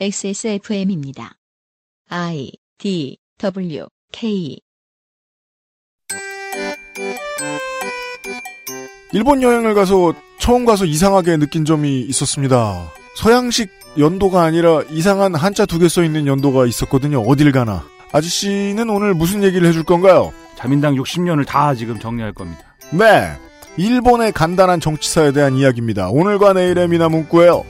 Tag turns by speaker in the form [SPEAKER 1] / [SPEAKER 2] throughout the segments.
[SPEAKER 1] XSFM입니다. I D W K
[SPEAKER 2] 일본 여행을 가서 처음 가서 이상하게 느낀 점이 있었습니다. 서양식 연도가 아니라 이상한 한자 두 개 써 있는 연도가 있었거든요. 어딜 가나. 아저씨는 오늘 무슨 얘기를 해줄 건가요?
[SPEAKER 3] 자민당 60년을 다 지금 정리할 겁니다.
[SPEAKER 2] 네. 일본의 간단한 정치사에 대한 이야기입니다. 오늘과 내일의 미나 문구예요.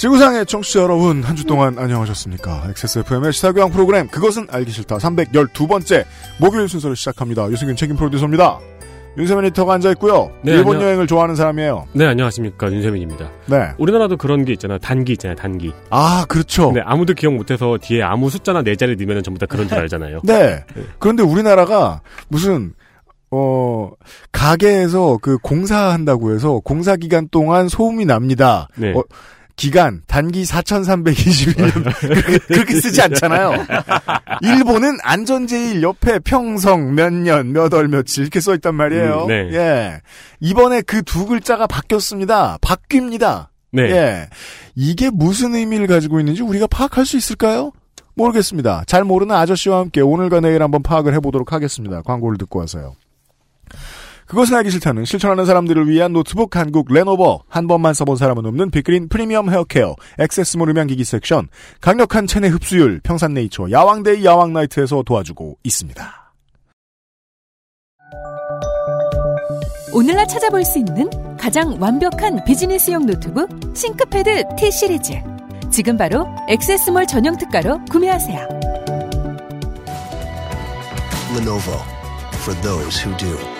[SPEAKER 2] 지구상의 청취자 여러분, 한 주 동안 안녕하셨습니까? XSFM의 시사교양 프로그램, 그것은 알기 싫다. 312번째, 목요일 순서를 시작합니다. 유승균 책임 프로듀서입니다. 윤세민 리터가 앉아있고요.
[SPEAKER 4] 네,
[SPEAKER 2] 일본
[SPEAKER 4] 안녕-
[SPEAKER 2] 여행을 좋아하는 사람이에요.
[SPEAKER 4] 네, 안녕하십니까. 윤세민입니다.
[SPEAKER 2] 네.
[SPEAKER 4] 우리나라도 그런 게 있잖아요. 단기 있잖아요, 단기.
[SPEAKER 2] 아, 그렇죠.
[SPEAKER 4] 근데 아무도 기억 못해서 뒤에 아무 숫자나 네 자리 넣으면 전부 다 그런 줄 알잖아요.
[SPEAKER 2] 네. 그런데 우리나라가 무슨 어 가게에서 그 공사한다고 해서 공사 기간 동안 소음이 납니다.
[SPEAKER 4] 네.
[SPEAKER 2] 어, 기간 단기 4,321년 그렇게, 쓰지 않잖아요. 일본은 안전제일 옆에 평성 몇 년 몇 월 며칠 이렇게 써 있단 말이에요.
[SPEAKER 4] 음, 네.
[SPEAKER 2] 예. 이번에 그 두 글자가 바뀌었습니다. 바뀝니다.
[SPEAKER 4] 네.
[SPEAKER 2] 예. 이게 무슨 의미를 가지고 있는지 우리가 파악할 수 있을까요? 모르겠습니다. 잘 모르는 아저씨와 함께 오늘과 내일 한번 파악을 해보도록 하겠습니다. 광고를 듣고 와서요. 그것은 알기 싫다는 실천하는 사람들을 위한 노트북 한국 레노버 한 번만 써본 사람은 없는 빅그린 프리미엄 헤어케어 액세스몰 음향기기 섹션 강력한 체내 흡수율 평산네이처 야왕데이 야왕나이트에서 도와주고 있습니다.
[SPEAKER 5] 오늘날 찾아볼 수 있는 가장 완벽한 비즈니스용 노트북 싱크패드 T 시리즈. 지금 바로 액세스몰 전용 특가로 구매하세요.
[SPEAKER 6] Lenovo for those who do.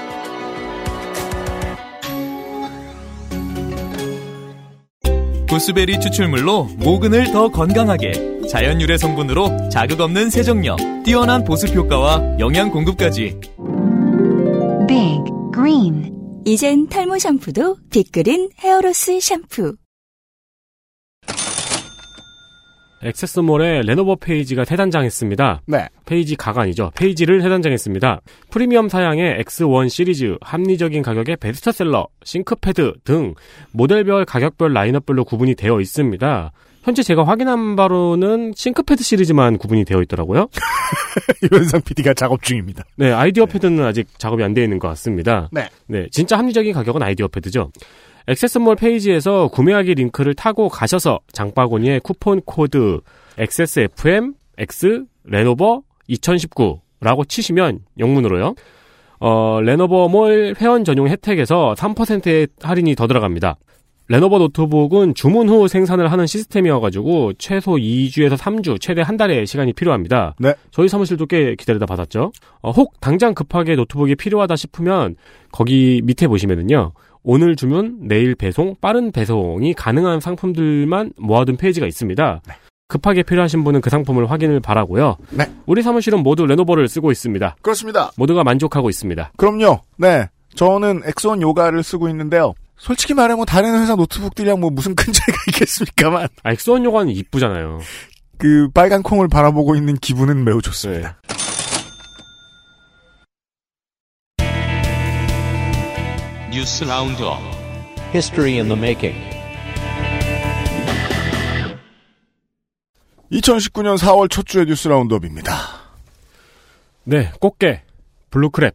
[SPEAKER 7] 구스베리 추출물로 모근을 더 건강하게 자연 유래 성분으로 자극 없는 세정력 뛰어난 보습 효과와 영양 공급까지
[SPEAKER 8] Big Green
[SPEAKER 5] 이젠 탈모 샴푸도 빅그린 hair loss 샴푸.
[SPEAKER 4] 액세스몰에 레노버 페이지가 새단장했습니다.
[SPEAKER 2] 네.
[SPEAKER 4] 페이지 가관이죠. 페이지를 새단장했습니다. 프리미엄 사양의 X1 시리즈, 합리적인 가격의 베스트셀러, 싱크패드 등 모델별 가격별 라인업별로 구분이 되어 있습니다. 현재 제가 확인한 바로는 싱크패드 시리즈만 구분이 되어 있더라고요.
[SPEAKER 2] 유현상 PD가 작업 중입니다.
[SPEAKER 4] 네, 아이디어 패드는 아직 작업이 안 되어 있는 것 같습니다.
[SPEAKER 2] 네.
[SPEAKER 4] 네, 진짜 합리적인 가격은 아이디어 패드죠. 액세스몰 페이지에서 구매하기 링크를 타고 가셔서 장바구니에 쿠폰 코드 XSFM X 레노버 2019라고 치시면 영문으로요. 어, 레노버몰 회원 전용 혜택에서 3%의 할인이 더 들어갑니다. 레노버 노트북은 주문 후 생산을 하는 시스템이어가지고 최소 2주에서 3주, 최대 한 달의 시간이 필요합니다.
[SPEAKER 2] 네.
[SPEAKER 4] 저희 사무실도 꽤 기다리다 받았죠. 어, 혹 당장 급하게 노트북이 필요하다 싶으면 거기 밑에 보시면은요. 오늘 주문, 내일 배송, 빠른 배송이 가능한 상품들만 모아둔 페이지가 있습니다. 급하게 필요하신 분은 그 상품을 확인을 바라고요.
[SPEAKER 2] 네.
[SPEAKER 4] 우리 사무실은 모두 레노버를 쓰고 있습니다.
[SPEAKER 2] 그렇습니다.
[SPEAKER 4] 모두가 만족하고 있습니다.
[SPEAKER 2] 그럼요. 네. 저는 X1 Yoga를 쓰고 있는데요. 솔직히 말하면 다른 회사 노트북들이랑 뭐 무슨 큰 차이가 있겠습니까만
[SPEAKER 4] 아, X1 Yoga는 이쁘잖아요.
[SPEAKER 2] 그 빨간 콩을 바라보고 있는 기분은 매우 좋습니다.
[SPEAKER 9] News roundup
[SPEAKER 10] History in the making.
[SPEAKER 2] 2019년 4월 첫 주의 뉴스 roundup입니다.
[SPEAKER 4] 네, 꽃게, blue crab,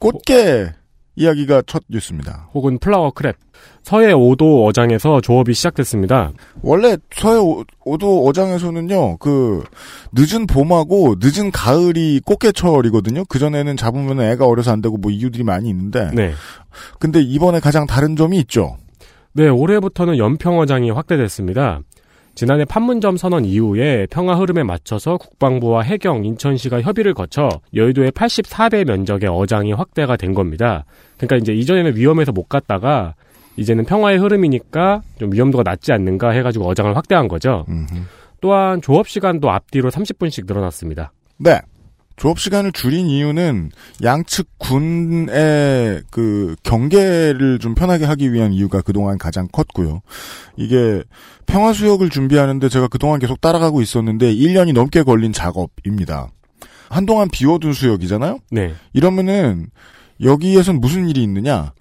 [SPEAKER 2] 꽃게 이야기가 첫 뉴스입니다.
[SPEAKER 4] 혹은 flower crab. 서해 5도 어장에서 조업이 시작됐습니다.
[SPEAKER 2] 원래 서해 오- 오도 어장에서는요, 그, 늦은 봄하고 늦은 가을이 꽃게철이거든요? 그전에는 잡으면 애가 어려서 안 되고 뭐 이유들이 많이 있는데.
[SPEAKER 4] 네.
[SPEAKER 2] 근데 이번에 가장 다른 점이 있죠.
[SPEAKER 4] 네, 올해부터는 연평어장이 확대됐습니다. 지난해 판문점 선언 이후에 평화 흐름에 맞춰서 국방부와 해경, 인천시가 협의를 거쳐 여의도의 84배 면적의 어장이 확대가 된 겁니다. 그러니까 이제 이전에는 위험해서 못 갔다가 이제는 평화의 흐름이니까 좀 위험도가 낮지 않는가 해가지고 어장을 확대한 거죠. 또한 조업 시간도 앞뒤로 30분씩 늘어났습니다.
[SPEAKER 2] 네. 조업 시간을 줄인 이유는 양측 군의 그 경계를 좀 편하게 하기 위한 이유가 그동안 가장 컸고요. 이게 평화 수역을 준비하는데 제가 그동안 계속 따라가고 있었는데 1년이 넘게 걸린 작업입니다. 한동안 비워둔 수역이잖아요.
[SPEAKER 4] 네.
[SPEAKER 2] 이러면은 여기에선 무슨 일이 있느냐?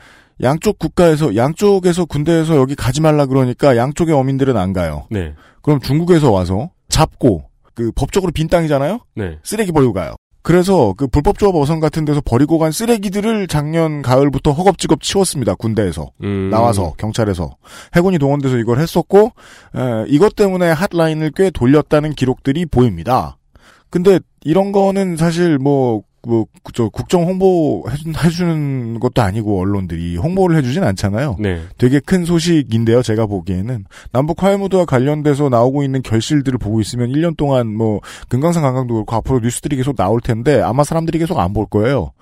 [SPEAKER 2] 양쪽 국가에서 양쪽에서 군대에서 여기 가지 말라 그러니까 양쪽의 어민들은 안 가요.
[SPEAKER 4] 네.
[SPEAKER 2] 그럼 중국에서 와서 잡고 그 법적으로 빈 땅이잖아요.
[SPEAKER 4] 네.
[SPEAKER 2] 쓰레기 버리고 가요. 그래서 그 불법 조합 어선 같은 데서 버리고 간 쓰레기들을 작년 가을부터 허겁지겁 치웠습니다. 군대에서
[SPEAKER 4] 음.
[SPEAKER 2] 나와서 경찰에서 해군이 동원돼서 이걸 했었고 에, 이것 때문에 핫라인을 꽤 돌렸다는 기록들이 보입니다. 근데 이런 거는 사실 뭐, 뭐, 저, 국정 홍보 해주는 것도 아니고, 언론들이 홍보를 해주진 않잖아요.
[SPEAKER 4] 네.
[SPEAKER 2] 되게 큰 소식인데요, 제가 보기에는. 남북 화해무드와 관련돼서 나오고 있는 결실들을 보고 있으면 1년 동안 뭐, 금강산 관광도 그렇고, 앞으로 뉴스들이 계속 나올 텐데, 아마 사람들이 계속 안 볼 거예요.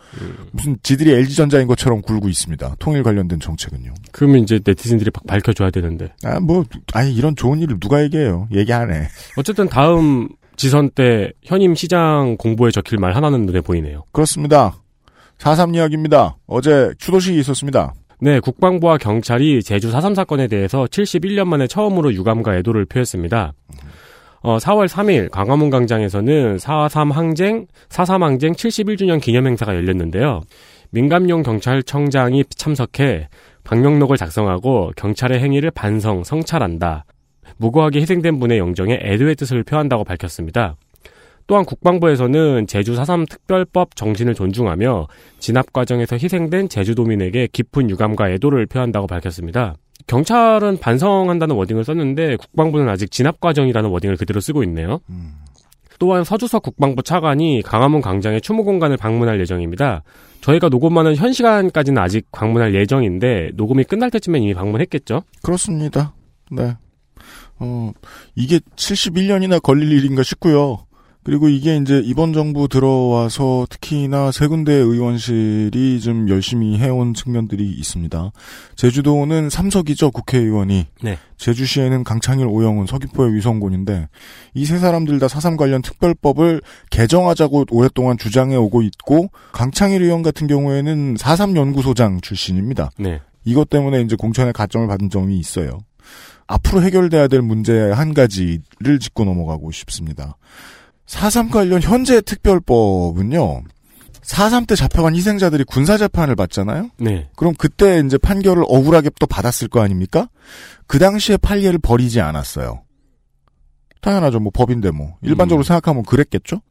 [SPEAKER 2] 무슨 지들이 LG전자인 것처럼 굴고 있습니다. 통일 관련된 정책은요.
[SPEAKER 4] 그러면 이제 네티즌들이 막 밝혀줘야 되는데.
[SPEAKER 2] 아, 뭐, 아니, 이런 좋은 일을 누가 얘기해요? 얘기 안 해.
[SPEAKER 4] 어쨌든 다음 지선 때 현임 시장 공보에 적힐 말 하나는 눈에 보이네요.
[SPEAKER 2] 그렇습니다. 4.3 이야기입니다. 어제 추도식이 있었습니다.
[SPEAKER 4] 네, 국방부와 경찰이 제주 4.3 사건에 대해서 71년 만에 처음으로 유감과 애도를 표했습니다. 어, 4월 3일 광화문 광장에서는 4.3 항쟁, 4.3 항쟁 71주년 기념 행사가 열렸는데요. 민감용 경찰청장이 참석해 방명록을 작성하고 경찰의 행위를 반성, 성찰한다. 무고하게 희생된 분의 영정에 애도의 뜻을 표한다고 밝혔습니다. 또한 국방부에서는 제주 4.3 특별법 정신을 존중하며 진압 과정에서 희생된 제주도민에게 깊은 유감과 애도를 표한다고 밝혔습니다. 경찰은 반성한다는 워딩을 썼는데 국방부는 아직 진압 과정이라는 워딩을 그대로 쓰고 있네요. 또한 서주석 국방부 차관이 강화문 광장의 추모 공간을 방문할 예정입니다. 저희가 녹음하는 현 시간까지는 아직 방문할 예정인데 녹음이 끝날 때쯤엔 이미 방문했겠죠?
[SPEAKER 2] 그렇습니다. 네. 어, 이게 71년이나 걸릴 일인가 싶고요. 그리고 이게 이제 이번 정부 들어와서 특히나 세 군데 의원실이 좀 열심히 해온 측면들이 있습니다. 제주도는 삼석이죠, 국회의원이.
[SPEAKER 4] 네.
[SPEAKER 2] 제주시에는 강창일, 오영훈, 서귀포의 위성곤인데 이 세 사람들 다 사삼 관련 특별법을 개정하자고 오랫동안 주장해 오고 있고 강창일 의원 같은 경우에는 사삼 연구소장 출신입니다.
[SPEAKER 4] 네.
[SPEAKER 2] 이것 때문에 이제 공천의 가점을 받은 점이 있어요. 앞으로 해결돼야 될 문제 한 가지를 짚고 넘어가고 싶습니다. 4.3 관련 현재 특별법은요, 4.3 때 잡혀간 희생자들이 군사재판을 받잖아요?
[SPEAKER 4] 네.
[SPEAKER 2] 그럼 그때 이제 판결을 억울하게 또 받았을 거 아닙니까? 그 당시에 판례를 버리지 않았어요. 당연하죠. 뭐 법인데 뭐. 일반적으로 생각하면 그랬겠죠?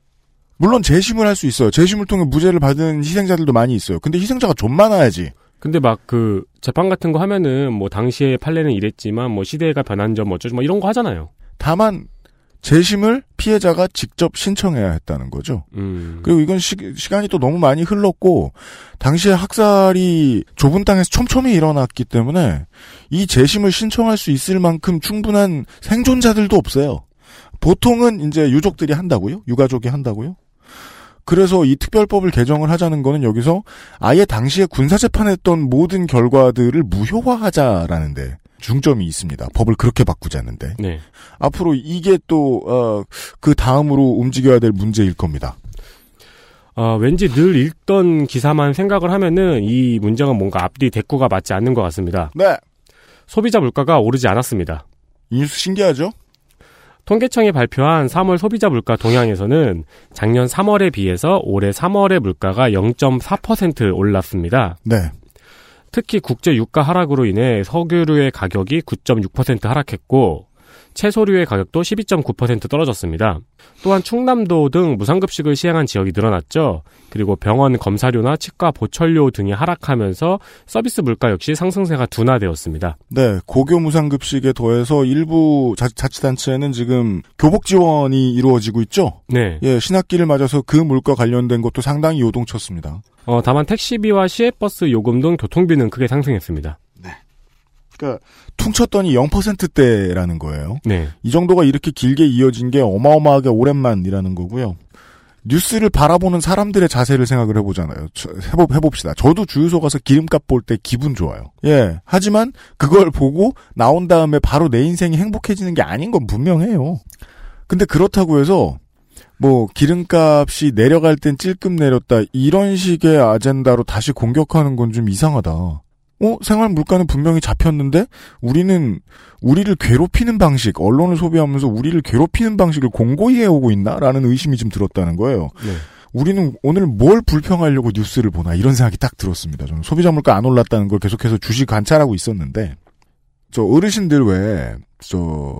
[SPEAKER 2] 물론 재심을 할 수 있어요. 재심을 통해 무죄를 받은 희생자들도 많이 있어요. 근데 희생자가 좀 많아야지.
[SPEAKER 4] 근데 막 그 재판 같은 거 하면은 뭐 당시에 판례는 이랬지만 뭐 시대가 변한 점 어쩌고 뭐 이런 거 하잖아요.
[SPEAKER 2] 다만 재심을 피해자가 직접 신청해야 했다는 거죠.
[SPEAKER 4] 음.
[SPEAKER 2] 그리고 이건 시, 간이또 너무 많이 흘렀고 당시에 학살이 좁은 땅에서 촘촘히 일어났기 때문에 이 재심을 신청할 수 있을 만큼 충분한 생존자들도 없어요. 보통은 이제 유족들이 한다고요? 유가족이 한다고요? 그래서 이 특별법을 개정을 하자는 거는 여기서 아예 당시에 군사재판했던 모든 결과들을 무효화하자라는데 중점이 있습니다. 법을 그렇게 바꾸자는데.
[SPEAKER 4] 네.
[SPEAKER 2] 앞으로 이게 또, 어, 그 다음으로 움직여야 될 문제일 겁니다.
[SPEAKER 4] 어, 왠지 늘 읽던 기사만 생각을 하면은 이 문제가 뭔가 앞뒤 대꾸가 맞지 않는 것 같습니다.
[SPEAKER 2] 네.
[SPEAKER 4] 소비자 물가가 오르지 않았습니다.
[SPEAKER 2] 이 뉴스 신기하죠?
[SPEAKER 4] 통계청이 발표한 3월 소비자 물가 동향에서는 작년 3월에 비해서 올해 3월의 물가가 0.4% 올랐습니다.
[SPEAKER 2] 네.
[SPEAKER 4] 특히 국제 유가 하락으로 인해 석유류의 가격이 9.6% 하락했고 채소류의 가격도 12.9% 떨어졌습니다. 또한 충남도 등 무상급식을 시행한 지역이 늘어났죠. 그리고 병원 검사료나 치과 보철료 등이 하락하면서 서비스 물가 역시 상승세가 둔화되었습니다.
[SPEAKER 2] 네, 고교 무상급식에 더해서 일부 자, 자치단체는 지금 교복 지원이 이루어지고 있죠?
[SPEAKER 4] 네.
[SPEAKER 2] 예, 신학기를 맞아서 그 물가 관련된 것도 상당히 요동쳤습니다.
[SPEAKER 4] 어, 다만 택시비와 시외버스 요금 등 교통비는 크게 상승했습니다.
[SPEAKER 2] 그러니까 퉁쳤더니 0%대라는 거예요.
[SPEAKER 4] 네.
[SPEAKER 2] 이 정도가 이렇게 길게 이어진 게 어마어마하게 오랜만이라는 거고요. 뉴스를 바라보는 사람들의 자세를 생각을 해보잖아요. 저- 해보, 해봅시다. 저도 주유소 가서 기름값 볼 때 기분 좋아요. 예. 하지만 그걸 보고 나온 다음에 바로 내 인생이 행복해지는 게 아닌 건 분명해요. 근데 그렇다고 해서 뭐 기름값이 내려갈 땐 찔끔 내렸다 이런 식의 아젠다로 다시 공격하는 건 좀 이상하다. 어 생활 물가는 분명히 잡혔는데 우리는 우리를 괴롭히는 방식 언론을 소비하면서 우리를 괴롭히는 방식을 공고히 해오고 있나라는 의심이 좀 들었다는 거예요.
[SPEAKER 4] 네.
[SPEAKER 2] 우리는 오늘 뭘 불평하려고 뉴스를 보나 이런 생각이 딱 들었습니다. 저는 소비자 물가 안 올랐다는 걸 계속해서 주식 관찰하고 있었는데 저 어르신들 왜 저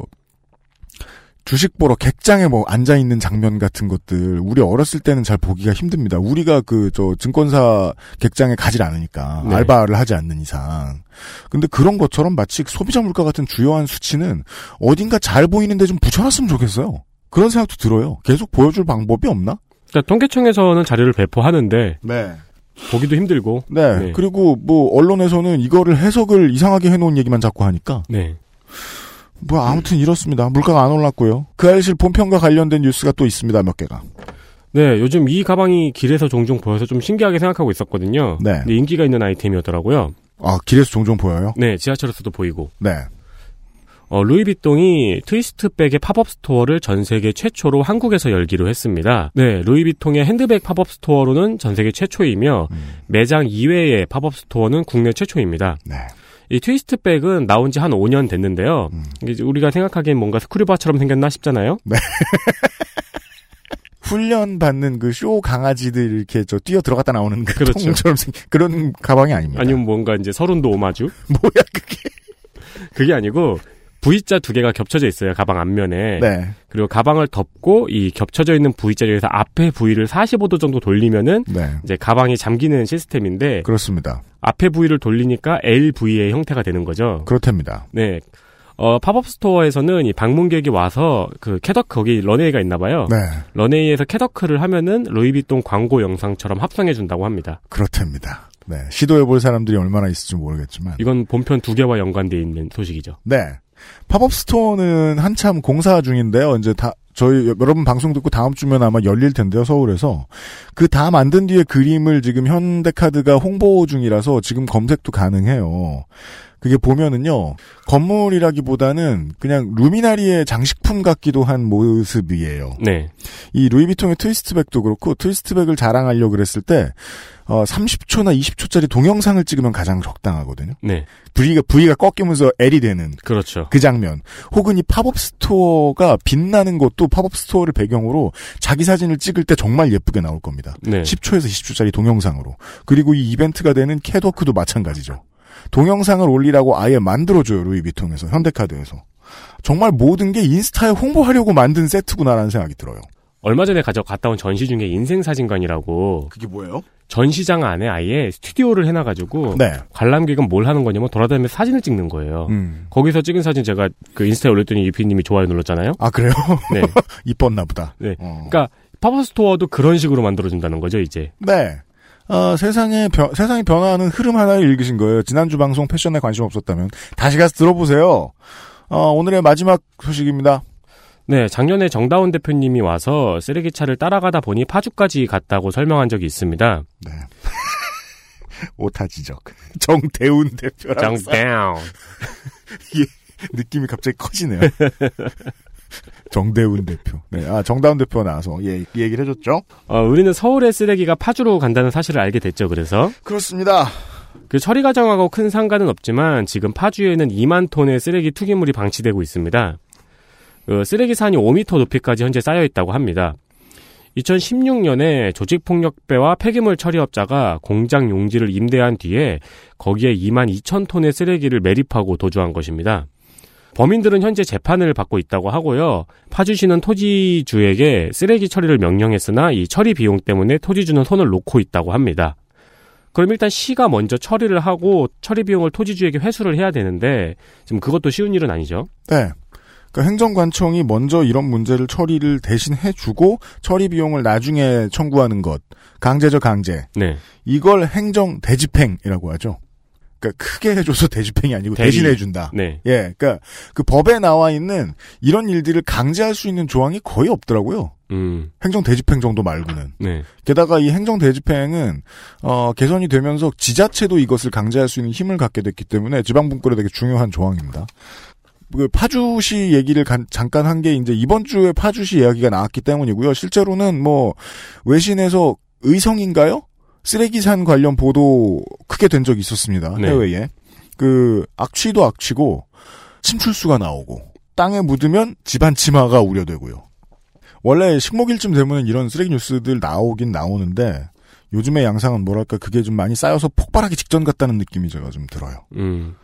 [SPEAKER 2] 주식 보러 객장에 뭐 앉아 있는 장면 같은 것들 우리 어렸을 때는 잘 보기가 힘듭니다. 우리가 그 저 증권사 객장에 가질 않으니까
[SPEAKER 4] 네.
[SPEAKER 2] 알바를 하지 않는 이상. 근데 그런 것처럼 마치 소비자 물가 같은 주요한 수치는 어딘가 잘 보이는데 좀 붙여놨으면 좋겠어요. 그런 생각도 들어요. 계속 보여줄 방법이 없나?
[SPEAKER 4] 그러니까 통계청에서는 자료를 배포하는데
[SPEAKER 2] 네.
[SPEAKER 4] 보기도 힘들고.
[SPEAKER 2] 네.
[SPEAKER 4] 네.
[SPEAKER 2] 그리고 뭐 언론에서는 이거를 해석을 이상하게 해놓은 얘기만 자꾸 하니까
[SPEAKER 4] 네.
[SPEAKER 2] 뭐 아무튼 이렇습니다. 물가가 안 올랐고요. 그알싫 본편과 관련된 뉴스가 또 있습니다. 몇 개가.
[SPEAKER 4] 네, 요즘 이 가방이 길에서 종종 보여서 좀 신기하게 생각하고 있었거든요.
[SPEAKER 2] 네.
[SPEAKER 4] 근데 인기가 있는 아이템이었더라고요.
[SPEAKER 2] 아 길에서 종종 보여요?
[SPEAKER 4] 네, 지하철에서도 보이고.
[SPEAKER 2] 네.
[SPEAKER 4] 어, 루이비통이 트위스트백의 팝업 스토어를 전 세계 최초로 한국에서 열기로 했습니다. 네, 루이비통의 핸드백 팝업 스토어로는 전 세계 최초이며 매장 이외의 팝업 스토어는 국내 최초입니다.
[SPEAKER 2] 네.
[SPEAKER 4] 이 트위스트백은 나온 지 한 5년 됐는데요. 이제 우리가 생각하기엔 뭔가 스크류바처럼 생겼나 싶잖아요.
[SPEAKER 2] 훈련 받는 그 쇼 강아지들 이렇게 저 뛰어 들어갔다 나오는 그
[SPEAKER 4] 그렇죠.
[SPEAKER 2] 통처럼 생 그런 가방이 아닙니다.
[SPEAKER 4] 아니면 뭔가 이제 서른도 오마주?
[SPEAKER 2] 뭐야 그게?
[SPEAKER 4] 그게 아니고 V자 두 개가 겹쳐져 있어요. 가방 앞면에.
[SPEAKER 2] 네.
[SPEAKER 4] 그리고 가방을 덮고 이 겹쳐져 있는 V자 중에서 앞에 V를 45도 정도 돌리면은
[SPEAKER 2] 네.
[SPEAKER 4] 이제 가방이 잠기는 시스템인데
[SPEAKER 2] 그렇습니다.
[SPEAKER 4] 앞에 V를 돌리니까 LV의 형태가 되는 거죠.
[SPEAKER 2] 그렇답니다.
[SPEAKER 4] 네. 어, 팝업 스토어에서는 이 방문객이 와서 그 캣워크 거기 런웨이가 있나 봐요.
[SPEAKER 2] 네.
[SPEAKER 4] 런웨이에서 캣워크를 하면은 루이비통 광고 영상처럼 합성해 준다고 합니다.
[SPEAKER 2] 그렇답니다. 네. 시도해 볼 사람들이 얼마나 있을지 모르겠지만.
[SPEAKER 4] 이건 본편 두 개와 연관돼 있는 소식이죠.
[SPEAKER 2] 네. 팝업 스토어는 한참 공사 중인데요. 이제 다 저희 여러분 방송 듣고 다음 주면 아마 열릴 텐데요. 서울에서 그 다 만든 뒤에 그림을 지금 현대카드가 홍보 중이라서 지금 검색도 가능해요. 그게 보면은요 건물이라기보다는 그냥 루미나리에 장식품 같기도 한 모습이에요.
[SPEAKER 4] 네.
[SPEAKER 2] 이 루이비통의 트위스트백도 그렇고 트위스트백을 자랑하려고 그랬을 때 어, 30초나 20초짜리 동영상을 찍으면 가장 적당하거든요.
[SPEAKER 4] 네.
[SPEAKER 2] V가 V가 꺾이면서 L이 되는
[SPEAKER 4] 그렇죠.
[SPEAKER 2] 그 장면. 혹은 이 팝업 스토어가 빛나는 것도 팝업 스토어를 배경으로 자기 사진을 찍을 때 정말 예쁘게 나올 겁니다.
[SPEAKER 4] 네.
[SPEAKER 2] 10초에서 20초짜리 동영상으로. 그리고 이 이벤트가 되는 캐더크도 마찬가지죠. 동영상을 올리라고 아예 만들어줘요, 루이비통에서, 현대카드에서. 정말 모든 게 인스타에 홍보하려고 만든 세트구나라는 생각이 들어요.
[SPEAKER 4] 얼마 전에 가져 갔다 온 전시 중에 인생 사진관이라고
[SPEAKER 2] 그게 뭐예요?
[SPEAKER 4] 전시장 안에 아예 스튜디오를 해놔가지고
[SPEAKER 2] 네.
[SPEAKER 4] 관람객은 뭘 하는 거냐면 돌아다니면서 사진을 찍는 거예요.
[SPEAKER 2] 음.
[SPEAKER 4] 거기서 찍은 사진 제가 그 인스타에 올렸더니 유피님이 좋아요 눌렀잖아요.
[SPEAKER 2] 아, 그래요?
[SPEAKER 4] 네.
[SPEAKER 2] 이뻤나 보다.
[SPEAKER 4] 네.
[SPEAKER 2] 어.
[SPEAKER 4] 그러니까 팝업 스토어도 그런 식으로 만들어준다는 거죠 이제.
[SPEAKER 2] 네. 어, 세상에, 변- 세상이 변화하는 흐름 하나를 읽으신 거예요. 지난주 방송 패션에 관심 없었다면. 다시 가서 들어보세요. 어, 오늘의 마지막 소식입니다.
[SPEAKER 4] 네, 작년에 정다운 대표님이 와서 쓰레기차를 따라가다 보니 파주까지 갔다고 설명한 적이 있습니다.
[SPEAKER 2] 네. 오타 지적. 정대운 대표라고. 써-
[SPEAKER 4] 정다운.
[SPEAKER 2] 예, 느낌이 갑자기 커지네요. 정대운 대표. 네, 아, 정다운 대표가 나와서, 예, 이 얘기를 해줬죠?
[SPEAKER 4] 어, 우리는 서울의 쓰레기가 파주로 간다는 사실을 알게 됐죠. 그래서
[SPEAKER 2] 그렇습니다.
[SPEAKER 4] 그 처리 과정하고 큰 상관은 없지만 지금 파주에는 2만 톤의 쓰레기 투기물이 방치되고 있습니다. 그 쓰레기 산이 5m 높이까지 현재 쌓여 있다고 합니다. 2016년에 조직폭력배와 폐기물 처리업자가 공장 용지를 임대한 뒤에 거기에 2만 2천 톤의 쓰레기를 매립하고 도주한 것입니다. 범인들은 현재 재판을 받고 있다고 하고요. 파주시는 토지주에게 쓰레기 처리를 명령했으나 이 처리 비용 때문에 토지주는 손을 놓고 있다고 합니다. 그럼 일단 시가 먼저 처리를 하고 처리 비용을 토지주에게 회수를 해야 되는데 지금 그것도 쉬운 일은 아니죠.
[SPEAKER 2] 네. 그러니까 행정관청이 먼저 이런 문제를 처리를 대신 해주고 처리 비용을 나중에 청구하는 것. 강제죠, 강제.
[SPEAKER 4] 네.
[SPEAKER 2] 이걸 행정 대집행이라고 하죠. 그러니까 크게 해줘서 대집행이 아니고
[SPEAKER 4] 대리.
[SPEAKER 2] 대신 해준다.
[SPEAKER 4] 네.
[SPEAKER 2] 예, 그러니까 그 법에 나와 있는 이런 일들을 강제할 수 있는 조항이 거의 없더라고요.
[SPEAKER 4] 음.
[SPEAKER 2] 행정 대집행 정도 말고는.
[SPEAKER 4] 네.
[SPEAKER 2] 게다가 이 행정 대집행은 어, 개선이 되면서 지자체도 이것을 강제할 수 있는 힘을 갖게 됐기 때문에 지방분권에 되게 중요한 조항입니다. 그 파주시 얘기를 간- 잠깐 한 게 이제 이번 주에 파주시 이야기가 나왔기 때문이고요. 실제로는 뭐 외신에서 의성인가요? 쓰레기산 관련 보도 크게 된 적이 있었습니다.
[SPEAKER 4] 네.
[SPEAKER 2] 해외에. 그 악취도 악취고 침출수가 나오고 땅에 묻으면 집안 침하가 우려되고요. 원래 식목일쯤 되면 이런 쓰레기 뉴스들 나오긴 나오는데 요즘의 양상은 뭐랄까 그게 좀 많이 쌓여서 폭발하기 직전 같다는 느낌이 제가 좀 들어요.
[SPEAKER 4] 음.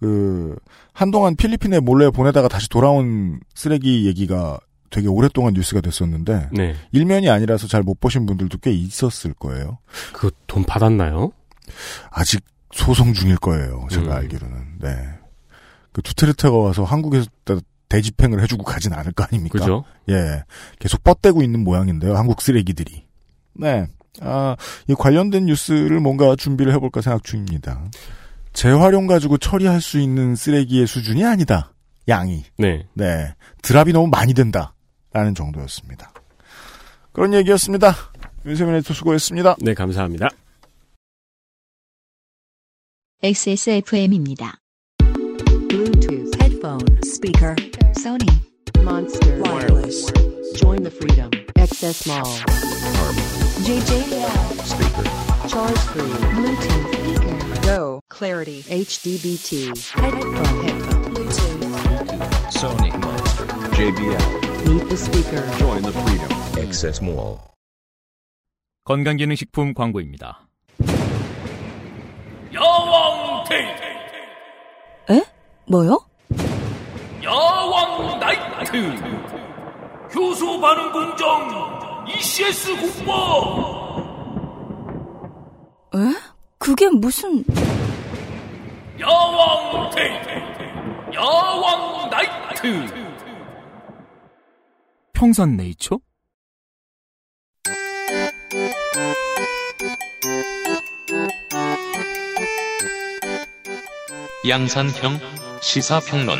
[SPEAKER 2] 그 한동안 필리핀에 몰래 보내다가 다시 돌아온 쓰레기 얘기가 되게 오랫동안 뉴스가 됐었는데
[SPEAKER 4] 네.
[SPEAKER 2] 일면이 아니라서 잘 못 보신 분들도 꽤 있었을 거예요.
[SPEAKER 4] 그 돈 받았나요?
[SPEAKER 2] 아직 소송 중일 거예요. 제가
[SPEAKER 4] 음.
[SPEAKER 2] 알기로는. 네. 그 두테르테가 와서 한국에서 다 대집행을 해주고 가진 않을 거 아닙니까?
[SPEAKER 4] 그죠?
[SPEAKER 2] 예. 계속 뻗대고 있는 모양인데요. 한국 쓰레기들이. 네. 아, 이 관련된 뉴스를 뭔가 준비를 해볼까 생각 중입니다. 재활용 가지고 처리할 수 있는 쓰레기의 수준이 아니다. 양이.
[SPEAKER 4] 네.
[SPEAKER 2] 네. 드랍이 너무 많이 된다. 라는 정도였습니다. 그런 얘기였습니다. 윤세민 에디터 수고했습니다.
[SPEAKER 4] 네, 감사합니다.
[SPEAKER 1] XSFM입니다.
[SPEAKER 11] Bluetooth, headphone, speaker, Sony, Monster, wireless. Join the freedom. Access Mall. JJL,
[SPEAKER 6] Speaker.
[SPEAKER 11] charge free, Bluetooth, speaker, Go, Clarity, HDBT, headphone, headphone, Bluetooth.
[SPEAKER 6] Sony. Monster. JBL.
[SPEAKER 11] Meet the speaker.
[SPEAKER 6] Join the freedom. Access Mall.
[SPEAKER 7] 건강기능식품 광고입니다.
[SPEAKER 12] 야왕 테이
[SPEAKER 5] 에? 뭐요?
[SPEAKER 12] 야왕 나이트 효소 반응 공정 ECS 국보
[SPEAKER 5] 에? 그게 무슨...
[SPEAKER 12] 야왕 테이 야왕 나이트
[SPEAKER 7] 평산 네이처?
[SPEAKER 9] 양산형 시사평론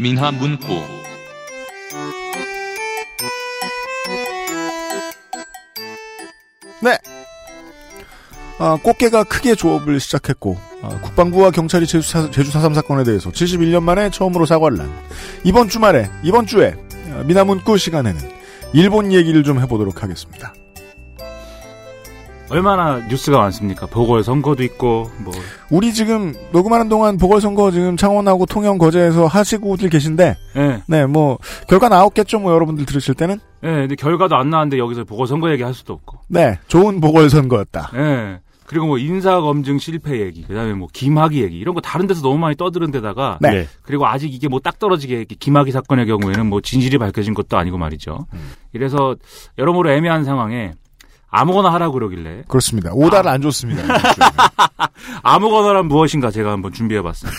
[SPEAKER 9] 민하문구
[SPEAKER 2] 네. 아, 꽃게가 크게 조업을 시작했고 아, 국방부와 경찰이 제주, 사, 제주 4.3 사건에 대해서 71년 만에 처음으로 사과를 한 이번 주말에 이번 주에 아, 미나문구 시간에는 일본 얘기를 좀 해보도록 하겠습니다.
[SPEAKER 3] 얼마나 뉴스가 많습니까? 보궐선거도 있고 뭐
[SPEAKER 2] 우리 지금 녹음하는 동안 보궐선거 지금 창원하고 통영 거제에서 하시고들 계신데
[SPEAKER 3] 예.
[SPEAKER 2] 네, 뭐 결과 나왔겠죠, 뭐 여러분들 들으실 때는
[SPEAKER 3] 예, 근데 결과도 안 나왔는데 여기서 보궐선거 얘기 할 수도 없고.
[SPEAKER 2] 네, 좋은 보궐선거였다.
[SPEAKER 3] 예. 그리고 뭐 인사 검증 실패 얘기, 그 다음에 뭐 김학의 얘기, 이런 거 다른 데서 너무 많이 떠드는 데다가.
[SPEAKER 2] 네.
[SPEAKER 3] 그리고 아직 이게 뭐 딱 떨어지게 이렇게 김학의 사건의 경우에는 뭐 진실이 밝혀진 것도 아니고 말이죠. 이래서 여러모로 애매한 상황에 아무거나 하라고 그러길래.
[SPEAKER 2] 그렇습니다. 오다를 안 줬습니다.
[SPEAKER 3] 아무거나란 무엇인가 제가 한번 준비해봤습니다.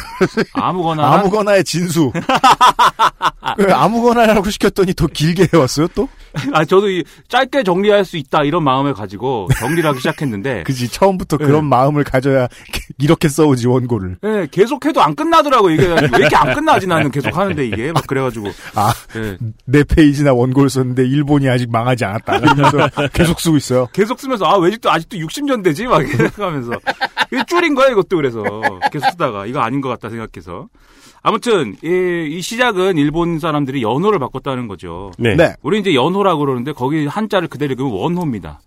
[SPEAKER 3] 아무거나.
[SPEAKER 2] 아무거나의 진수. 그 아무거나라고 시켰더니 더 길게 해왔어요, 또?
[SPEAKER 3] 아, 저도 이 짧게 정리할 수 있다 이런 마음을 가지고 정리를 하기 시작했는데.
[SPEAKER 2] 그지, 처음부터
[SPEAKER 3] 네.
[SPEAKER 2] 그런 마음을 가져야 이렇게 써오지, 원고를.
[SPEAKER 3] 네, 계속해도 안 끝나더라고 이게 왜 이렇게 안 끝나지 나는 계속 하는데 이게 막 그래가지고
[SPEAKER 2] 아,
[SPEAKER 3] 네.
[SPEAKER 2] 네 페이지나 원고를 썼는데 일본이 아직 망하지 않았다. 이러면서 계속 쓰고 있어요.
[SPEAKER 3] 계속 쓰면서 아 외직도 아직도 60년 되지 막 이렇게 생각하면서 이게 줄인 거야 이것도 그래서 계속 쓰다가 이거 아닌 것 같다 생각해서 아무튼 이, 이 시작은 일본 사람들이 연호를 바꿨다는 거죠.
[SPEAKER 4] 네.
[SPEAKER 2] 네.
[SPEAKER 3] 우리 이제 연호라고 그러는데 거기 한자를 그대로 읽으면 원호입니다.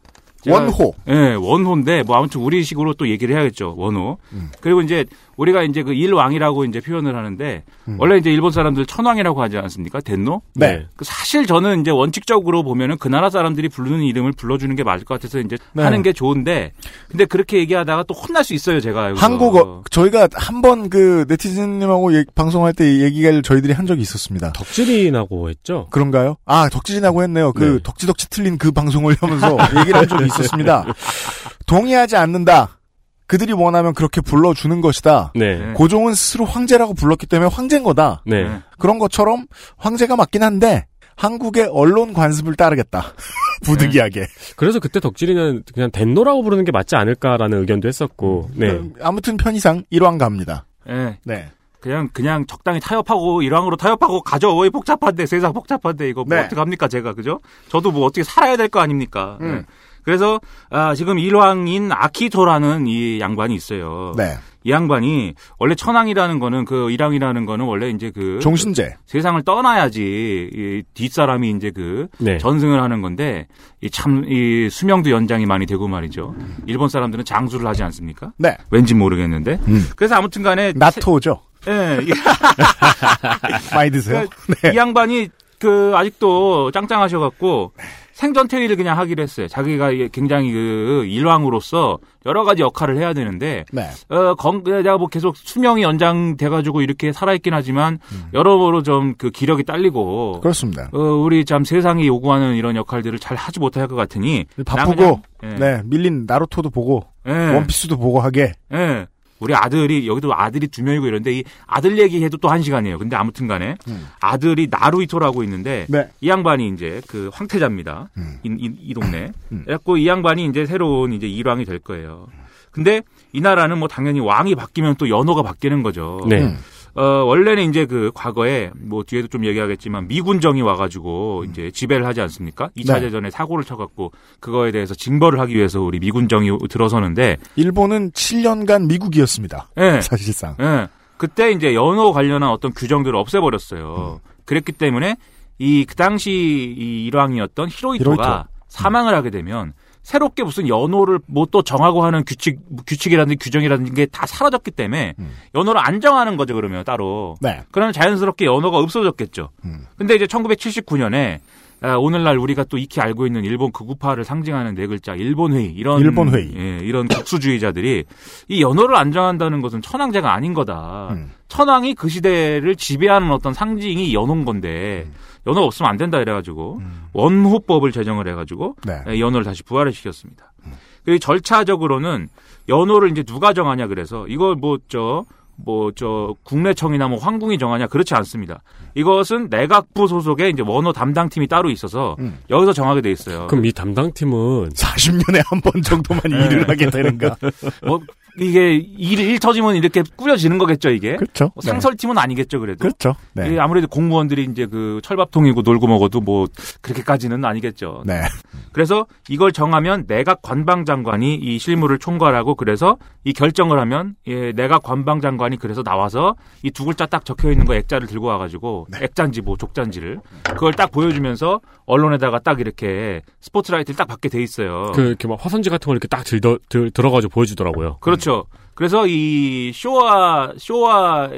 [SPEAKER 3] 제가-
[SPEAKER 2] 원호.
[SPEAKER 3] 예, 원호인데 뭐 아무튼 우리식으로 또 얘기를 해야겠죠. 원호.
[SPEAKER 2] 음.
[SPEAKER 3] 그리고 이제 우리가 이제 그 일왕이라고 이제 표현을 하는데 원래 이제 일본 사람들 천왕이라고 하지 않습니까? 덴노?
[SPEAKER 2] 네.
[SPEAKER 3] 그 사실 저는 이제 원칙적으로 보면은 그 나라 사람들이 부르는 이름을 불러주는 게 맞을 것 같아서 이제
[SPEAKER 2] 네.
[SPEAKER 3] 하는 게 좋은데 근데 그렇게 얘기하다가 또 혼날 수 있어요 제가 여기서.
[SPEAKER 2] 한국어, 저희가 한 번 그 네티즌님하고 얘- 방송할 때 얘기를 저희들이 한 적이 있었습니다.
[SPEAKER 4] 덕질이라고 했죠?
[SPEAKER 2] 그런가요? 아, 덕질이라고 했네요. 그
[SPEAKER 4] 네.
[SPEAKER 2] 덕지덕지 틀린 그 방송을 하면서 얘기를 한 적이 있었습니다. 동의하지 않는다. 그들이 원하면 그렇게 불러주는 것이다.
[SPEAKER 4] 네.
[SPEAKER 2] 고종은 스스로 황제라고 불렀기 때문에 황제인 거다.
[SPEAKER 4] 네.
[SPEAKER 2] 그런 것처럼 황제가 맞긴 한데 한국의 언론 관습을 따르겠다. 부득이하게.
[SPEAKER 4] 그래서 그때 덕질이는 그냥 덴노라고 부르는 게 맞지 않을까라는 의견도 했었고, 네.
[SPEAKER 2] 음, 아무튼 편의상 일왕갑니다.
[SPEAKER 3] 예.
[SPEAKER 2] 네.
[SPEAKER 3] 그냥 그냥 적당히 타협하고 일왕으로 타협하고 가져. 왜 복잡한데 세상 복잡한데 이거 뭐
[SPEAKER 2] 네.
[SPEAKER 3] 어떻게 합니까 제가 그죠? 저도 뭐 어떻게 살아야 될 거 아닙니까?
[SPEAKER 2] 음.
[SPEAKER 3] 네. 그래서 아, 지금 일왕인 아키토라는 이 양반이 있어요.
[SPEAKER 2] 네.
[SPEAKER 3] 이 양반이 원래 천왕이라는 거는 그 일왕이라는 거는 원래 이제 그
[SPEAKER 2] 종신제.
[SPEAKER 3] 세상을 떠나야지 이 뒷사람이 이제 그
[SPEAKER 4] 네.
[SPEAKER 3] 전승을 하는 건데 이참이 수명도 연장이 많이 되고 말이죠. 일본 사람들은 장수를 하지 않습니까?
[SPEAKER 2] 네.
[SPEAKER 3] 왠지 모르겠는데.
[SPEAKER 2] 음.
[SPEAKER 3] 그래서 아무튼 간에
[SPEAKER 2] 나토죠.
[SPEAKER 3] 예, 이-
[SPEAKER 2] 많이 드세요?
[SPEAKER 3] 그러니까 이 양반이 그 아직도 짱짱하셔 갖고 생전 퇴위를 그냥 하기로 했어요. 자기가 굉장히 그 일왕으로서 여러 가지 역할을 해야 되는데
[SPEAKER 2] 네.
[SPEAKER 3] 어, 건, 내가 뭐 계속 수명이 연장돼가지고 이렇게 살아있긴 하지만 여러모로 좀 그 기력이 딸리고
[SPEAKER 2] 그렇습니다.
[SPEAKER 3] 어, 우리 참 세상이 요구하는 이런 역할들을 잘 하지 못할 것 같으니
[SPEAKER 2] 바쁘고
[SPEAKER 3] 나 그냥, 예.
[SPEAKER 2] 네 밀린 나루토도 보고
[SPEAKER 3] 예.
[SPEAKER 2] 원피스도 보고 하게
[SPEAKER 3] 예. 우리 아들이 여기도 아들이 두 명이고 이런데 이 아들 얘기해도 또 한 시간이에요. 근데 아무튼간에 아들이 나루이토라고 있는데
[SPEAKER 2] 네.
[SPEAKER 3] 이 양반이 이제 그 황태자입니다. 이, 이, 이 동네. 그래갖고 이 양반이 이제 새로운 이제 일왕이 될 거예요. 근데 이 나라는 뭐 당연히 왕이 바뀌면 또 연호가 바뀌는 거죠.
[SPEAKER 4] 네.
[SPEAKER 2] 음.
[SPEAKER 3] 어, 원래는 이제 그 과거에 뭐 뒤에도 좀 얘기하겠지만 미군정이 와가지고 이제 지배를 하지 않습니까? 2차
[SPEAKER 2] 네.
[SPEAKER 3] 대전에 사고를 쳐갖고 그거에 대해서 징벌을 하기 위해서 우리 미군정이 들어서는데
[SPEAKER 2] 일본은 7년간 미국이었습니다.
[SPEAKER 3] 예.
[SPEAKER 2] 사실상.
[SPEAKER 3] 예. 그때 이제 연호 관련한 어떤 규정들을 없애버렸어요. 그랬기 때문에 이 그 당시 이 일왕이었던 히로히토가
[SPEAKER 2] 히로히토.
[SPEAKER 3] 사망을 하게 되면 새롭게 무슨 연호를 뭐 또 정하고 하는 규칙 규칙이라든지 규정이라든지 게 다 사라졌기 때문에 연호를 안 정하는 거죠 그러면 따로.
[SPEAKER 2] 네.
[SPEAKER 3] 그러면 자연스럽게 연호가 없어졌겠죠. 근데 이제 1979년에 아, 오늘날 우리가 또 익히 알고 있는 일본 극우파를 상징하는 네 글자 일본회의 이런
[SPEAKER 2] 일본회의.
[SPEAKER 3] 예, 이런 국수주의자들이 이 연호를 안 정한다는 것은 천황제가 아닌 거다. 천황이 그 시대를 지배하는 어떤 상징이 연호인 건데 연호 없으면 안 된다 이래가지고 원호법을 제정을 해가지고
[SPEAKER 2] 네.
[SPEAKER 3] 예, 연호를 다시 부활을 시켰습니다. 그리고 절차적으로는 연호를 이제 누가 정하냐 그래서 이걸 뭐저 뭐 저 국내청이나 뭐 황궁이 정하냐 그렇지 않습니다. 이것은 내각부 소속의 이제 원호 담당팀이 따로 있어서 여기서 정하게 돼 있어요.
[SPEAKER 4] 그럼 이 담당팀은
[SPEAKER 2] 40년에 한 번 정도만
[SPEAKER 3] 네.
[SPEAKER 2] 일을 하게 되는가?
[SPEAKER 3] 뭐 이게 일, 일 터지면 이렇게 꾸려지는 거겠죠 이게.
[SPEAKER 2] 그렇죠.
[SPEAKER 3] 뭐 상설팀은 아니겠죠 그래도.
[SPEAKER 2] 그렇죠. 네.
[SPEAKER 3] 이게 아무래도 공무원들이 이제 그 철밥통이고 놀고 먹어도 뭐 그렇게까지는 아니겠죠.
[SPEAKER 2] 네.
[SPEAKER 3] 그래서 이걸 정하면 내각 관방장관이 이 실무를 총괄하고 그래서 이 결정을 하면 예, 내각 관방장관이 그래서 나와서 이 두 글자 딱 적혀 있는 거 액자를 들고 와가지고
[SPEAKER 2] 네.
[SPEAKER 3] 액자인지 뭐 족자인지를 그걸 딱 보여주면서 언론에다가 딱 이렇게 스포트라이트를 딱 받게 돼 있어요.
[SPEAKER 4] 그 이렇게 막 화선지 같은 걸 이렇게 딱 들더, 들, 들어가지고 보여주더라고요.
[SPEAKER 3] 그렇죠. 그래서 이 쇼와 쇼와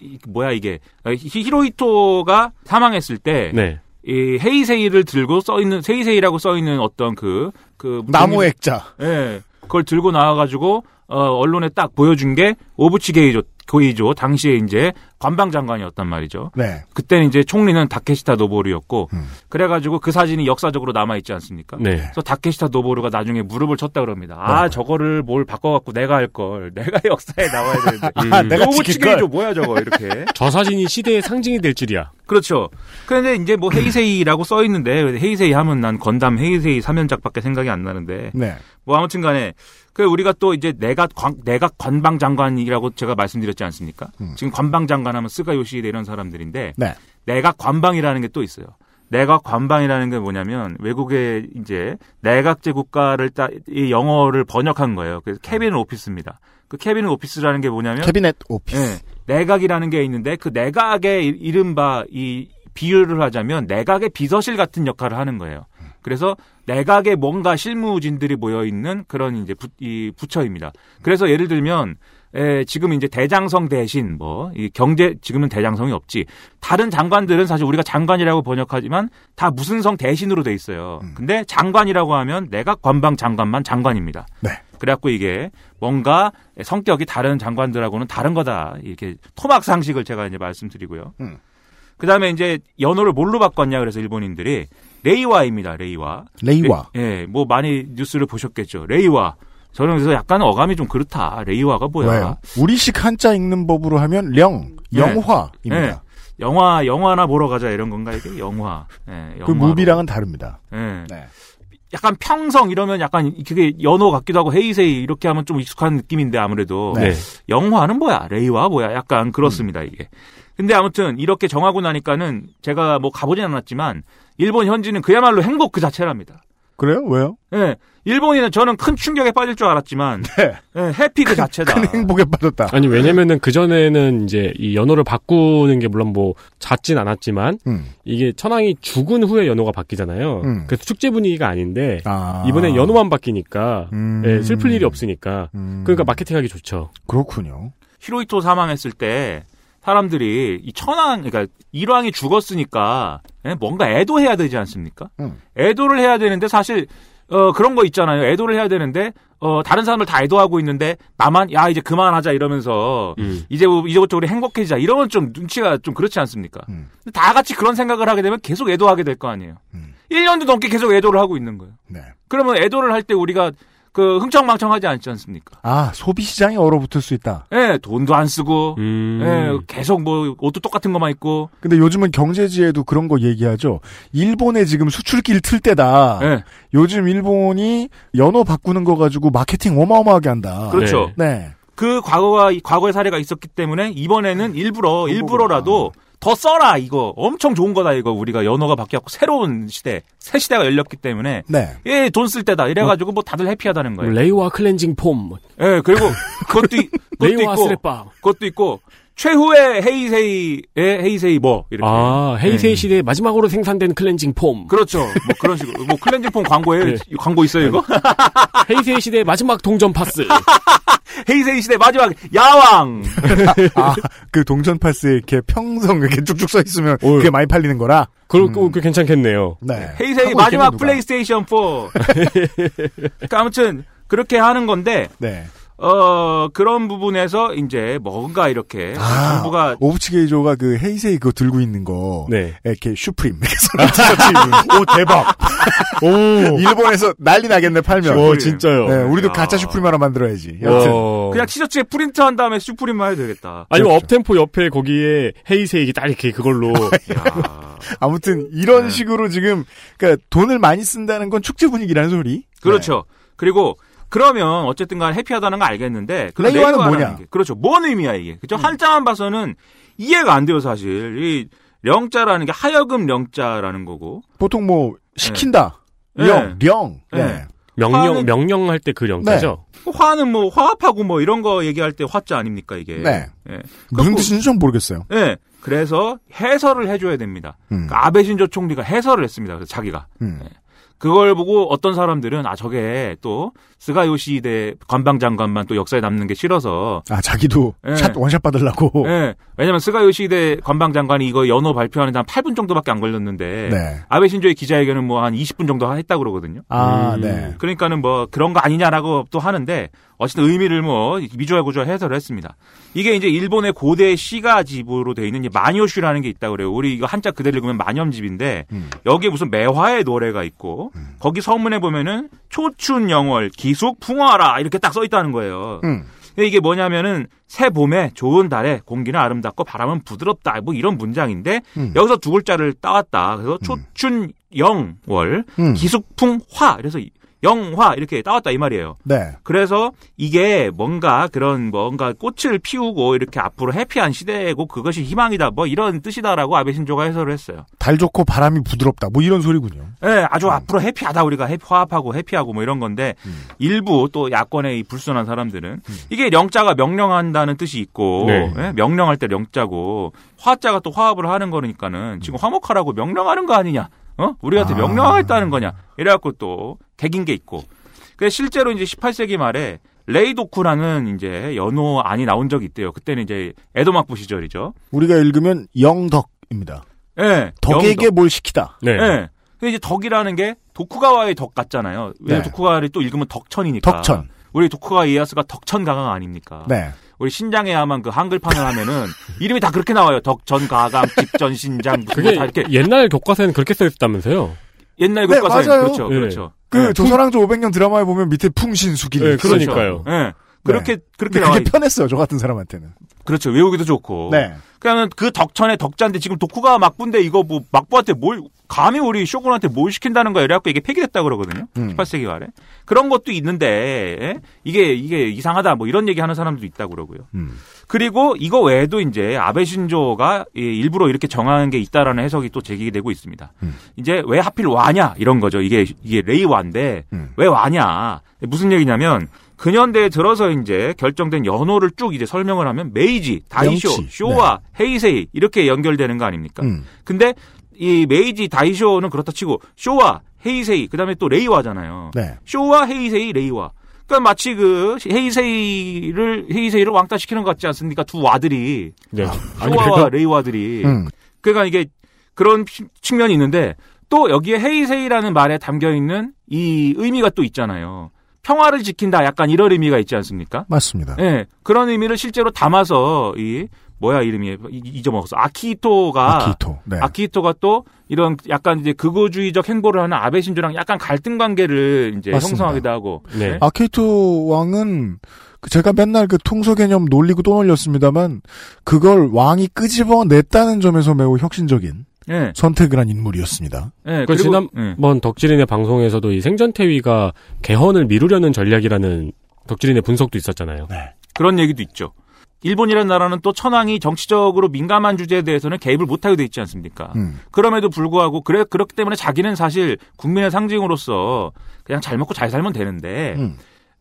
[SPEAKER 3] 이- 뭐야 이게 히- 히로히토가 사망했을 때
[SPEAKER 4] 네.
[SPEAKER 3] 이 헤이세이를 들고 써 있는 헤이세이라고 써 있는 어떤 그그
[SPEAKER 2] 나무 액자.
[SPEAKER 3] 예. 그걸 들고 나와 가지고 어 언론에 딱 보여준 게 오부치 게이조 고이조 당시에 이제 관방 장관이었단 말이죠.
[SPEAKER 2] 네.
[SPEAKER 3] 그때는 이제 총리는 다케시타 노보루였고 그래가지고 그 사진이 역사적으로 남아 있지 않습니까?
[SPEAKER 4] 네.
[SPEAKER 3] 그래서 다케시타 노보루가 나중에 무릎을 쳤다 그럽니다. 아 저거를 뭘 바꿔갖고 내가 할 걸, 내가 역사에 나와야 되는데.
[SPEAKER 2] 아, 내가 지킬 걸.
[SPEAKER 3] 게이조 뭐야 저거 이렇게.
[SPEAKER 4] 저 사진이 시대의 상징이 될 줄이야.
[SPEAKER 3] 그렇죠. 그런데 이제 뭐 헤이세이라고 써 있는데 헤이세이 하면 난 건담 헤이세이 3연작밖에 생각이 안 나는데
[SPEAKER 2] 네.
[SPEAKER 3] 뭐 아무튼간에 그 우리가 또 이제 내각 관, 내각 관방 장관이라고 제가 말씀드렸지 않습니까? 지금 관방 장관 하면 스가 요시히데 이런 사람들인데
[SPEAKER 2] 네.
[SPEAKER 3] 내각 관방이라는 게 또 있어요. 내각 관방이라는 게 뭐냐면 외국의 이제 내각제 국가를 따, 이 영어를 번역한 거예요. 그래서 Cabinet Office입니다. 그 Cabinet Office라는 게 뭐냐면
[SPEAKER 2] Cabinet Office.
[SPEAKER 3] 예, 내각이라는 게 있는데 그 내각의 이- 이른바 이 비유를 하자면 내각의 비서실 같은 역할을 하는 거예요. 그래서 내각에 뭔가 실무진들이 모여 있는 그런 이제 부, 이 부처입니다. 그래서 예를 들면 에, 지금 이제 대장성 대신 뭐 이 경제 지금은 대장성이 없지 다른 장관들은 사실 우리가 장관이라고 번역하지만 다 무슨 성 대신으로 돼 있어요. 근데 장관이라고 하면 내각 관방 장관만 장관입니다.
[SPEAKER 2] 네.
[SPEAKER 3] 그래갖고 이게 뭔가 성격이 다른 장관들하고는 다른 거다 이렇게 토막 상식을 제가 이제 말씀드리고요.
[SPEAKER 2] 음.
[SPEAKER 3] 그 다음에 이제 연호를 뭘로 바꿨냐 그래서 일본인들이 레이와입니다. 레이와.
[SPEAKER 2] 레이와.
[SPEAKER 3] 레- 예, 뭐 많이 뉴스를 보셨겠죠. 레이와. 저는 그래서 약간 어감이 좀 그렇다. 레이와가 뭐야?
[SPEAKER 2] 왜요? 우리식 한자 읽는 법으로 하면 령,
[SPEAKER 3] 네.
[SPEAKER 2] 영화입니다.
[SPEAKER 3] 예. 영화 영화나 보러 가자 이런 건가 이게 영화. 예,
[SPEAKER 2] 그
[SPEAKER 3] 영화로.
[SPEAKER 2] movie랑은 다릅니다.
[SPEAKER 3] 예.
[SPEAKER 2] 네.
[SPEAKER 3] 약간 평성 이러면 약간 그게 연호 같기도 하고 헤이세이 이렇게 하면 좀 익숙한 느낌인데 아무래도
[SPEAKER 4] 네.
[SPEAKER 3] 영화는 뭐야 레이와 뭐야 약간 그렇습니다 이게. 근데 아무튼 이렇게 정하고 나니까는 제가 뭐 가보진 않았지만 일본 현지는 그야말로 행복 그 자체랍니다.
[SPEAKER 2] 그래요? 왜요?
[SPEAKER 3] 예, 일본인은 저는 큰 충격에 빠질 줄 알았지만
[SPEAKER 2] 네.
[SPEAKER 3] 예, 해피 그 자체다.
[SPEAKER 2] 큰 행복에 빠졌다.
[SPEAKER 4] 아니 왜냐면은 그 전에는 이제 이 연호를 바꾸는 게 물론 뭐 잦진 않았지만
[SPEAKER 2] 음.
[SPEAKER 4] 이게 천황이 죽은 후에 연호가 바뀌잖아요.
[SPEAKER 2] 음.
[SPEAKER 4] 그래서 축제 분위기가 아닌데
[SPEAKER 2] 아.
[SPEAKER 4] 이번엔 연호만 바뀌니까
[SPEAKER 2] 음.
[SPEAKER 4] 예, 슬플 일이 없으니까
[SPEAKER 2] 음.
[SPEAKER 4] 그러니까 마케팅하기 좋죠.
[SPEAKER 2] 그렇군요.
[SPEAKER 3] 히로히토 사망했을 때 사람들이 이 천황 그러니까 일왕이 죽었으니까 예, 뭔가 애도해야 되지 않습니까?
[SPEAKER 2] 음.
[SPEAKER 3] 애도를 해야 되는데 사실 어 그런 거 있잖아요. 애도를 해야 되는데 어 다른 사람들 다 애도하고 있는데 나만 야 이제 그만하자 이러면서
[SPEAKER 4] 음.
[SPEAKER 3] 이제 이제부터 우리 행복해지자 이러면 좀 눈치가 좀 그렇지 않습니까?
[SPEAKER 2] 음.
[SPEAKER 3] 다 같이 그런 생각을 하게 되면 계속 애도하게 될 거 아니에요.
[SPEAKER 2] 음.
[SPEAKER 3] 1년도 넘게 계속 애도를 하고 있는 거예요.
[SPEAKER 2] 네.
[SPEAKER 3] 그러면 애도를 할 때 우리가 그 흥청망청하지 않지 않습니까?
[SPEAKER 2] 아 소비 시장이 얼어붙을 수 있다.
[SPEAKER 3] 예, 돈도 안 쓰고,
[SPEAKER 4] 음.
[SPEAKER 3] 예, 계속 뭐 옷도 똑같은 것만 입고,
[SPEAKER 2] 근데 요즘은 경제지에도 그런 거 얘기하죠. 일본에 지금 수출길 틀 때다.
[SPEAKER 3] 예,
[SPEAKER 2] 요즘 일본이 연어 바꾸는 거 가지고 마케팅 어마어마하게 한다.
[SPEAKER 3] 그렇죠.
[SPEAKER 2] 네.
[SPEAKER 3] 그 과거가 과거의 사례가 있었기 때문에 이번에는 일부러 일부러라도 더 써라 이거 엄청 좋은 거다 이거 우리가 연어가 바뀌었고 새로운 시대 새 시대가 열렸기 때문에
[SPEAKER 2] 네.
[SPEAKER 3] 예돈 쓸 때다 이래가지고 뭐 다들 해피하다는 거예요.
[SPEAKER 4] 레이와 클렌징 폼,
[SPEAKER 3] 예 그리고 그것도 이- 그것도
[SPEAKER 4] 레이와
[SPEAKER 3] 있고
[SPEAKER 4] 쓰레빠.
[SPEAKER 3] 그것도 있고 최후의 헤이세이의 헤이세이 뭐 이렇게
[SPEAKER 4] 아, 헤이세이
[SPEAKER 3] 예.
[SPEAKER 4] 시대에 마지막으로 생산된 클렌징 폼.
[SPEAKER 3] 그렇죠 뭐 그런 식으로 뭐 클렌징 폼 광고에
[SPEAKER 4] 네.
[SPEAKER 3] 광고 있어요 이거
[SPEAKER 4] 헤이세이 시대의 마지막 동전 파스.
[SPEAKER 3] 헤이세이 시대 마지막 야왕
[SPEAKER 2] 아, 그 동전 파스에 이렇게 평성 이렇게 쭉쭉 써 있으면
[SPEAKER 4] 어.
[SPEAKER 2] 그게 많이 팔리는 거라.
[SPEAKER 4] 그럴 거그 괜찮겠네요.
[SPEAKER 2] 네.
[SPEAKER 3] 헤이세이
[SPEAKER 2] 하고
[SPEAKER 3] 마지막
[SPEAKER 2] 있겠네.
[SPEAKER 3] 플레이스테이션 4 그러니까 아무튼 그렇게 하는 건데
[SPEAKER 2] 네.
[SPEAKER 3] 어 그런 부분에서 이제 뭔가 이렇게
[SPEAKER 2] 아,
[SPEAKER 3] 정부가
[SPEAKER 2] 오부치 게이조가 그 헤이세이 그거 들고 있는 거.
[SPEAKER 4] 네.
[SPEAKER 2] 이렇게 슈프림. 오, 대박.
[SPEAKER 4] 오.
[SPEAKER 2] 일본에서 난리 나겠네, 팔면.
[SPEAKER 4] 오, 진짜요.
[SPEAKER 2] 네, 우리도
[SPEAKER 3] 야.
[SPEAKER 2] 가짜 슈프림 하나 만들어야지. 여튼.
[SPEAKER 4] 어.
[SPEAKER 3] 그냥 티셔츠에 프린트 한 다음에 슈프림만 해도 되겠다.
[SPEAKER 4] 아니면
[SPEAKER 2] 그렇죠.
[SPEAKER 4] 업템포 옆에 거기에 헤이세이 딱 이렇게 그걸로.
[SPEAKER 3] 야.
[SPEAKER 2] 아무튼 이런
[SPEAKER 3] 네.
[SPEAKER 2] 식으로 지금 그러니까 돈을 많이 쓴다는 건 축제 분위기라는 소리.
[SPEAKER 3] 그렇죠. 그리고 그러면 어쨌든 간 해피하다는 거 알겠는데 그
[SPEAKER 2] 레이와는
[SPEAKER 3] 레이와라는
[SPEAKER 2] 뭐냐?
[SPEAKER 3] 게, 그렇죠. 뭔 의미야 이게. 그죠? 한자만 봐서는 이해가 안 돼요, 사실. 이 령자라는 게 하여금 령자라는 거고.
[SPEAKER 2] 네. 보통 뭐 시킨다.
[SPEAKER 3] 네.
[SPEAKER 2] 령, 령. 네.
[SPEAKER 3] 네.
[SPEAKER 4] 명령, 명령할 때그 영자죠?
[SPEAKER 3] 화는 뭐 화합하고 뭐 이런 거 얘기할 때 화자 아닙니까 이게.
[SPEAKER 2] 네.
[SPEAKER 3] 예.
[SPEAKER 2] 무슨
[SPEAKER 3] 그리고-
[SPEAKER 2] 뜻인지 좀 모르겠어요.
[SPEAKER 3] 네. 그래서 해설을 해줘야 됩니다.
[SPEAKER 2] 음.
[SPEAKER 3] 그러니까 아베 신조 총리가 해설을 했습니다. 그래서 자기가.
[SPEAKER 2] 음.
[SPEAKER 3] 그걸 보고 어떤 사람들은 아 저게 또 스가 요시히데 관방장관만 또 역사에 남는 게 싫어서
[SPEAKER 2] 아 자기도
[SPEAKER 3] 네.
[SPEAKER 2] 샷 원샷 받으려고.
[SPEAKER 3] 예. 왜냐면 스가 요시히데 관방장관이 이거 연호 발표하는데 한 8분 정도밖에 안 걸렸는데
[SPEAKER 2] 네.
[SPEAKER 3] 아베 신조의 기자회견은 뭐 한 20분 정도 했다 그러거든요.
[SPEAKER 2] 아,
[SPEAKER 4] 음.
[SPEAKER 2] 네.
[SPEAKER 3] 그러니까는 뭐 그런 거 아니냐라고 또 하는데 어쨌든 의미를 뭐 미조하고조 해설을 했습니다. 이게 이제 일본의 고대 시가 집으로 돼 있는 이 마녀슈라는 게 있다 그래요. 우리 이거 한자 그대로 읽으면 마념집인데
[SPEAKER 2] 음.
[SPEAKER 3] 여기에 무슨 매화의 노래가 있고 거기 서문에 보면은 초춘 영월 기숙 풍화라 이렇게 딱 써 있다는 거예요.
[SPEAKER 2] 음.
[SPEAKER 3] 근데 이게 뭐냐면은 새 봄에 좋은 달에 공기는 아름답고 바람은 부드럽다 뭐 이런 문장인데
[SPEAKER 2] 음.
[SPEAKER 3] 여기서 두 글자를 따왔다. 그래서 초춘 영월
[SPEAKER 2] 음.
[SPEAKER 3] 기숙풍화 그래서 영화 이렇게 따왔다 이 말이에요.
[SPEAKER 2] 네.
[SPEAKER 3] 그래서 이게 뭔가 그런 뭔가 꽃을 피우고 이렇게 앞으로 해피한 시대고 그것이 희망이다 뭐 이런 뜻이다라고 아베 신조가 해설을 했어요.
[SPEAKER 2] 달 좋고 바람이 부드럽다. 뭐 이런 소리군요.
[SPEAKER 3] 예, 아주 앞으로 해피하다 우리가 해피, 화합하고 해피하고 뭐 이런 건데
[SPEAKER 2] 음.
[SPEAKER 3] 일부 또 야권의 이 불순한 사람들은 이게 영자가 명령한다는 뜻이 있고
[SPEAKER 4] 네.
[SPEAKER 3] 예, 명령할 때 영자고 화자가 또 화합을 하는 거니까는 지금 화목하라고 명령하는 거 아니냐? 어? 우리한테
[SPEAKER 2] 아.
[SPEAKER 3] 명령하겠다는 거냐? 이래갖고 또 개긴 게 있고. 그래서 실제로 이제 18세기 말에 레이도쿠라는 이제 연호 안이 나온 적이 있대요. 그때는 이제 에도 막부 시절이죠.
[SPEAKER 2] 우리가 읽으면 영덕입니다.
[SPEAKER 3] 예.
[SPEAKER 2] 덕에게
[SPEAKER 3] 영덕.
[SPEAKER 2] 뭘 시키다.
[SPEAKER 4] 네.
[SPEAKER 3] 예. 근데 이제 덕이라는 게 도쿠가와의 덕 같잖아요. 왜냐면
[SPEAKER 2] 네.
[SPEAKER 3] 도쿠가와를 또 읽으면 덕천이니까.
[SPEAKER 2] 덕천.
[SPEAKER 3] 우리 도쿠가와 이에야스가 덕천가강 아닙니까?
[SPEAKER 2] 네.
[SPEAKER 3] 우리 신장에야만 그 한글판을 하면은 이름이 다 그렇게 나와요. 덕천가강, 집전 신장 무슨
[SPEAKER 4] 그게
[SPEAKER 3] 뭐다 이렇게
[SPEAKER 4] 옛날 교과서에는 그렇게 써 있었다면서요?
[SPEAKER 3] 옛날
[SPEAKER 2] 네,
[SPEAKER 3] 교과서에
[SPEAKER 2] 맞아요.
[SPEAKER 3] 그렇죠.
[SPEAKER 4] 네.
[SPEAKER 3] 그렇죠.
[SPEAKER 2] 그
[SPEAKER 3] 네.
[SPEAKER 2] 조선왕조 500년 드라마에 보면 밑에 풍신수길.
[SPEAKER 4] 네,
[SPEAKER 2] 있어요.
[SPEAKER 4] 그러니까요.
[SPEAKER 3] 예. 그렇게 그렇게
[SPEAKER 2] 근데
[SPEAKER 3] 나와
[SPEAKER 2] 그게
[SPEAKER 3] 있
[SPEAKER 2] 편했어요. 저 같은 사람한테는.
[SPEAKER 3] 그렇죠. 외우기도 좋고.
[SPEAKER 2] 네.
[SPEAKER 3] 그러면 그 덕천의 덕자인데 지금 도쿠가 막부인데 이거 뭐 막부한테 뭘 감히 우리 쇼군한테 뭘 시킨다는 거야. 이래갖고 이게 폐기됐다 그러거든요.
[SPEAKER 2] 음.
[SPEAKER 3] 18세기 말에. 그런 것도 있는데 예? 이게 이게 이상하다 뭐 이런 얘기 하는 사람도 있다고 그러고요.
[SPEAKER 2] 음.
[SPEAKER 3] 그리고 이거 외에도 이제 아베 신조가 이 일부러 이렇게 정하는 게 있다라는 해석이 또 제기되고 있습니다.
[SPEAKER 2] 음.
[SPEAKER 3] 이제 왜 하필 와냐 이런 거죠. 이게 이게 레이와인데
[SPEAKER 2] 음.
[SPEAKER 3] 왜 와냐 무슨 얘기냐면 근현대에 들어서 이제 결정된 연호를 쭉 이제 설명을 하면 메이지, 다이쇼,
[SPEAKER 2] 명치.
[SPEAKER 3] 쇼와 헤이세이 이렇게 연결되는 거 아닙니까?
[SPEAKER 2] 음.
[SPEAKER 3] 근데 이 메이지, 다이쇼는 그렇다 치고 쇼와 헤이세이 그다음에 또 레이와잖아요.
[SPEAKER 2] 네.
[SPEAKER 3] 쇼와 헤이세이, 레이와. 그러니까 마치 그 헤이세이를 헤이세이를 왕따시키는 것 같지 않습니까? 두 와들이
[SPEAKER 4] 네.
[SPEAKER 3] 쇼와와 레이와들이
[SPEAKER 2] 음.
[SPEAKER 3] 그러니까 이게 그런 피- 측면이 있는데 또 여기에 헤이세이라는 말에 담겨 있는 이 의미가 또 있잖아요. 평화를 지킨다 약간 이런 의미가 있지 않습니까?
[SPEAKER 2] 맞습니다.
[SPEAKER 3] 예. 그런 의미를 실제로 담아서 이 뭐야 이름이 이- 잊어먹었어. 아키히토가
[SPEAKER 2] 아키히토. 네.
[SPEAKER 3] 아키히토가 또 이런 약간 이제 극우주의적 행보를 하는 아베 신조랑 약간 갈등 관계를 이제
[SPEAKER 2] 맞습니다.
[SPEAKER 3] 형성하기도 하고.
[SPEAKER 4] 네.
[SPEAKER 2] 아케이토 왕은 그 제가 맨날 그 통서 개념 놀리고 또 놀렸습니다만 그걸 왕이 끄집어 냈다는 점에서 매우 혁신적인
[SPEAKER 3] 예.
[SPEAKER 2] 선택을 한 인물이었습니다.
[SPEAKER 3] 예.
[SPEAKER 4] 그
[SPEAKER 3] 그리고 예.
[SPEAKER 4] 지난번 덕질인의 방송에서도 이 생전태위가 개헌을 미루려는 전략이라는 덕질인의 분석도 있었잖아요.
[SPEAKER 3] 그런 얘기도 있죠. 일본이라는 나라는 또 천황이 정치적으로 민감한 주제에 대해서는 개입을 못하게 돼 있지 않습니까?
[SPEAKER 2] 음.
[SPEAKER 3] 그럼에도 불구하고 그래 그렇기 때문에 자기는 사실 국민의 상징으로서 그냥 잘 먹고 잘 살면 되는데
[SPEAKER 2] 음.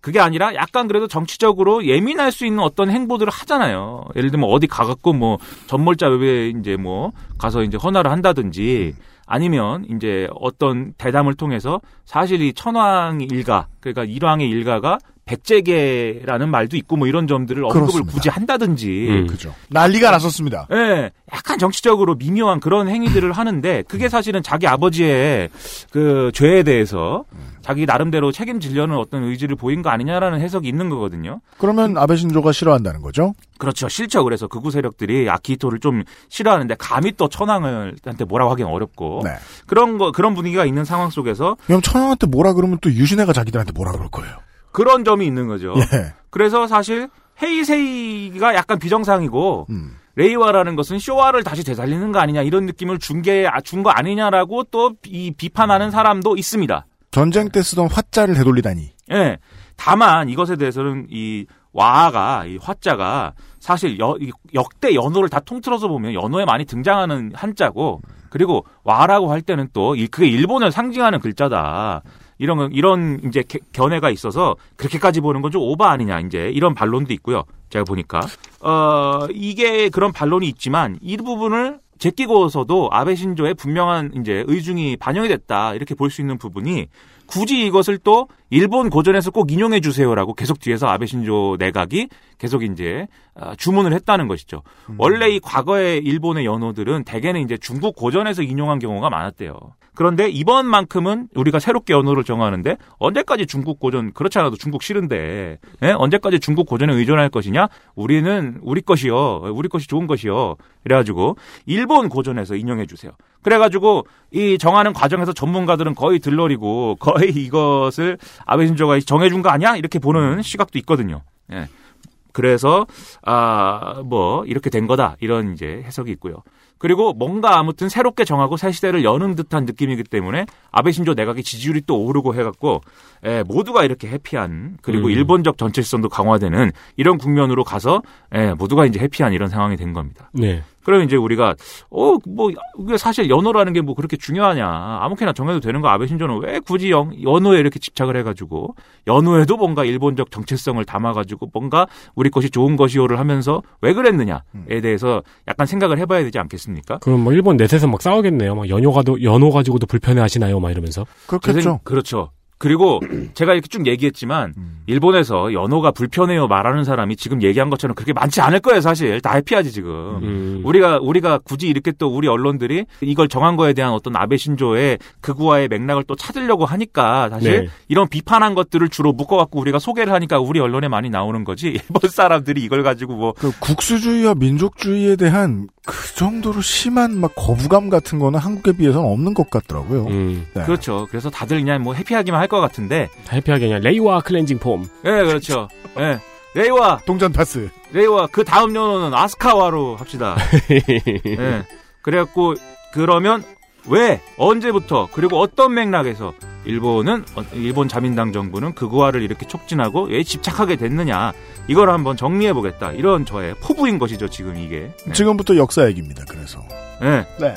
[SPEAKER 3] 그게 아니라 약간 그래도 정치적으로 예민할 수 있는 어떤 행보들을 하잖아요. 예를 들면 어디 가갖고 뭐 전몰자 외에 이제 뭐 가서 이제 헌화를 한다든지 아니면 이제 어떤 대담을 통해서 사실 이 천황 일가 그러니까 일왕의 일가가 백제계라는 말도 있고 뭐 이런 점들을 언급을
[SPEAKER 2] 그렇습니다.
[SPEAKER 3] 굳이 한다든지
[SPEAKER 4] 음.
[SPEAKER 2] 그죠. 난리가 났었습니다.
[SPEAKER 3] 예, 약간 정치적으로 미묘한 그런 행위들을 하는데 그게 사실은 자기 아버지의 그 죄에 대해서 자기 나름대로 책임지려는 어떤 의지를 보인 거 아니냐라는 해석이 있는 거거든요.
[SPEAKER 2] 그러면 아베 신조가 싫어한다는 거죠?
[SPEAKER 3] 그렇죠. 싫죠. 그래서 극우 세력들이 아키히토를 좀 싫어하는데 감히 또 천황을 한테 뭐라고 하긴 어렵고
[SPEAKER 2] 네.
[SPEAKER 3] 그런 거 그런 분위기가 있는 상황 속에서
[SPEAKER 2] 그럼 천황한테 뭐라 그러면 또 유신애가 자기들한테 뭐라 그럴 거예요.
[SPEAKER 3] 그런 점이 있는 거죠.
[SPEAKER 2] 예.
[SPEAKER 3] 그래서 사실 헤이세이가 약간 비정상이고
[SPEAKER 2] 음.
[SPEAKER 3] 레이와라는 것은 쇼와를 다시 되살리는 거 아니냐 이런 느낌을 준 게 준 거 아니냐라고 또 이 비판하는 사람도 있습니다.
[SPEAKER 2] 전쟁 때 쓰던 화자를 되돌리다니.
[SPEAKER 3] 예. 다만 이것에 대해서는 이 와가 이 화자가 사실 여- 이 역대 연호를 다 통틀어서 보면 연호에 많이 등장하는 한자고 그리고 와라고 할 때는 또 이- 그게 일본을 상징하는 글자다. 이런 거- 이런 이제 개- 견해가 있어서 그렇게까지 보는 건 좀 오바 아니냐 이제 이런 반론도 있고요. 제가 보니까 어 이게 그런 반론이 있지만 이 부분을 제끼고서도 아베 신조의 분명한 이제 의중이 반영이 됐다 이렇게 볼 수 있는 부분이 굳이 이것을 또 일본 고전에서 꼭 인용해 주세요라고 계속 뒤에서 아베 신조 내각이 계속 이제 아, 주문을 했다는 것이죠. 원래 이 과거의 일본의 연호들은 대개는 이제 중국 고전에서 인용한 경우가 많았대요. 그런데 이번만큼은 우리가 새롭게 연호를 정하는데 언제까지 중국 고전 그렇지 않아도 중국 싫은데 예? 언제까지 중국 고전에 의존할 것이냐? 우리는 우리 것이요, 우리 것이 좋은 것이요. 그래가지고 일본 고전에서 인용해 주세요. 그래가지고 이 정하는 과정에서 전문가들은 거의 들러리고 거의 이것을 아베 신조가 정해준 거 아니야? 이렇게 보는 시각도 있거든요. 예. 그래서 아 뭐 이렇게 된 거다 이런 이제 해석이 있고요. 그리고 뭔가 아무튼 새롭게 정하고 새 시대를 여는 듯한 느낌이기 때문에 아베 신조 내각의 지지율이 또 오르고 해갖고 에, 모두가 이렇게 해피한 그리고
[SPEAKER 4] 음.
[SPEAKER 3] 일본적 전체성도 강화되는 이런 국면으로 가서 에, 모두가 이제 해피한 이런 상황이 된 겁니다.
[SPEAKER 4] 네.
[SPEAKER 3] 그러면 이제 우리가 어 뭐 이게 사실 연호라는 게 뭐 그렇게 중요하냐 아무렇게나 정해도 되는 거 아베 신조는 왜 굳이 영, 연호에 이렇게 집착을 해가지고 연호에도 뭔가 일본적 정체성을 담아가지고 뭔가 우리 것이 좋은 것이요를 하면서 왜 그랬느냐에 대해서 약간 생각을 해봐야 되지 않겠습니까?
[SPEAKER 4] 그럼 뭐 일본 넷에서 막 싸우겠네요. 막 연호가도 연호 가지고도 불편해 하시나요? 막 이러면서.
[SPEAKER 2] 그렇겠죠.
[SPEAKER 3] 그렇죠. 그리고 제가 이렇게 쭉 얘기했지만 일본에서 연호가 불편해요 말하는 사람이 지금 얘기한 것처럼 그렇게 많지 않을 거예요 사실 다 해피하지 지금
[SPEAKER 4] 음.
[SPEAKER 3] 우리가 우리가 굳이 이렇게 또 우리 언론들이 이걸 정한 거에 대한 어떤 아베 신조의 극우화의 맥락을 또 찾으려고 하니까 사실
[SPEAKER 4] 네.
[SPEAKER 3] 이런 비판한 것들을 주로 묶어갖고 우리가 소개를 하니까 우리 언론에 많이 나오는 거지 일본 사람들이 이걸 가지고 뭐
[SPEAKER 2] 그 국수주의와 민족주의에 대한 그 정도로 심한 막 거부감 같은 거는 한국에 비해서는 없는 것 같더라고요.
[SPEAKER 4] 음.
[SPEAKER 2] 네.
[SPEAKER 3] 그렇죠 그래서 다들 그냥 뭐 해피하기만 할 것 같은데
[SPEAKER 4] 다 해피하게 그냥 레이와 클렌징 폼.
[SPEAKER 3] 예 그렇죠 예 레이와
[SPEAKER 2] 동전 파스.
[SPEAKER 3] 레이와 그 다음 연호는 아스카와로 합시다. 예. 그래갖고 그러면 왜 언제부터 그리고 어떤 맥락에서 일본은 어, 일본 자민당 정부는 극우화를 이렇게 촉진하고 왜 집착하게 됐느냐 이걸 한번 정리해 보겠다 이런 저의 포부인 것이죠 지금 이게. 네.
[SPEAKER 2] 지금부터 역사 얘기입니다. 그래서.
[SPEAKER 3] 네.
[SPEAKER 2] 네.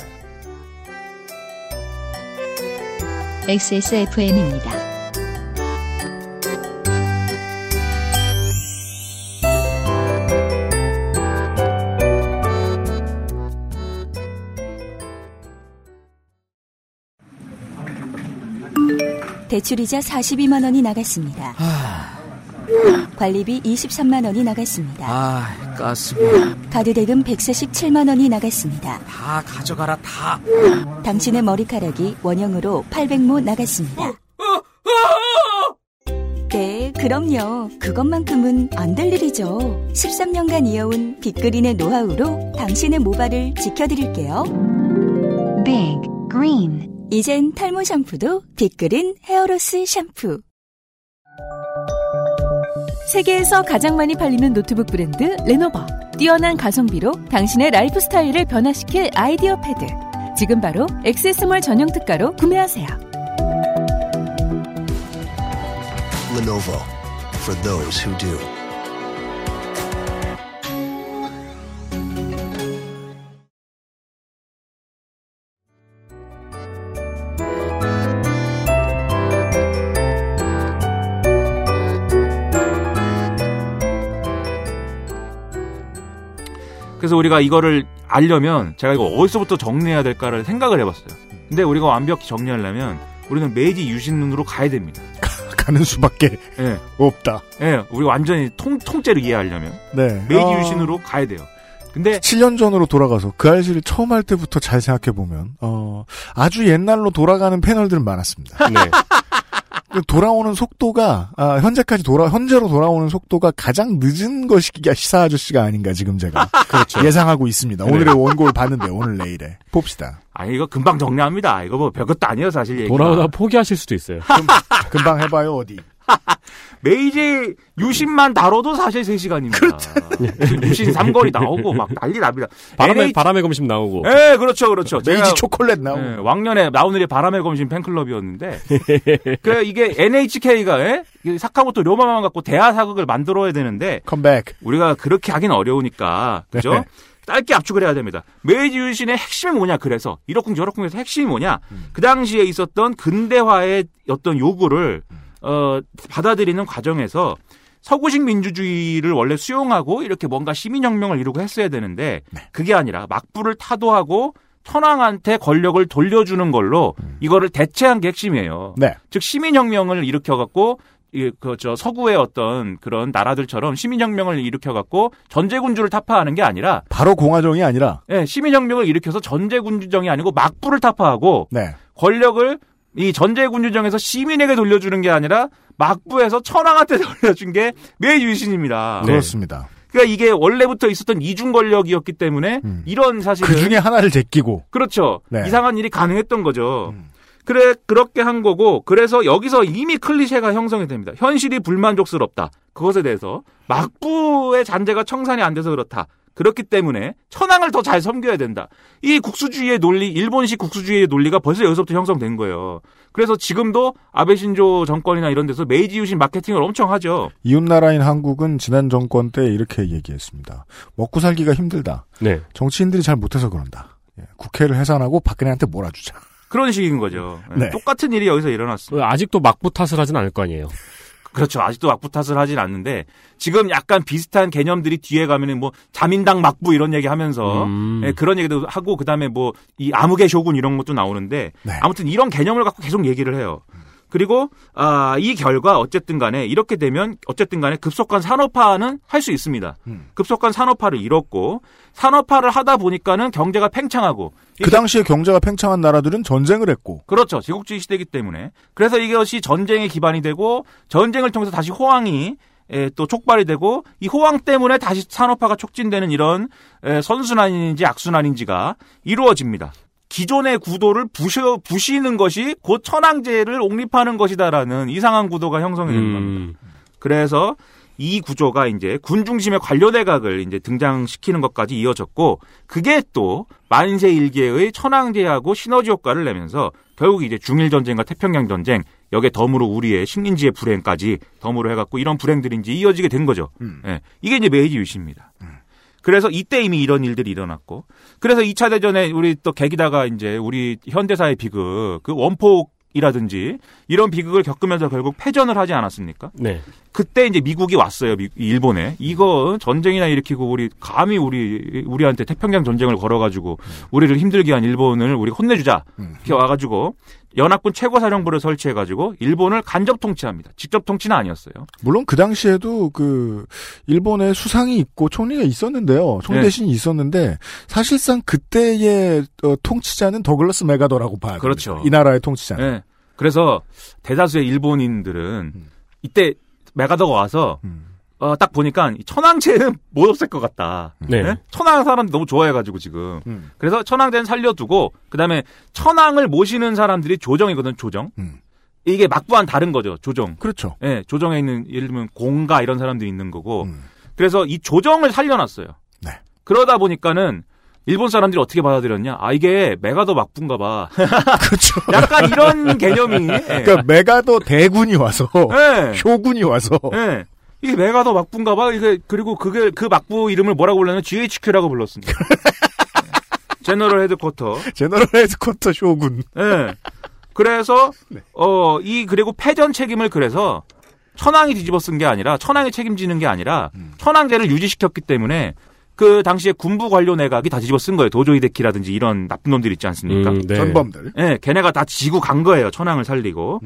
[SPEAKER 1] XSFM입니다.
[SPEAKER 5] 대출이자 42만 원이 나갔습니다. 관리비 23만 원이 나갔습니다.
[SPEAKER 13] 아, 가스비.
[SPEAKER 5] 카드 대금 147만 원이 나갔습니다.
[SPEAKER 13] 다 가져가라, 다.
[SPEAKER 5] 당신의 머리카락이 원형으로 800모 나갔습니다. 네, 그럼요. 그것만큼은 안 될 일이죠. 13년간 이어온 빅그린의 노하우로 당신의 모발을 지켜드릴게요.
[SPEAKER 8] Big Green
[SPEAKER 5] 이젠 탈모 샴푸도 빅그린 헤어로스 샴푸. 세계에서 가장 많이 팔리는 노트북 브랜드 레노버. 뛰어난 가성비로 당신의 라이프 스타일을 변화시킬 아이디어패드. 지금 바로 액세스몰 전용 특가로 구매하세요.
[SPEAKER 6] Lenovo for those who do.
[SPEAKER 3] 그래서 우리가 이거를 알려면 제가 이거 어디서부터 정리해야 될까를 생각을 해봤어요. 근데 우리가 완벽히 정리하려면 우리는 메이지 유신으로 가야 됩니다.
[SPEAKER 2] 가는 수밖에
[SPEAKER 3] 예.
[SPEAKER 2] 없다.
[SPEAKER 3] 예, 우리 완전히 통, 통째로 이해하려면
[SPEAKER 2] 네.
[SPEAKER 3] 메이지
[SPEAKER 2] 어,
[SPEAKER 3] 유신으로 가야 돼요. 근데
[SPEAKER 2] 7년 전으로 돌아가서 그 알씨를 처음 할 때부터 잘 생각해 보면 어, 아주 옛날로 돌아가는 패널들은 많았습니다.
[SPEAKER 4] 네.
[SPEAKER 2] 그 돌아오는 속도가 아, 현재까지 돌아 현재로 돌아오는 속도가 가장 늦은 것이 시사 아저씨가 아닌가 지금 제가
[SPEAKER 4] 그렇죠.
[SPEAKER 2] 예상하고 있습니다.
[SPEAKER 3] 네.
[SPEAKER 2] 오늘의 원고를 봤는데 오늘 내일에 봅시다.
[SPEAKER 3] 아니 이거 금방 정리합니다. 이거 뭐 별것도 아니에요 사실 얘기가.
[SPEAKER 4] 돌아오다 포기하실 수도 있어요.
[SPEAKER 2] 금방 해봐요 어디.
[SPEAKER 3] 메이지 유신만 다뤄도 사실 3시간입니다.
[SPEAKER 2] 그렇죠.
[SPEAKER 3] 유신 삼거리 나오고 막 난리 납니다.
[SPEAKER 4] 바람의
[SPEAKER 3] NH
[SPEAKER 4] 바람의 검심 나오고.
[SPEAKER 3] 예, 그렇죠, 그렇죠.
[SPEAKER 2] 메이지 초콜릿 나오고.
[SPEAKER 3] 예, 왕년에 나 오늘의 바람의 검심 팬클럽이었는데, 그 이게 NHK가 예? 사카모토 료마만 갖고 대하 사극을 만들어야 되는데
[SPEAKER 2] 컴백.
[SPEAKER 3] 우리가 그렇게 하긴 어려우니까 그죠?
[SPEAKER 2] 네.
[SPEAKER 3] 짧게 압축을 해야 됩니다. 메이지 유신의 핵심이 뭐냐? 그래서 이러쿵저러쿵해서 핵심이 뭐냐? 그 당시에 있었던 근대화의 어떤 요구를 어, 받아들이는 과정에서 서구식 민주주의를 원래 수용하고 이렇게 뭔가 시민혁명을 이루고 했어야 되는데 그게 아니라 막부를 타도하고 천황한테 권력을 돌려주는 걸로 이거를 대체한 게 핵심이에요.
[SPEAKER 2] 네.
[SPEAKER 3] 즉 시민혁명을 일으켜갖고 그저 서구의 어떤 그런 나라들처럼 시민혁명을 일으켜갖고 전제군주를 타파하는 게 아니라
[SPEAKER 2] 바로 공화정이 아니라
[SPEAKER 3] 예, 시민혁명을 일으켜서 전제군주정이 아니고 막부를 타파하고
[SPEAKER 2] 네.
[SPEAKER 3] 권력을 이 전제군주정에서 시민에게 돌려주는 게 아니라 막부에서 천황한테 돌려준 게 매유신입니다.
[SPEAKER 2] 그렇습니다.
[SPEAKER 3] 그러니까 이게 원래부터 있었던 이중 권력이었기 때문에 이런 사실은
[SPEAKER 2] 그 중에 하나를 제끼고
[SPEAKER 3] 그렇죠.
[SPEAKER 2] 네.
[SPEAKER 3] 이상한 일이 가능했던 거죠. 그래 그렇게 한 거고 그래서 여기서 이미 클리셰가 형성이 됩니다. 현실이 불만족스럽다. 그것에 대해서 막부의 잔재가 청산이 안 돼서 그렇다. 그렇기 때문에 천황을 더 잘 섬겨야 된다. 이 국수주의의 논리, 일본식 국수주의의 논리가 벌써 여기서부터 형성된 거예요. 그래서 지금도 아베 신조 정권이나 이런 데서 메이지 유신 마케팅을 엄청 하죠.
[SPEAKER 2] 이웃나라인 한국은 지난 정권 때 이렇게 얘기했습니다. 먹고 살기가 힘들다.
[SPEAKER 4] 네.
[SPEAKER 2] 정치인들이 잘 못해서 그런다. 예, 국회를 해산하고 박근혜한테 몰아주자.
[SPEAKER 3] 그런 식인 거죠.
[SPEAKER 2] 네.
[SPEAKER 3] 똑같은 일이 여기서 일어났어.
[SPEAKER 4] 아직도 막부 탓을 하진 않을 거 아니에요.
[SPEAKER 3] 그렇죠. 아직도 막부 탓을 하진 않는데 지금 약간 비슷한 개념들이 뒤에 가면은 뭐 자민당 막부 이런 얘기 하면서
[SPEAKER 4] 음.
[SPEAKER 3] 예, 그런 얘기도 하고 그다음에 뭐이 아무개 쇼군 이런 것도 나오는데
[SPEAKER 2] 네.
[SPEAKER 3] 아무튼 이런 개념을 갖고 계속 얘기를 해요. 그리고 아, 이 결과 어쨌든 간에 이렇게 되면 어쨌든 간에 급속한 산업화는 할 수 있습니다.
[SPEAKER 2] 음.
[SPEAKER 3] 급속한 산업화를 이뤘고 산업화를 하다 보니까는 경제가 팽창하고
[SPEAKER 2] 그 당시에 경제가 팽창한 나라들은 전쟁을 했고
[SPEAKER 3] 그렇죠. 제국주의 시대이기 때문에. 그래서 이것이 전쟁의 기반이 되고 전쟁을 통해서 다시 호황이 에, 또 촉발이 되고 이 호황 때문에 다시 산업화가 촉진되는 이런 에, 선순환인지 악순환인지가 이루어집니다. 기존의 구도를 부셔, 부시는 것이 곧 천황제를 옹립하는 것이다라는 이상한 구도가 형성이 되는 겁니다.
[SPEAKER 4] 음.
[SPEAKER 3] 그래서 이 구조가 이제 군 중심의 관료 대각을 이제 등장시키는 것까지 이어졌고 그게 또 만세 일개의 천황제하고 시너지 효과를 내면서 결국 이제 중일 전쟁과 태평양 전쟁 여기에 덤으로 우리의 식민지의 불행까지 덤으로 해갖고 이런 불행들이 이제 이어지게 된 거죠. 예. 이게 이제 메이지 유시입니다. 그래서 이때 이미 이런 일들이 일어났고 그래서 2차 대전에 우리 또 계기다가 이제 우리 현대사의 비극 그 원폭 이라든지 이런 비극을 겪으면서 결국 패전을 하지 않았습니까?
[SPEAKER 4] 네.
[SPEAKER 3] 그때 이제 미국이 왔어요. 미- 일본에. 이거 전쟁이나 일으키고 우리 감히 우리 우리한테 태평양 전쟁을 걸어 가지고 우리를 힘들게 한 일본을 우리 혼내 주자. 이렇게 와 가지고 연합군 최고사령부를 설치해가지고 일본을 간접 통치합니다. 직접 통치는 아니었어요.
[SPEAKER 2] 물론 그 당시에도 그 일본에 수상이 있고 총리가 있었는데요. 총리
[SPEAKER 3] 네.
[SPEAKER 2] 대신이 있었는데 사실상 그때의 어, 통치자는 더글라스 메가더라고 봐요.
[SPEAKER 3] 그렇죠.
[SPEAKER 2] 이 나라의 통치자는.
[SPEAKER 3] 예. 그래서 대다수의 일본인들은 이때 메가더가 와서 어, 딱 보니까 이 천황제는 못 없앨 것 같다.
[SPEAKER 4] 네.
[SPEAKER 3] 예? 천황 사람들 너무 좋아해가지고 지금.
[SPEAKER 2] 음.
[SPEAKER 3] 그래서 천황제는 살려두고 그다음에 천황을 모시는 사람들이 조정이거든 조정. 이게 막부한 다른 거죠 조정.
[SPEAKER 2] 그렇죠.
[SPEAKER 3] 예, 조정에 있는 예를 들면 공가 이런 사람들이 있는 거고. 그래서 이 조정을 살려놨어요.
[SPEAKER 2] 네.
[SPEAKER 3] 그러다 보니까는 일본 사람들이 어떻게 받아들였냐? 아 이게 메가더 막부인가 봐.
[SPEAKER 2] 그렇죠.
[SPEAKER 3] 약간 이런 개념이. 예.
[SPEAKER 2] 그러니까 메가더 대군이 와서
[SPEAKER 3] 네.
[SPEAKER 2] 효군이 와서
[SPEAKER 3] 예. 이게 메가더 막부인가 봐. 이게 그리고 그게 그 막부 이름을 뭐라고 불렀냐면 GHQ라고 불렀습니다. 예. General Headquarter.
[SPEAKER 2] 제너럴 헤드쿼터 쇼군.
[SPEAKER 3] 예. 그래서 어이 그리고 패전 책임을 그래서 천황이 뒤집어 쓴 게 아니라 천황이 책임지는 게 아니라 천황제를 유지시켰기 때문에 그 당시에 군부 관료 내각이 다 뒤집어 쓴 거예요. 도조히데키라든지 이런 나쁜 놈들 있지 않습니까?
[SPEAKER 4] 음, 네.
[SPEAKER 2] 전범들.
[SPEAKER 3] 예, 걔네가 다 지고 간 거예요. 천황을 살리고.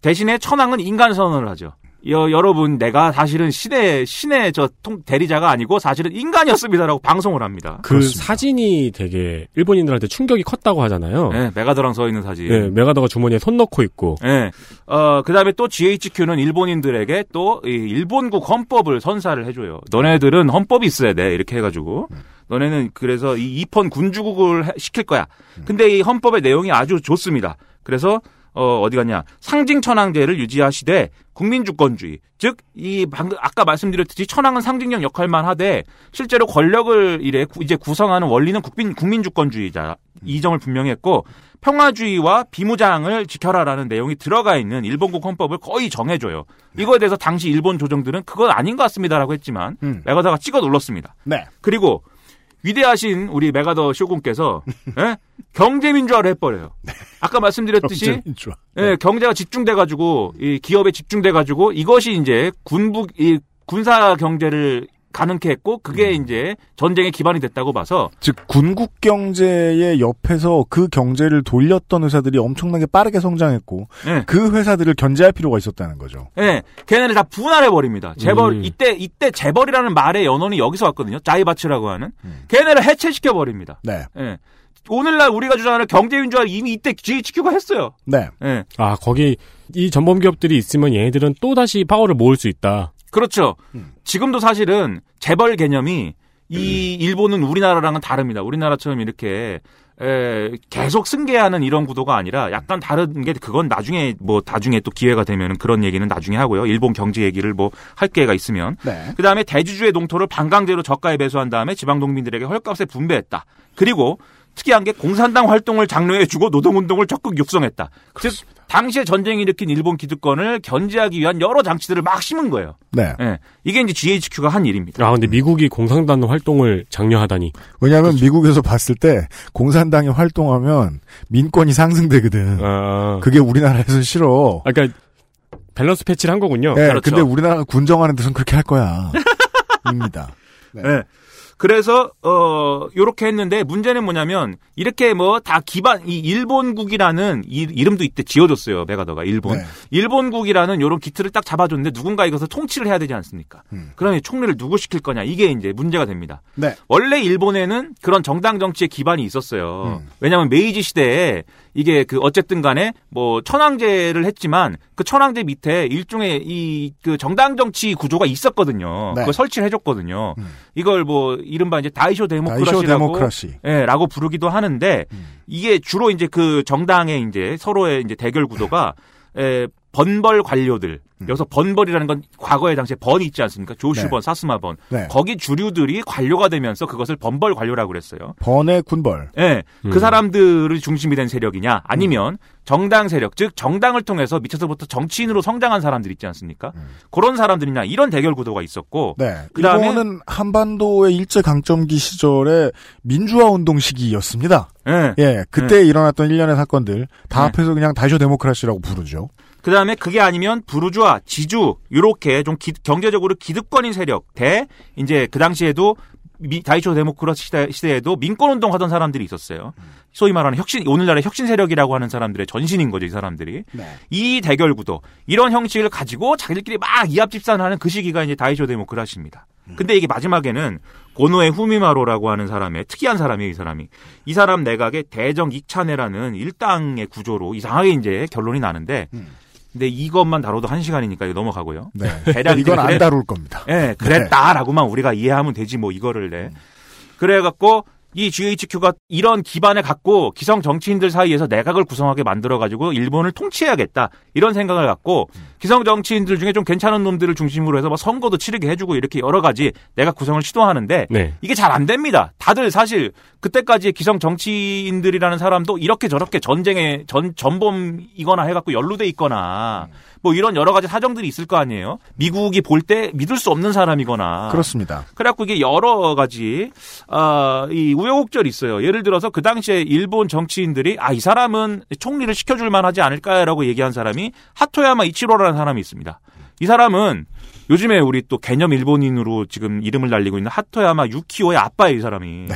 [SPEAKER 3] 대신에 천황은 인간 선언을 하죠. 여, 여러분, 내가 사실은 신의, 신의 저 통, 대리자가 아니고 사실은 인간이었습니다라고 방송을 합니다.
[SPEAKER 4] 그 사진이 되게 일본인들한테 충격이 컸다고 하잖아요.
[SPEAKER 3] 네, 메가더랑 서 있는 사진.
[SPEAKER 4] 네, 메가더가 주머니에 손 넣고 있고.
[SPEAKER 3] 예. 어, 그 다음에 또 GHQ는 일본인들에게 또, 이 일본국 헌법을 선사를 해줘요. 너네들은 헌법이 있어야 돼. 이렇게 해가지고. 너네는 그래서 이 입헌 군주국을 해- 시킬 거야. 근데 이 헌법의 내용이 아주 좋습니다. 그래서, 어, 어디 갔냐. 상징 천황제를 유지하시되 국민주권주의. 즉, 이 방금, 아까 말씀드렸듯이 천황은 상징적 역할만 하되 실제로 권력을 이래 구- 이제 구성하는 원리는 국민, 국민주권주의자. 이 점을 분명히 했고 평화주의와 비무장을 지켜라라는 내용이 들어가 있는 일본국 헌법을 거의 정해줘요. 이거에 대해서 당시 일본 조정들은 그건 아닌 것 같습니다라고 했지만 메가더가 찍어 눌렀습니다.
[SPEAKER 2] 네.
[SPEAKER 3] 그리고 위대하신 우리 메가더 쇼군께서 예? 경제민주화를 해버려요. 아까 말씀드렸듯이
[SPEAKER 2] 경제민주화.
[SPEAKER 3] 예, 경제가 집중돼가지고 이 기업에 집중돼가지고 이것이 이제 군부 이 군사 경제를 가능케 했고 그게 이제 전쟁의 기반이 됐다고 봐서
[SPEAKER 2] 즉 군국 경제의 옆에서 그 경제를 돌렸던 회사들이 엄청나게 빠르게 성장했고
[SPEAKER 3] 예.
[SPEAKER 2] 그 회사들을 견제할 필요가 있었다는 거죠.
[SPEAKER 3] 예, 걔네를 다 분할해 버립니다. 재벌
[SPEAKER 2] 음.
[SPEAKER 3] 이때 이때 재벌이라는 말의 연원이 여기서 왔거든요. 자이바츠라고 하는 걔네를 해체시켜 버립니다.
[SPEAKER 2] 네.
[SPEAKER 3] 예. 오늘날 우리가 주장하는 경제민주화를 이미 이때 GHQ가 했어요.
[SPEAKER 2] 네.
[SPEAKER 3] 예.
[SPEAKER 4] 아, 거기 이 전범 기업들이 있으면 얘네들은 또 다시 파워를 모을 수 있다.
[SPEAKER 3] 그렇죠.
[SPEAKER 2] 음.
[SPEAKER 3] 지금도 사실은 재벌 개념이 이 일본은 우리나라랑은 다릅니다. 우리나라처럼 이렇게 에, 계속 승계하는 이런 구도가 아니라 약간 다른 게 그건 나중에 뭐 나중에 또 기회가 되면 그런 얘기는 나중에 하고요. 일본 경제 얘기를 뭐 할 기회가 있으면
[SPEAKER 2] 네.
[SPEAKER 3] 그 다음에 대주주의 동토를 반강제로 저가에 배수한 다음에 지방 농민들에게 헐값에 분배했다. 그리고 특이한 게 공산당 활동을 장려해주고 노동운동을 적극 육성했다. 즉 당시에 전쟁 일으킨 일본 기득권을 견제하기 위한 여러 장치들을 막 심은 거예요.
[SPEAKER 2] 네.
[SPEAKER 3] 예. 이게 이제 GHQ가 한 일입니다.
[SPEAKER 4] 아, 근데 미국이 공산당 활동을 장려하다니.
[SPEAKER 2] 왜냐하면 미국에서 봤을 때 공산당이 활동하면 민권이 상승되거든.
[SPEAKER 4] 아.
[SPEAKER 2] 그게 우리나라에서 싫어.
[SPEAKER 4] 아, 그러니까 밸런스 패치를 한 거군요.
[SPEAKER 2] 네, 근데 우리나라가 군정하는 데선 그렇게 할 거야. 입니다. 네.
[SPEAKER 3] 예. 그래서 어 요렇게 했는데 문제는 뭐냐면 이렇게 뭐 다 기반 이 일본국이라는 이, 이름도 이때 지어줬어요 메가더가 일본
[SPEAKER 2] 네.
[SPEAKER 3] 일본국이라는 요런 기틀을 딱 잡아줬는데 누군가 이것을 통치를 해야 되지 않습니까? 그러면 총리를 누구 시킬 거냐 이게 이제 문제가 됩니다.
[SPEAKER 2] 네.
[SPEAKER 3] 원래 일본에는 그런 정당 정치의 기반이 있었어요.
[SPEAKER 2] 음.
[SPEAKER 3] 왜냐하면 메이지 시대에 이게 그 어쨌든 간에 뭐 천황제를 했지만 그 천황제 밑에 일종의 이 그 정당 정치 구조가 있었거든요.
[SPEAKER 2] 네.
[SPEAKER 3] 그걸 설치를 해줬거든요. 이걸 뭐 이른바 이제 다이쇼 데모크라시라고
[SPEAKER 2] 데모크라시. 음.
[SPEAKER 3] 예, 라고 부르기도 하는데 이게 주로 이제 그 정당의 이제 서로의 이제 대결 구도가 에, 번벌 관료들
[SPEAKER 2] 음.
[SPEAKER 3] 여기서 번벌이라는 건 과거에 당시에 번이 있지 않습니까? 조슈번,
[SPEAKER 2] 네.
[SPEAKER 3] 사스마번.
[SPEAKER 2] 네.
[SPEAKER 3] 거기 주류들이 관료가 되면서 그것을 번벌 관료라고 그랬어요.
[SPEAKER 2] 번의 군벌.
[SPEAKER 3] 예,
[SPEAKER 2] 음.
[SPEAKER 3] 그 사람들이 중심이 된 세력이냐, 아니면 정당 세력, 즉 정당을 통해서 밑에서부터 정치인으로 성장한 사람들 있지 않습니까? 그런 사람들이냐 이런 대결 구도가 있었고,
[SPEAKER 2] 네.
[SPEAKER 3] 그다음에
[SPEAKER 2] 일본은 한반도의 일제 강점기 시절에 민주화 운동 시기였습니다.
[SPEAKER 3] 예,
[SPEAKER 2] 예, 그때
[SPEAKER 3] 예.
[SPEAKER 2] 일어났던 일련의 사건들 다
[SPEAKER 3] 네.
[SPEAKER 2] 합해서 그냥 다이쇼 데모크라시라고 부르죠.
[SPEAKER 3] 그 다음에 그게 아니면 부르주아, 지주, 요렇게 좀 기- 경제적으로 기득권인 세력, 대, 이제 그 당시에도 미- 다이쇼 데모크라시 시대, 시대 에도 민권 운동 하던 사람들이 있었어요. 소위 말하는 혁신 오늘날의 혁신 세력이라고 하는 사람들의 전신인 거죠, 이 사람들이. 이 대결 구도 이런 형식을 가지고 자기들끼리 막 이합집산하는 그 시기가 이제 다이쇼 데모크라시입니다. 근데 이게 마지막에는 고노의 후미마로라고 하는 사람의 특이한 사람이에요, 이 사람이. 이 사람 내각의 대정 익차네라는 일당의 구조로 이상하게 이제 결론이 나는데 근데 이것만 다뤄도 한 시간이니까 이거 넘어가고요.
[SPEAKER 2] 네.
[SPEAKER 3] 대략
[SPEAKER 2] 이건 안
[SPEAKER 3] 그래-
[SPEAKER 2] 다룰 겁니다.
[SPEAKER 3] 예, 그랬다라고만 우리가 이해하면 되지 뭐 이거를 내. 그래갖고 이 GHQ가 이런 기반을 갖고 기성 정치인들 사이에서 내각을 구성하게 만들어가지고 일본을 통치해야겠다 이런 생각을 갖고 기성 정치인들 중에 좀 괜찮은 놈들을 중심으로 해서 막 선거도 치르게 해주고 이렇게 여러 가지 내각 구성을 시도하는데
[SPEAKER 4] 네.
[SPEAKER 3] 이게 잘 안 됩니다. 다들 사실 그때까지 기성 정치인들이라는 사람도 이렇게 저렇게 전쟁에 전 전범이거나 해갖고 연루돼 있거나 뭐 이런 여러 가지 사정들이 있을 거 아니에요. 미국이 볼 때 믿을 수 없는 사람이거나
[SPEAKER 2] 그렇습니다.
[SPEAKER 3] 그래갖고 이게 여러 가지 아이 우여곡절이 있어요. 예를 들어서 그 당시에 일본 정치인들이 아 이 사람은 총리를 시켜줄 만하지 않을까라고 얘기한 사람이 하토야마 이치로라는 사람이 있습니다. 이 사람은 요즘에 우리 또 개념 일본인으로 지금 이름을 날리고 있는 하토야마 유키오의 아빠예요, 이 사람이.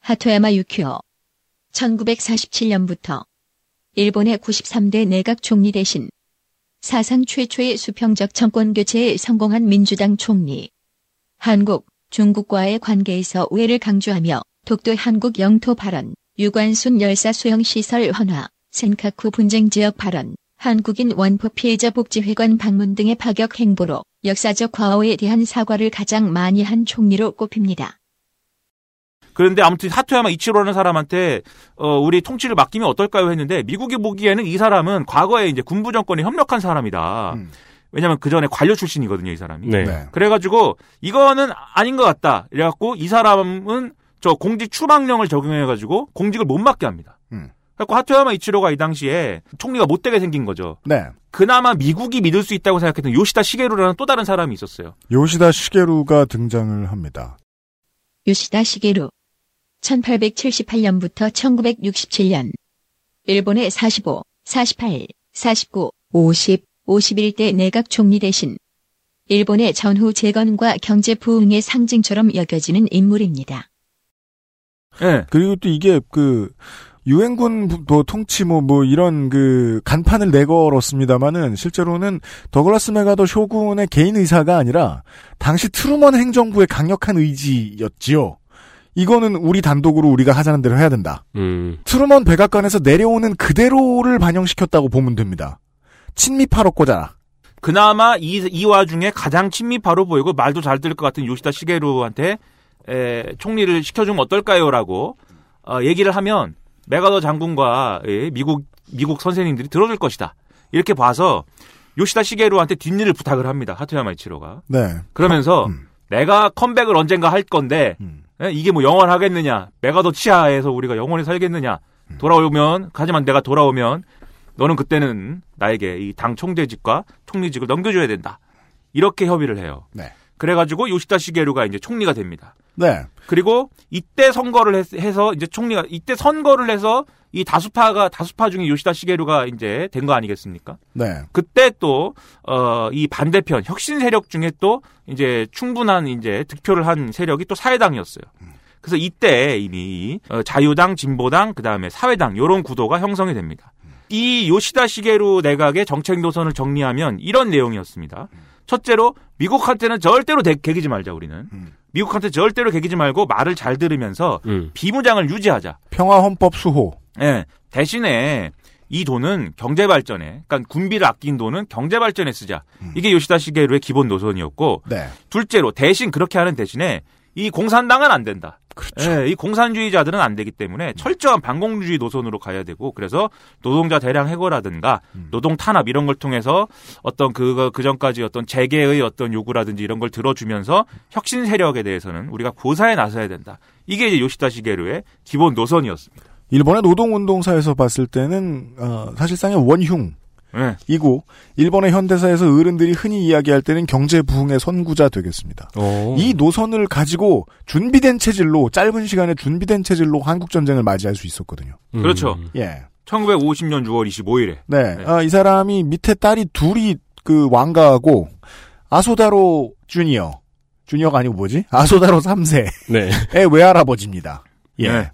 [SPEAKER 1] 하토야마 유키오. 1947년부터 일본의 93대 내각 총리 대신 사상 최초의 수평적 정권 교체에 성공한 민주당 총리. 한국, 중국과의 관계에서 우애를 강조하며 독도 한국 영토 발언, 유관순 열사 수용 시설 헌화, 센카쿠 분쟁 지역 발언, 한국인 원포 피해자 복지회관 방문 등의 파격 행보로 역사적 과오에 대한 사과를 가장 많이 한 총리로 꼽힙니다.
[SPEAKER 3] 그런데 아무튼 하토야마 이치로라는 사람한테 어 우리 통치를 맡기면 어떨까요 했는데 미국이 보기에는 이 사람은 과거에 이제 군부 정권에 협력한 사람이다. 왜냐면 그 전에 관료 출신이거든요, 이 사람이.
[SPEAKER 4] 네.
[SPEAKER 2] 네.
[SPEAKER 3] 그래가지고 이거는 아닌 것 같다. 이래갖고 이 사람은 저 공직 추방령을 적용해가지고 공직을 못 맡게 합니다.
[SPEAKER 2] 음.
[SPEAKER 3] 그래갖고 하토야마 이치로가 이 당시에 총리가 못 되게 생긴 거죠.
[SPEAKER 2] 네.
[SPEAKER 3] 그나마 미국이 믿을 수 있다고 생각했던 요시다 시게루라는 또 다른 사람이 있었어요.
[SPEAKER 2] 요시다 시게루가 등장을 합니다.
[SPEAKER 1] 요시다 시게루 1878년부터 1967년 일본의 45, 48, 49, 50, 51대 내각 총리 대신 일본의 전후 재건과 경제 부흥의 상징처럼 여겨지는 인물입니다.
[SPEAKER 3] 예.
[SPEAKER 2] 그리고 또 이게 그 유엔군 부- 뭐 통치 뭐뭐 이런 그 간판을 내걸었습니다마는 실제로는 더글라스 메가더 쇼군의 개인 의사가 아니라 당시 트루먼 행정부의 강력한 의지였지요. 이거는 우리 단독으로 우리가 하자는 대로 해야 된다.
[SPEAKER 4] 음.
[SPEAKER 2] 트루먼 백악관에서 내려오는 그대로를 반영시켰다고 보면 됩니다. 친미파로 꽂아라.
[SPEAKER 3] 그나마 이, 이 와중에 가장 친미파로 보이고 말도 잘 들을 것 같은 요시다 시게루한테 에, 총리를 시켜주면 어떨까요라고 어, 얘기를 하면 메가더 장군과 예, 미국 미국 선생님들이 들어줄 것이다 이렇게 봐서 요시다 시게루한테 뒷일을 부탁을 합니다 하토야마 이치로가
[SPEAKER 2] 네.
[SPEAKER 3] 그러면서 내가 컴백을 언젠가 할 건데 예, 이게 뭐 영원하겠느냐 메가더 치하에서 우리가 영원히 살겠느냐 돌아오면 하지만 내가 돌아오면 너는 그때는 나에게 이 당 총재직과 총리직을 넘겨줘야 된다. 이렇게 협의를 해요.
[SPEAKER 2] 네.
[SPEAKER 3] 그래가지고 요시다 시게루가 이제 총리가 됩니다.
[SPEAKER 2] 네.
[SPEAKER 3] 그리고 이때 선거를 했- 해서 이제 총리가 이때 선거를 해서 이 다수파가 다수파 중에 요시다 시게루가 이제 된 거 아니겠습니까?
[SPEAKER 2] 네.
[SPEAKER 3] 그때 또, 어, 이 반대편, 혁신 세력 중에 또, 이제 충분한 이제 득표를 한 세력이 또 사회당이었어요. 그래서 이때 이미, 어, 자유당, 진보당, 그 다음에 사회당, 요런 구도가 형성이 됩니다. 이 요시다 시게루 내각의 정책 노선을 정리하면 이런 내용이었습니다. 첫째로, 미국한테는 절대로 대- 개기지 말자, 우리는. 미국한테 절대로 개기지 말고 말을 잘 들으면서
[SPEAKER 4] 음.
[SPEAKER 3] 비무장을 유지하자.
[SPEAKER 2] 평화 헌법 수호.
[SPEAKER 3] 예. 대신에 이 돈은 경제 발전에, 그러니까 군비를 아낀 돈은 경제 발전에 쓰자. 이게 요시다 시게루의 기본 노선이었고,
[SPEAKER 2] 네.
[SPEAKER 3] 둘째로 대신 그렇게 하는 대신에 이 공산당은 안 된다. 예, 이 공산주의자들은 안 되기 때문에 철저한 반공주의 노선으로 가야 되고 그래서 노동자 대량 해고라든가 노동 탄압 이런 걸 통해서 어떤 그거 그 전까지 어떤 재계의 어떤 요구라든지 이런 걸 들어주면서 혁신 세력에 대해서는 우리가 고사에 나서야 된다. 이게 이제 요시다 시게루의 기본 노선이었습니다.
[SPEAKER 2] 일본의 노동운동사에서 봤을 때는 어, 사실상의 원흉.
[SPEAKER 3] 예.
[SPEAKER 2] 이고 일본의 현대사에서 어른들이 흔히 이야기할 때는 경제 부흥의 선구자 되겠습니다. 이 노선을 가지고 준비된 체질로 짧은 시간에 준비된 체질로 한국 전쟁을 맞이할 수 있었거든요.
[SPEAKER 3] 그렇죠.
[SPEAKER 2] 예.
[SPEAKER 3] 1950년 6월 25일에
[SPEAKER 2] 네. 아, 이 사람이 밑에 딸이 둘이 그 왕가하고 아소다로 주니어 주니어가 아니고 뭐지? 아소다로 3세의
[SPEAKER 4] 네.
[SPEAKER 2] 외할아버지입니다. 예.
[SPEAKER 3] 네.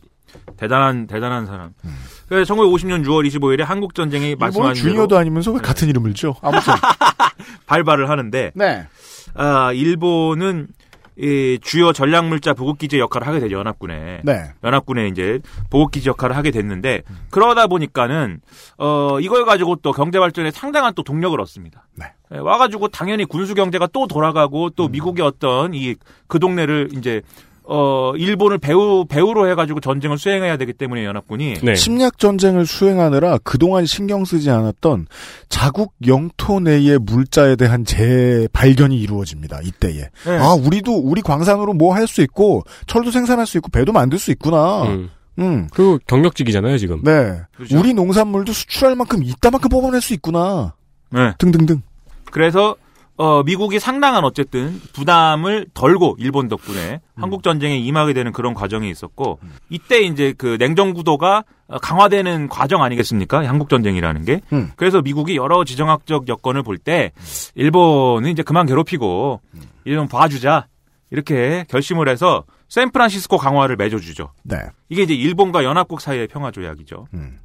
[SPEAKER 3] 대단한 대단한 사람. 그래서 1950년 6월 25일에 한국 전쟁이 말씀하신
[SPEAKER 2] 주니어도 아니면서 왜 같은 이름을 줘? 아무튼.
[SPEAKER 3] 발발을 하는데
[SPEAKER 2] 네.
[SPEAKER 3] 아, 일본은 이 주요 전략물자 보급기지 역할을 하게 되죠 연합군에.
[SPEAKER 2] 네.
[SPEAKER 3] 연합군에 이제 보급기지 역할을 하게 됐는데 그러다 보니까는 어 이걸 가지고 또 경제 발전에 상당한 또 동력을 얻습니다.
[SPEAKER 2] 네.
[SPEAKER 3] 예, 와가지고 당연히 군수 경제가 또 돌아가고 또 미국의 어떤 이 그 동네를 이제 어 일본을 배우 배우로 해가지고 전쟁을 수행해야 되기 때문에 연합군이
[SPEAKER 4] 네.
[SPEAKER 2] 침략 전쟁을 수행하느라 그동안 신경 쓰지 않았던 자국 영토 내의 물자에 대한 재발견이 이루어집니다. 이때에.
[SPEAKER 3] 네.
[SPEAKER 2] 아, 우리도 우리 광산으로 뭐 할 수 있고 철도 생산할 수 있고 배도 만들 수 있구나.
[SPEAKER 4] 음.
[SPEAKER 2] 음.
[SPEAKER 4] 그리고 경력직이잖아요, 지금.
[SPEAKER 2] 네.
[SPEAKER 3] 그렇죠.
[SPEAKER 2] 우리 농산물도 수출할 만큼 이따만큼 뽑아낼 수 있구나.
[SPEAKER 3] 네.
[SPEAKER 2] 등등등.
[SPEAKER 3] 그래서 어 미국이 상당한 어쨌든 부담을 덜고 일본 덕분에 한국 전쟁에 임하게 되는 그런 과정이 있었고 이때 이제 그 냉정 구도가 어, 강화되는 과정 아니겠습니까? 한국 전쟁이라는 게.
[SPEAKER 2] 음.
[SPEAKER 3] 그래서 미국이 여러 지정학적 여건을 볼 때 일본은 이제 그만 괴롭히고 일본 봐주자 이렇게 결심을 해서 샌프란시스코 강화를 맺어주죠.
[SPEAKER 2] 네.
[SPEAKER 3] 이게 이제 일본과 연합국 사이의 평화 조약이죠.
[SPEAKER 2] 음.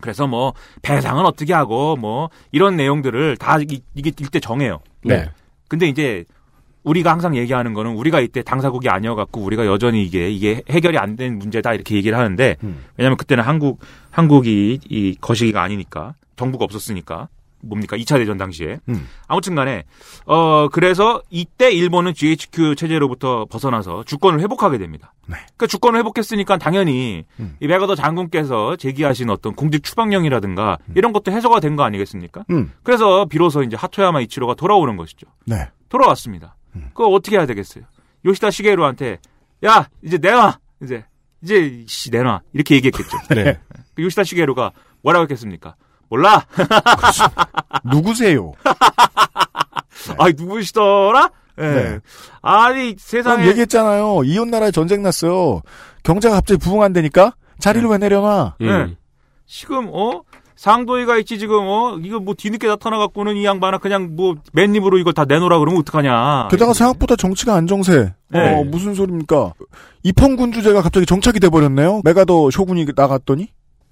[SPEAKER 3] 그래서 뭐 배상은 어떻게 하고 뭐 이런 내용들을 다 이- 이게 이때 정해요.
[SPEAKER 4] 네.
[SPEAKER 3] 근데 이제 우리가 항상 얘기하는 거는 우리가 이때 당사국이 아니어갖고 우리가 여전히 이게 이게 해결이 안 된 문제다 이렇게 얘기를 하는데
[SPEAKER 2] 음.
[SPEAKER 3] 왜냐하면 그때는 한국 한국이 이 거시기가 아니니까 정부가 없었으니까 뭡니까 2차 대전 당시에
[SPEAKER 2] 음.
[SPEAKER 3] 아무튼간에 어 그래서 이때 일본은 GHQ 체제로부터 벗어나서 주권을 회복하게 됩니다.
[SPEAKER 2] 네.
[SPEAKER 3] 그러니까 주권을 회복했으니까 당연히
[SPEAKER 2] 음.
[SPEAKER 3] 이 메가더 장군께서 제기하신 어떤 공직 추방령이라든가 이런 것도 해소가 된 거 아니겠습니까?
[SPEAKER 2] 음.
[SPEAKER 3] 그래서 비로소 이제 하토야마 이치로가 돌아오는 것이죠.
[SPEAKER 2] 네.
[SPEAKER 3] 돌아왔습니다. 그거 어떻게 해야 되겠어요? 요시다 시게루한테 야 이제 내놔 이제 이제 씨 내놔 이렇게 얘기했겠죠.
[SPEAKER 4] 네.
[SPEAKER 3] 그 요시다 시게루가 뭐라고 했겠습니까? 몰라.
[SPEAKER 2] 누구세요?
[SPEAKER 3] 아 누구시더라? 예.
[SPEAKER 2] 네.
[SPEAKER 3] 아니
[SPEAKER 2] 난
[SPEAKER 3] 세상에
[SPEAKER 2] 얘기했잖아요. 이웃 나라에 전쟁 났어요. 경제가 갑자기 부흥한다니까? 자리를 왜 내려놔?
[SPEAKER 4] 음.
[SPEAKER 3] 네. 지금 어 상도이가 있지 지금 어 이거 뭐 뒤늦게 나타나 갖고는 이 양반아 그냥 뭐 맨입으로 이걸 다 내놓으라 그러면 어떡하냐.
[SPEAKER 2] 게다가 생각보다 정치가 안정세.
[SPEAKER 3] 네.
[SPEAKER 2] 어, 무슨 소리입니까? 입헌군 주제가 갑자기 정착이 돼 버렸네요? 메가더 쇼군이 나갔더니?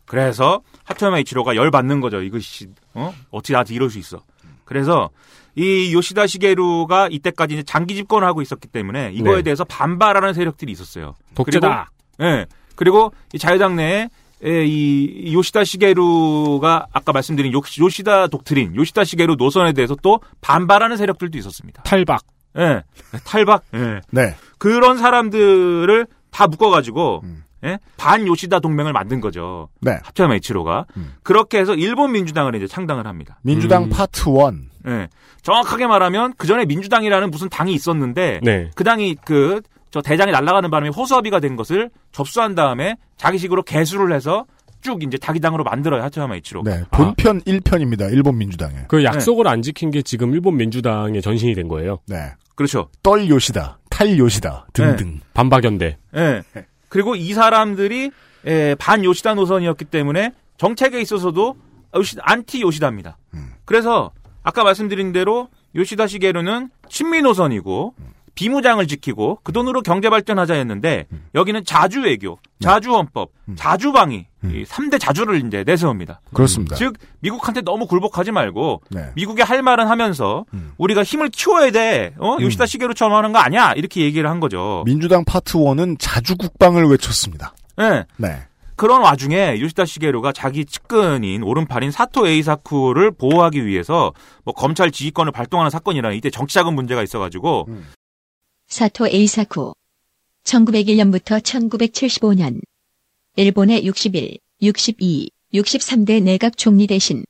[SPEAKER 3] 그래서 하토야마 이치로가 열 받는 거죠. 이것이 어 어떻게 나한테 이럴 수 있어. 그래서 이 요시다 시게루가 이때까지 이제 장기 집권을 하고 있었기 때문에 이거에
[SPEAKER 4] 네.
[SPEAKER 3] 대해서 반발하는 세력들이 있었어요.
[SPEAKER 4] 독재다.
[SPEAKER 3] 그리고, 예. 그리고 이 자유당 내에 예, 이 요시다 시게루가 아까 말씀드린 요- 요시다 독트린, 요시다 시게루 노선에 대해서 또 반발하는 세력들도 있었습니다.
[SPEAKER 4] 탈박.
[SPEAKER 3] 예. 탈박. 예.
[SPEAKER 2] 네.
[SPEAKER 3] 그런 사람들을 다 묶어가지고
[SPEAKER 2] 음.
[SPEAKER 3] 예? 반 요시다 동맹을 만든 거죠.
[SPEAKER 2] 네.
[SPEAKER 3] 하토야마 이치로가
[SPEAKER 2] 음.
[SPEAKER 3] 그렇게 해서 일본 민주당을 이제 창당을 합니다.
[SPEAKER 2] 민주당
[SPEAKER 4] 음.
[SPEAKER 2] 파트 1.
[SPEAKER 3] 예. 정확하게 말하면 그 전에 민주당이라는 무슨 당이 있었는데
[SPEAKER 4] 네.
[SPEAKER 3] 그 당이 그 저 대장이 날아가는 바람에 호수아비가 된 것을 접수한 다음에 자기식으로 개수를 해서 쭉 이제 자기 당으로 만들어요 하토야마 이치로.
[SPEAKER 2] 네. 본편 1편입니다. 일본 민주당에.
[SPEAKER 4] 그 약속을 안 지킨 게 지금 일본 민주당의 전신이 된 거예요.
[SPEAKER 2] 네.
[SPEAKER 3] 그렇죠.
[SPEAKER 2] 떨 요시다, 탈 요시다 등등.
[SPEAKER 4] 반박연대.
[SPEAKER 3] 예. 그리고 이 사람들이 예, 반 요시다 노선이었기 때문에 정책에 있어서도 요시, 안티 요시다입니다.
[SPEAKER 2] 음.
[SPEAKER 3] 그래서 아까 말씀드린 대로 요시다 시게루는 친미 노선이고 비무장을 지키고 그 돈으로 경제 발전하자 했는데 여기는 자주 외교, 자주 헌법, 자주 방위 이 3대 자주를 이제 내세웁니다.
[SPEAKER 2] 그렇습니다.
[SPEAKER 3] 즉 미국한테 너무 굴복하지 말고
[SPEAKER 2] 네.
[SPEAKER 3] 미국의 할 말은 하면서
[SPEAKER 2] 음.
[SPEAKER 3] 우리가 힘을 키워야 돼. 어? 요시다 시게루처럼 하는 거 아니야. 이렇게 얘기를 한 거죠.
[SPEAKER 2] 민주당 파트 1은 자주 국방을 외쳤습니다.
[SPEAKER 3] 예.
[SPEAKER 2] 네.
[SPEAKER 3] 그런 와중에 요시다 시게루가 자기 측근인 오른팔인 사토 에이사쿠를 보호하기 위해서 뭐 검찰 지휘권을 발동하는 사건이라는 이때 정치자금 문제가 있어가지고
[SPEAKER 1] 사토 에이사쿠. 1901년부터 1975년. 일본의 61, 62, 63대 내각 총리 대신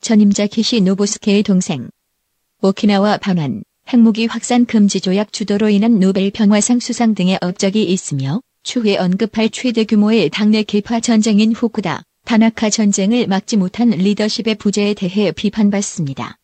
[SPEAKER 1] 전임자 키시 노부스케의 동생. 오키나와 반환, 핵무기 확산 금지 조약 주도로 인한 노벨 평화상 수상 등의 업적이 있으며 추후에 언급할 최대 규모의 당내 계파 전쟁인 후쿠다, 다나카 전쟁을 막지 못한 리더십의 부재에 대해 비판받습니다.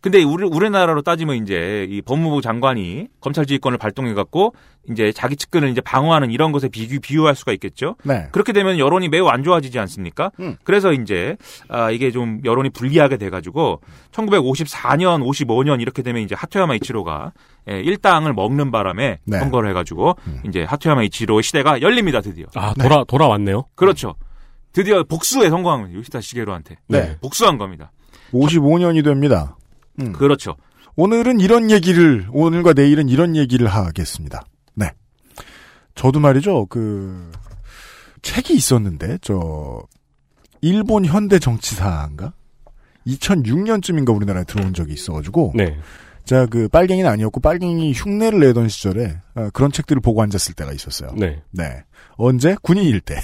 [SPEAKER 3] 근데 우리 우리나라로 따지면 이제 이 법무부 장관이 검찰 지휘권을 발동해 갖고 이제 자기 측근을 이제 방어하는 이런 것에 비교 비유할 수가 있겠죠.
[SPEAKER 2] 네.
[SPEAKER 3] 그렇게 되면 여론이 매우 안 좋아지지 않습니까?
[SPEAKER 2] 음.
[SPEAKER 3] 그래서 이제 아 이게 좀 여론이 불리하게 돼 가지고 1954년, 55년 이렇게 되면 이제 하토야마 이치로가 예, 일당을 먹는 바람에
[SPEAKER 2] 네.
[SPEAKER 3] 선거를 해 가지고 이제 하토야마 이치로 시대가 열립니다, 드디어.
[SPEAKER 4] 아, 돌아, 돌아왔네요.
[SPEAKER 3] 그렇죠. 드디어 복수에 성공한 거예요. 요시다 시게루한테.
[SPEAKER 2] 네.
[SPEAKER 3] 복수한 겁니다.
[SPEAKER 2] 55년이 됩니다. 음.
[SPEAKER 3] 그렇죠.
[SPEAKER 2] 오늘은 이런 얘기를 오늘과 내일은 이런 얘기를 하겠습니다. 네. 저도 말이죠. 그 책이 있었는데 저 일본 현대 정치사인가 2006년쯤인가 우리나라에 들어온 적이 있어가지고
[SPEAKER 4] 네.
[SPEAKER 2] 제가 그 빨갱이는 아니었고 빨갱이 흉내를 내던 시절에 어, 그런 책들을 보고 앉았을 때가 있었어요.
[SPEAKER 4] 네.
[SPEAKER 2] 네. 언제 군인일 때.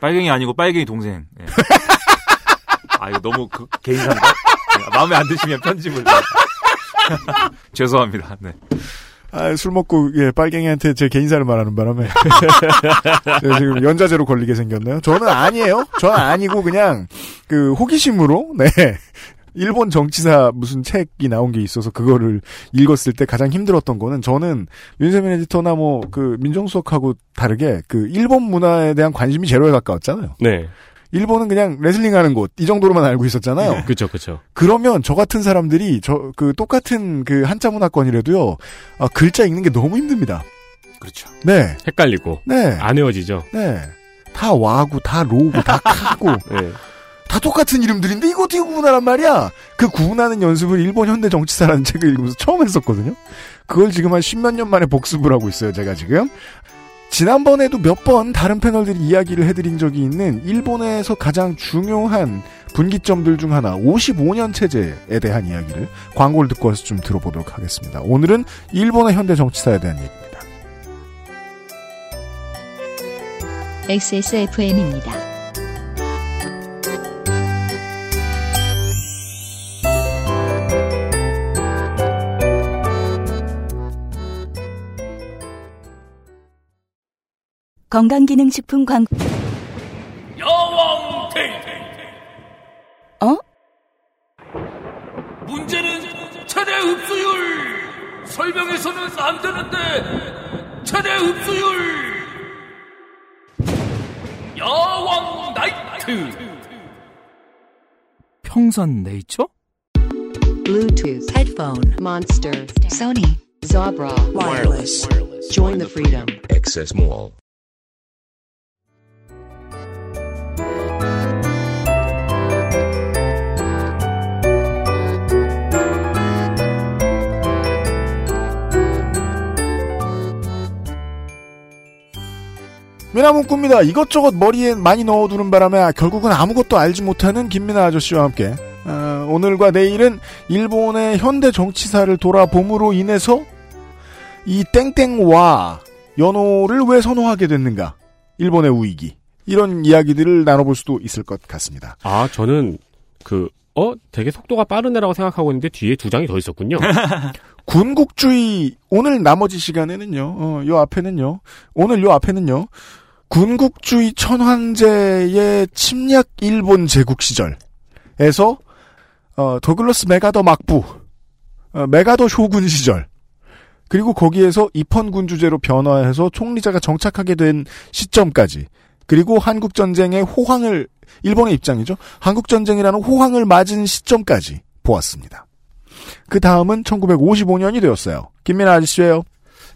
[SPEAKER 3] 빨갱이 아니고 빨갱이 동생. 예. 아 이거 너무 그, 개인사인가? 네, 마음에 안 드시면 편집을. 죄송합니다. 네.
[SPEAKER 2] 아, 술 먹고 예 빨갱이한테 제 개인사를 말하는 바람에 제가 지금 연자제로 걸리게 생겼나요? 저는 아니에요. 저는 아니고 그냥 그 호기심으로 네 일본 정치사 무슨 책이 나온 게 있어서 그거를 읽었을 때 가장 힘들었던 거는 저는 윤세민 에디터나 뭐 그 민정수석하고 다르게 그 일본 문화에 대한 관심이 제로에 가까웠잖아요.
[SPEAKER 4] 네.
[SPEAKER 2] 일본은 그냥 레슬링 하는 곳 이 정도로만 알고 있었잖아요.
[SPEAKER 4] 그쵸, 그쵸.
[SPEAKER 2] 그러면 저 같은 사람들이 저 그 똑같은 그 한자 문화권이라도요 아, 글자 읽는 게 너무 힘듭니다.
[SPEAKER 3] 그렇죠.
[SPEAKER 2] 네,
[SPEAKER 4] 헷갈리고.
[SPEAKER 2] 네,
[SPEAKER 4] 안 외워지죠.
[SPEAKER 2] 네. 다 와고 다 로고 다 카고
[SPEAKER 4] 네.
[SPEAKER 2] 다 똑같은 이름들인데 이거 어떻게 구분하란 말이야? 그 구분하는 연습을 일본 현대 정치사라는 책을 읽으면서 처음 했었거든요. 그걸 지금 한 십몇 년 만에 복습을 하고 있어요. 제가 지금. 지난번에도 몇 번 다른 패널들이 이야기를 해드린 적이 있는 일본에서 가장 중요한 분기점들 중 하나 55년 체제에 대한 이야기를 광고를 듣고 와서 좀 들어보도록 하겠습니다. 오늘은 일본의 현대 정치사에 대한 얘기입니다.
[SPEAKER 1] XSFM입니다.
[SPEAKER 5] 건강기능식품 광고.
[SPEAKER 12] 야왕 테이프
[SPEAKER 5] 어?
[SPEAKER 12] 문제는 최대 흡수율 설명해서는 안 되는데 최대 흡수율 야왕 나이트
[SPEAKER 13] 평산 네이처?
[SPEAKER 11] Bluetooth headphone monster Sony Zabra wireless. Join the freedom.
[SPEAKER 14] Excess Mall.
[SPEAKER 2] 미나 문구입니다. 이것저것 머리에 많이 넣어두는 바람에 결국은 아무것도 알지 못하는 김미나 아저씨와 함께 어, 오늘과 내일은 일본의 현대 정치사를 돌아봄으로 인해서 이 땡땡와 연호를 왜 선호하게 됐는가 일본의 우익이 이런 이야기들을 나눠볼 수도 있을 것 같습니다.
[SPEAKER 4] 아, 저는 그, 어, 되게 속도가 빠른 애라고 생각하고 있는데 뒤에 두 장이 더 있었군요.
[SPEAKER 2] 군국주의 오늘 나머지 시간에는요. 어, 요 앞에는요. 오늘 요 앞에는요. 군국주의 천황제의 침략 일본 제국 시절에서 어, 더글러스 메가더 막부 어, 메가더 쇼군 시절 그리고 거기에서 입헌군 주제로 변화해서 총리자가 정착하게 된 시점까지 그리고 한국 전쟁의 호황을 일본의 입장이죠. 한국 전쟁이라는 호황을 맞은 시점까지 보았습니다. 그 다음은 1955년이 되었어요. 김민아 아저씨예요.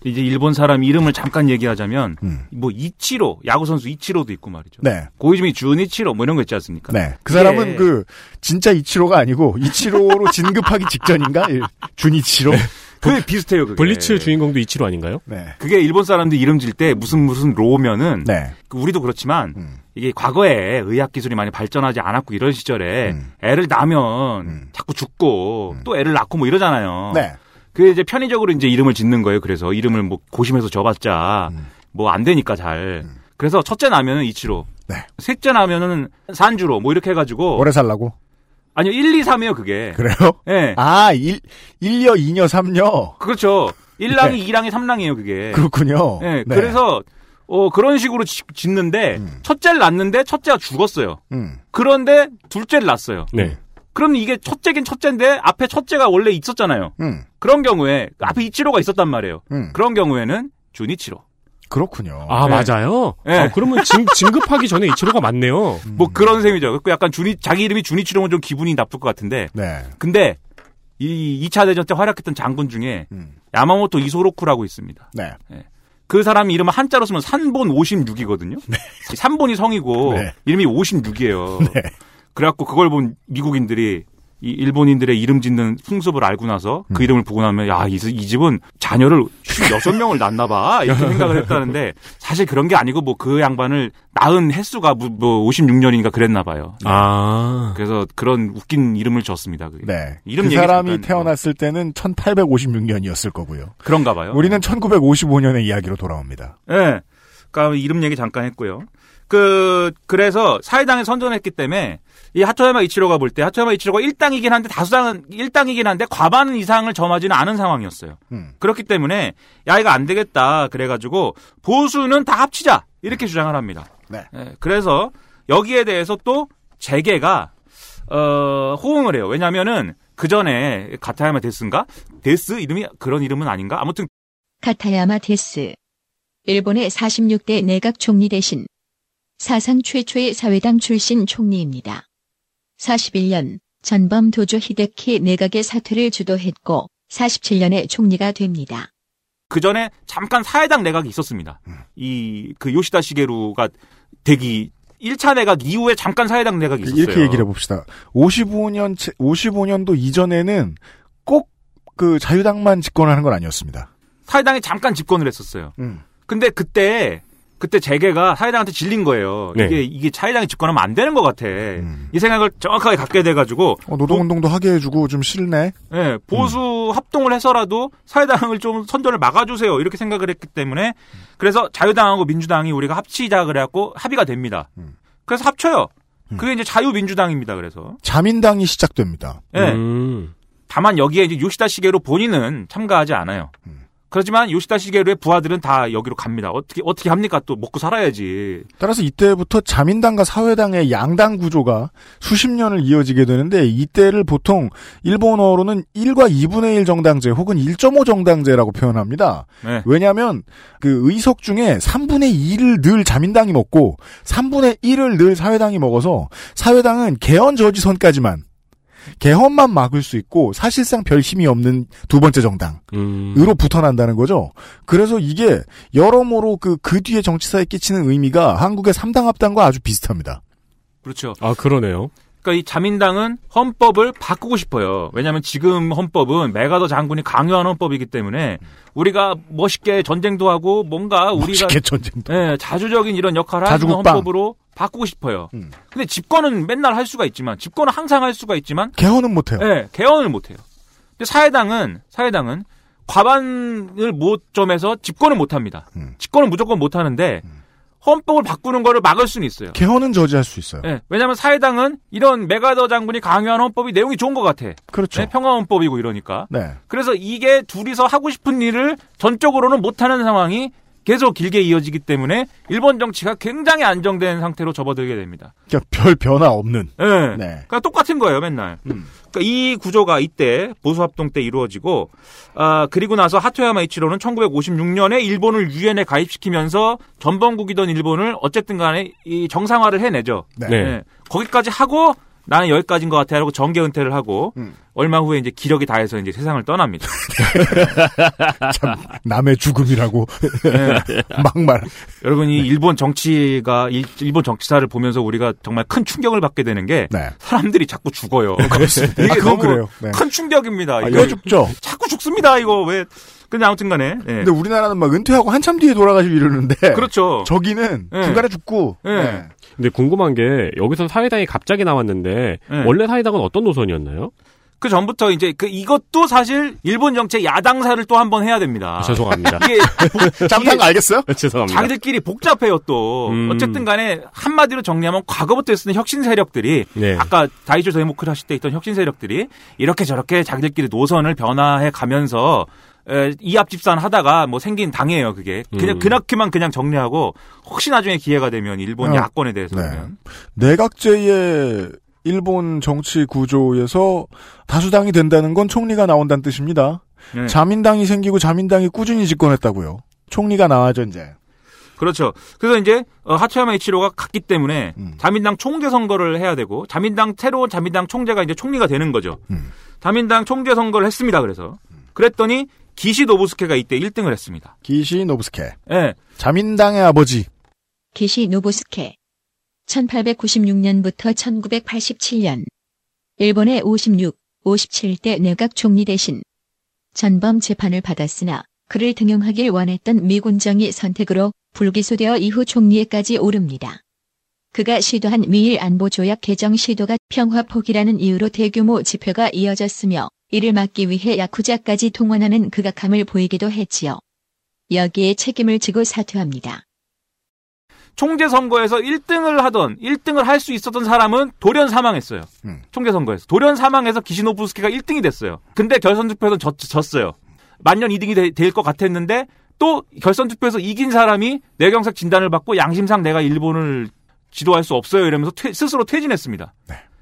[SPEAKER 3] 이제 일본 사람 이름을 잠깐 얘기하자면 뭐 이치로 야구 선수 이치로도 있고 말이죠.
[SPEAKER 2] 네.
[SPEAKER 3] 고이즈미 준이치로 뭐 이런 거 있지 않습니까?
[SPEAKER 2] 네. 그 사람은 그 진짜 이치로가 아니고 이치로로 진급하기 직전인가? 예. 준이치로.
[SPEAKER 3] 그게 비슷해요. 그게.
[SPEAKER 4] 블리츠 주인공도 이치로 아닌가요?
[SPEAKER 2] 네.
[SPEAKER 3] 그게 일본 사람들 이름 질 때 무슨 무슨 로면은
[SPEAKER 2] 네.
[SPEAKER 3] 그 우리도 그렇지만
[SPEAKER 2] 음.
[SPEAKER 3] 이게 과거에 의학 기술이 많이 발전하지 않았고 이런 시절에
[SPEAKER 2] 음.
[SPEAKER 3] 애를 낳으면 자꾸 죽고 또 애를 낳고 뭐 이러잖아요.
[SPEAKER 2] 네.
[SPEAKER 3] 그 이제 편의적으로 이제 이름을 짓는 거예요. 그래서 이름을 뭐 고심해서 줘봤자
[SPEAKER 2] 음.
[SPEAKER 3] 뭐안 되니까 잘. 그래서 첫째 나면은 이치로.
[SPEAKER 2] 네.
[SPEAKER 3] 셋째 나면은 산주로 뭐 이렇게 해가지고
[SPEAKER 2] 오래 살라고.
[SPEAKER 3] 아니요 1, 2, 3이에요 그게.
[SPEAKER 2] 그래요?
[SPEAKER 3] 예.
[SPEAKER 2] 아, 1, 1녀, 2녀, 3녀.
[SPEAKER 3] 그렇죠. 1랑이, 2랑이, 3랑이에요 그게.
[SPEAKER 2] 그렇군요.
[SPEAKER 3] 예.
[SPEAKER 2] 네.
[SPEAKER 3] 그래서 어 그런 식으로 짓- 짓는데 첫째를 낳는데 첫째가 죽었어요.
[SPEAKER 2] 음.
[SPEAKER 3] 그런데 둘째를 낳았어요.
[SPEAKER 4] 네.
[SPEAKER 3] 그럼 이게 첫째긴 첫째인데 앞에 첫째가 원래 있었잖아요.
[SPEAKER 2] 음.
[SPEAKER 3] 그런 경우에 앞에 이치로가 있었단 말이에요.
[SPEAKER 2] 음.
[SPEAKER 3] 그런 경우에는 주니치로.
[SPEAKER 2] 그렇군요.
[SPEAKER 4] 아,
[SPEAKER 3] 네.
[SPEAKER 4] 맞아요?
[SPEAKER 3] 네.
[SPEAKER 4] 아, 그러면 진, 진급하기 전에 이치로가 맞네요.
[SPEAKER 3] 뭐 그런 셈이죠. 그 약간 주니 자기 이름이 주니치로면 좀 기분이 나쁠 것 같은데.
[SPEAKER 2] 네.
[SPEAKER 3] 근데 이 2차 대전 때 활약했던 장군 중에
[SPEAKER 2] 음.
[SPEAKER 3] 야마모토 이소로쿠라고 있습니다.
[SPEAKER 2] 네.
[SPEAKER 3] 그 사람 이름은 한자로 쓰면 산본 56이거든요. 산본이 성이고
[SPEAKER 2] 네.
[SPEAKER 3] 이름이 56이에요.
[SPEAKER 2] 네.
[SPEAKER 3] 그래갖고 그걸 본 미국인들이 이 일본인들의 이름 짓는 풍습을 알고 나서 그 이름을 보고 나면 야, 이, 이 집은 자녀를 56명을 낳나 봐. 이렇게 생각을 했다는데 사실 그런 게 아니고 뭐 그 양반을 낳은 횟수가 뭐, 뭐 56년인가 그랬나 봐요.
[SPEAKER 4] 아.
[SPEAKER 3] 그래서 그런 웃긴 이름을 줬습니다. 그게.
[SPEAKER 2] 네.
[SPEAKER 3] 이름
[SPEAKER 2] 그
[SPEAKER 3] 얘기
[SPEAKER 2] 사람이
[SPEAKER 3] 잠깐,
[SPEAKER 2] 태어났을 때는 1856년이었을 거고요.
[SPEAKER 3] 그런가 봐요.
[SPEAKER 2] 우리는 1955년의 이야기로 돌아옵니다.
[SPEAKER 3] 예. 그러니까 이름 얘기 잠깐 했고요. 그 그래서 사회당에 선전했기 때문에 이 하토야마 이치로가 볼 때 하토야마 이치로가 1당이긴 한데 다수당은 1당이긴 한데 과반 이상을 점하지는 않은 상황이었어요.
[SPEAKER 2] 음.
[SPEAKER 3] 그렇기 때문에 야 이거 안 되겠다 그래가지고 보수는 다 합치자 이렇게 주장을 합니다.
[SPEAKER 2] 네.
[SPEAKER 3] 예, 그래서 여기에 대해서 또 재계가 어, 호응을 해요. 왜냐면은 그 전에 가타야마 데스인가 데스 이름이 그런 이름은 아닌가 아무튼
[SPEAKER 1] 카타야마 데스. 일본의 46대 내각 총리 대신 사상 최초의 사회당 출신 총리입니다. 41년 전범 도조 히데키 내각의 사퇴를 주도했고 47년에 총리가 됩니다.
[SPEAKER 3] 그 전에 잠깐 사회당 내각이 있었습니다. 이그 요시다 시게루가 되기 1차 내각 이후에 잠깐 사회당 내각이 있었어요.
[SPEAKER 2] 이렇게 얘기를 해봅시다. 55년, 55년도 이전에는 꼭 그 자유당만 집권하는 건 아니었습니다.
[SPEAKER 3] 사회당이 잠깐 집권을 했었어요.
[SPEAKER 2] 음.
[SPEAKER 3] 근데 그때 그때 재계가 사회당한테 질린 거예요.
[SPEAKER 4] 네.
[SPEAKER 3] 이게 이게 사회당이 집권하면 안 되는 것 같아. 이 생각을 정확하게 갖게 돼가지고
[SPEAKER 2] 어, 노동운동도 하게 해주고 좀 싫네.
[SPEAKER 3] 예, 보수 합동을 해서라도 사회당을 좀 선전을 막아주세요. 이렇게 생각을 했기 때문에 그래서 자유당하고 민주당이 우리가 합치자 그래갖고 합의가 됩니다. 그래서 합쳐요. 그게 이제 자유민주당입니다. 그래서
[SPEAKER 2] 자민당이 시작됩니다.
[SPEAKER 3] 예.
[SPEAKER 4] 음.
[SPEAKER 3] 다만 여기에 이제 요시다 시게로 본인은 참가하지 않아요. 그렇지만 요시다 시게로의 부하들은 다 여기로 갑니다. 어떻게 어떻게 합니까? 또 먹고 살아야지.
[SPEAKER 2] 따라서 이때부터 자민당과 사회당의 양당 구조가 수십 년을 이어지게 되는데 이때를 보통 일본어로는 1과 2분의 1 정당제 혹은 1.5 정당제라고 표현합니다.
[SPEAKER 3] 네.
[SPEAKER 2] 왜냐하면 그 의석 중에 3분의 2를 늘 자민당이 먹고 3분의 1을 늘 사회당이 먹어서 사회당은 개헌 저지선까지만 개헌만 막을 수 있고 사실상 별 힘이 없는 두 번째 정당.
[SPEAKER 4] 음.
[SPEAKER 2] 으로 붙어난다는 거죠. 그래서 이게 여러모로 그, 그 뒤에 정치사에 끼치는 의미가 한국의 3당 합당과 아주 비슷합니다.
[SPEAKER 3] 그렇죠.
[SPEAKER 4] 아, 그러네요.
[SPEAKER 3] 그러니까 이 자민당은 헌법을 바꾸고 싶어요. 왜냐하면 지금 헌법은 메가더 장군이 강요한 헌법이기 때문에 우리가 멋있게 전쟁도 하고 뭔가 우리가
[SPEAKER 2] 멋있게 전쟁도.
[SPEAKER 3] 예, 자주적인 이런 역할을 하는. 헌법으로 바꾸고 싶어요.
[SPEAKER 2] 음.
[SPEAKER 3] 근데 집권은 맨날 할 수가 있지만 집권은 항상 할 수가 있지만
[SPEAKER 2] 개헌은 못 해요.
[SPEAKER 3] 예, 개헌을 못 해요. 근데 사회당은 사회당은 과반을 못 점해서 집권을 못 합니다.
[SPEAKER 2] 음.
[SPEAKER 3] 집권은 무조건 못 하는데 헌법을 바꾸는 거를 막을 수는 있어요.
[SPEAKER 2] 개헌은 저지할 수 있어요.
[SPEAKER 3] 예, 왜냐하면 사회당은 이런 메가더 장군이 강요한 헌법이 내용이 좋은 것 같아.
[SPEAKER 2] 그렇죠.
[SPEAKER 3] 네, 평화헌법이고 이러니까.
[SPEAKER 2] 네.
[SPEAKER 3] 그래서 이게 둘이서 하고 싶은 일을 전적으로는 못하는 상황이 계속 길게 이어지기 때문에 일본 정치가 굉장히 안정된 상태로 접어들게 됩니다.
[SPEAKER 2] 그러니까 별 변화 없는.
[SPEAKER 3] 예.
[SPEAKER 2] 네.
[SPEAKER 3] 그러니까 똑같은 거예요, 맨날. 그러니까 이 구조가 이때 보수합동 때 이루어지고, 아, 그리고 나서 하토야마 이치로는 1956년에 일본을 유엔에 가입시키면서 전범국이던 일본을 어쨌든 간에 이 정상화를 해내죠.
[SPEAKER 2] 네.
[SPEAKER 3] 예. 거기까지 하고 나는 여기까지인 것 같아 하고 정계 은퇴를 하고 얼마 후에 이제 기력이 다해서 이제 세상을 떠납니다.
[SPEAKER 2] 참 남의 죽음이라고
[SPEAKER 3] 네.
[SPEAKER 2] 막말.
[SPEAKER 3] 여러분 이 일본 정치가 일- 일본 정치사를 보면서 우리가 정말 큰 충격을 받게 되는 게
[SPEAKER 2] 네.
[SPEAKER 3] 사람들이 자꾸 죽어요.
[SPEAKER 2] 그렇습니다.
[SPEAKER 3] 이게
[SPEAKER 2] 아,
[SPEAKER 3] 너무
[SPEAKER 2] 그래요. 네.
[SPEAKER 3] 큰 충격입니다.
[SPEAKER 2] 아,
[SPEAKER 3] 이거
[SPEAKER 2] 왜 죽죠?
[SPEAKER 3] 자꾸 죽습니다. 이거 왜? 근데 아무튼 간에 네.
[SPEAKER 2] 근데 우리나라는 막 은퇴하고 한참 뒤에 돌아가시고 이러는데.
[SPEAKER 3] 그렇죠.
[SPEAKER 2] 저기는
[SPEAKER 3] 네.
[SPEAKER 2] 중간에 죽고.
[SPEAKER 3] 네.
[SPEAKER 2] 네.
[SPEAKER 4] 근데 궁금한 게 여기서 사회당이 갑자기 나왔는데
[SPEAKER 3] 네.
[SPEAKER 4] 원래 사회당은 어떤 노선이었나요?
[SPEAKER 3] 그 전부터 이제 그 이것도 사실 일본 정치의 야당사를 또 한 번 해야 됩니다.
[SPEAKER 4] 아, 죄송합니다.
[SPEAKER 3] 이게 복-
[SPEAKER 2] 잠깐 알겠어요?
[SPEAKER 4] 죄송합니다.
[SPEAKER 3] 자기들끼리 복잡해요 또.
[SPEAKER 4] 음.
[SPEAKER 3] 어쨌든 간에 한마디로 정리하면 과거부터 쓰는 혁신 세력들이
[SPEAKER 4] 네.
[SPEAKER 3] 아까 다이조 데모크라시 때 있던 혁신 세력들이 이렇게 저렇게 자기들끼리 노선을 변화해 가면서 에, 이합 집산 하다가 뭐 생긴 당이에요 그게 그냥
[SPEAKER 4] 음.
[SPEAKER 3] 그렇게만 그냥 정리하고 혹시 나중에 기회가 되면 일본
[SPEAKER 2] 어.
[SPEAKER 3] 야권에 대해서
[SPEAKER 2] 네.
[SPEAKER 3] 는
[SPEAKER 2] 내각제의 일본 정치 구조에서 다수당이 된다는 건 총리가 나온다는 뜻입니다.
[SPEAKER 3] 네.
[SPEAKER 2] 자민당이 생기고 자민당이 꾸준히 집권했다고요. 총리가 나와죠 이제.
[SPEAKER 3] 그렇죠. 그래서 이제 어, 하츠야마 이치로가 갔기 때문에
[SPEAKER 2] 음.
[SPEAKER 3] 자민당 총재 선거를 해야 되고 자민당 새로운 자민당 총재가 이제 총리가 되는 거죠.
[SPEAKER 2] 음.
[SPEAKER 3] 자민당 총재 선거를 했습니다. 그래서 그랬더니 기시 노부스케가 이때 1등을 했습니다.
[SPEAKER 2] 기시 노부스케.
[SPEAKER 3] 예.
[SPEAKER 2] 자민당의 아버지.
[SPEAKER 1] 기시 노부스케. 1896년부터 1987년. 일본의 56, 57대 내각 총리 대신 전범 재판을 받았으나 그를 등용하길 원했던 미군정의 선택으로 불기소되어 이후 총리에까지 오릅니다. 그가 시도한 미일 안보 조약 개정 시도가 평화 포기라는 이유로 대규모 집회가 이어졌으며 이를 막기 위해 야쿠자까지 동원하는 극악함을 보이기도 했지요. 여기에 책임을 지고 사퇴합니다.
[SPEAKER 3] 총재 선거에서 1등을 하던 1등을 할 수 있었던 사람은 돌연 사망했어요.
[SPEAKER 2] 음.
[SPEAKER 3] 총재 선거에서 돌연 사망해서 기시노부스케가 1등이 됐어요. 근데 결선 투표에서 졌, 졌어요. 만년 2등이 될 것 같았는데 또 결선 투표에서 이긴 사람이 내경색 진단을 받고 양심상 내가 일본을 지도할 수 없어요 이러면서 퇴- 스스로 퇴진했습니다.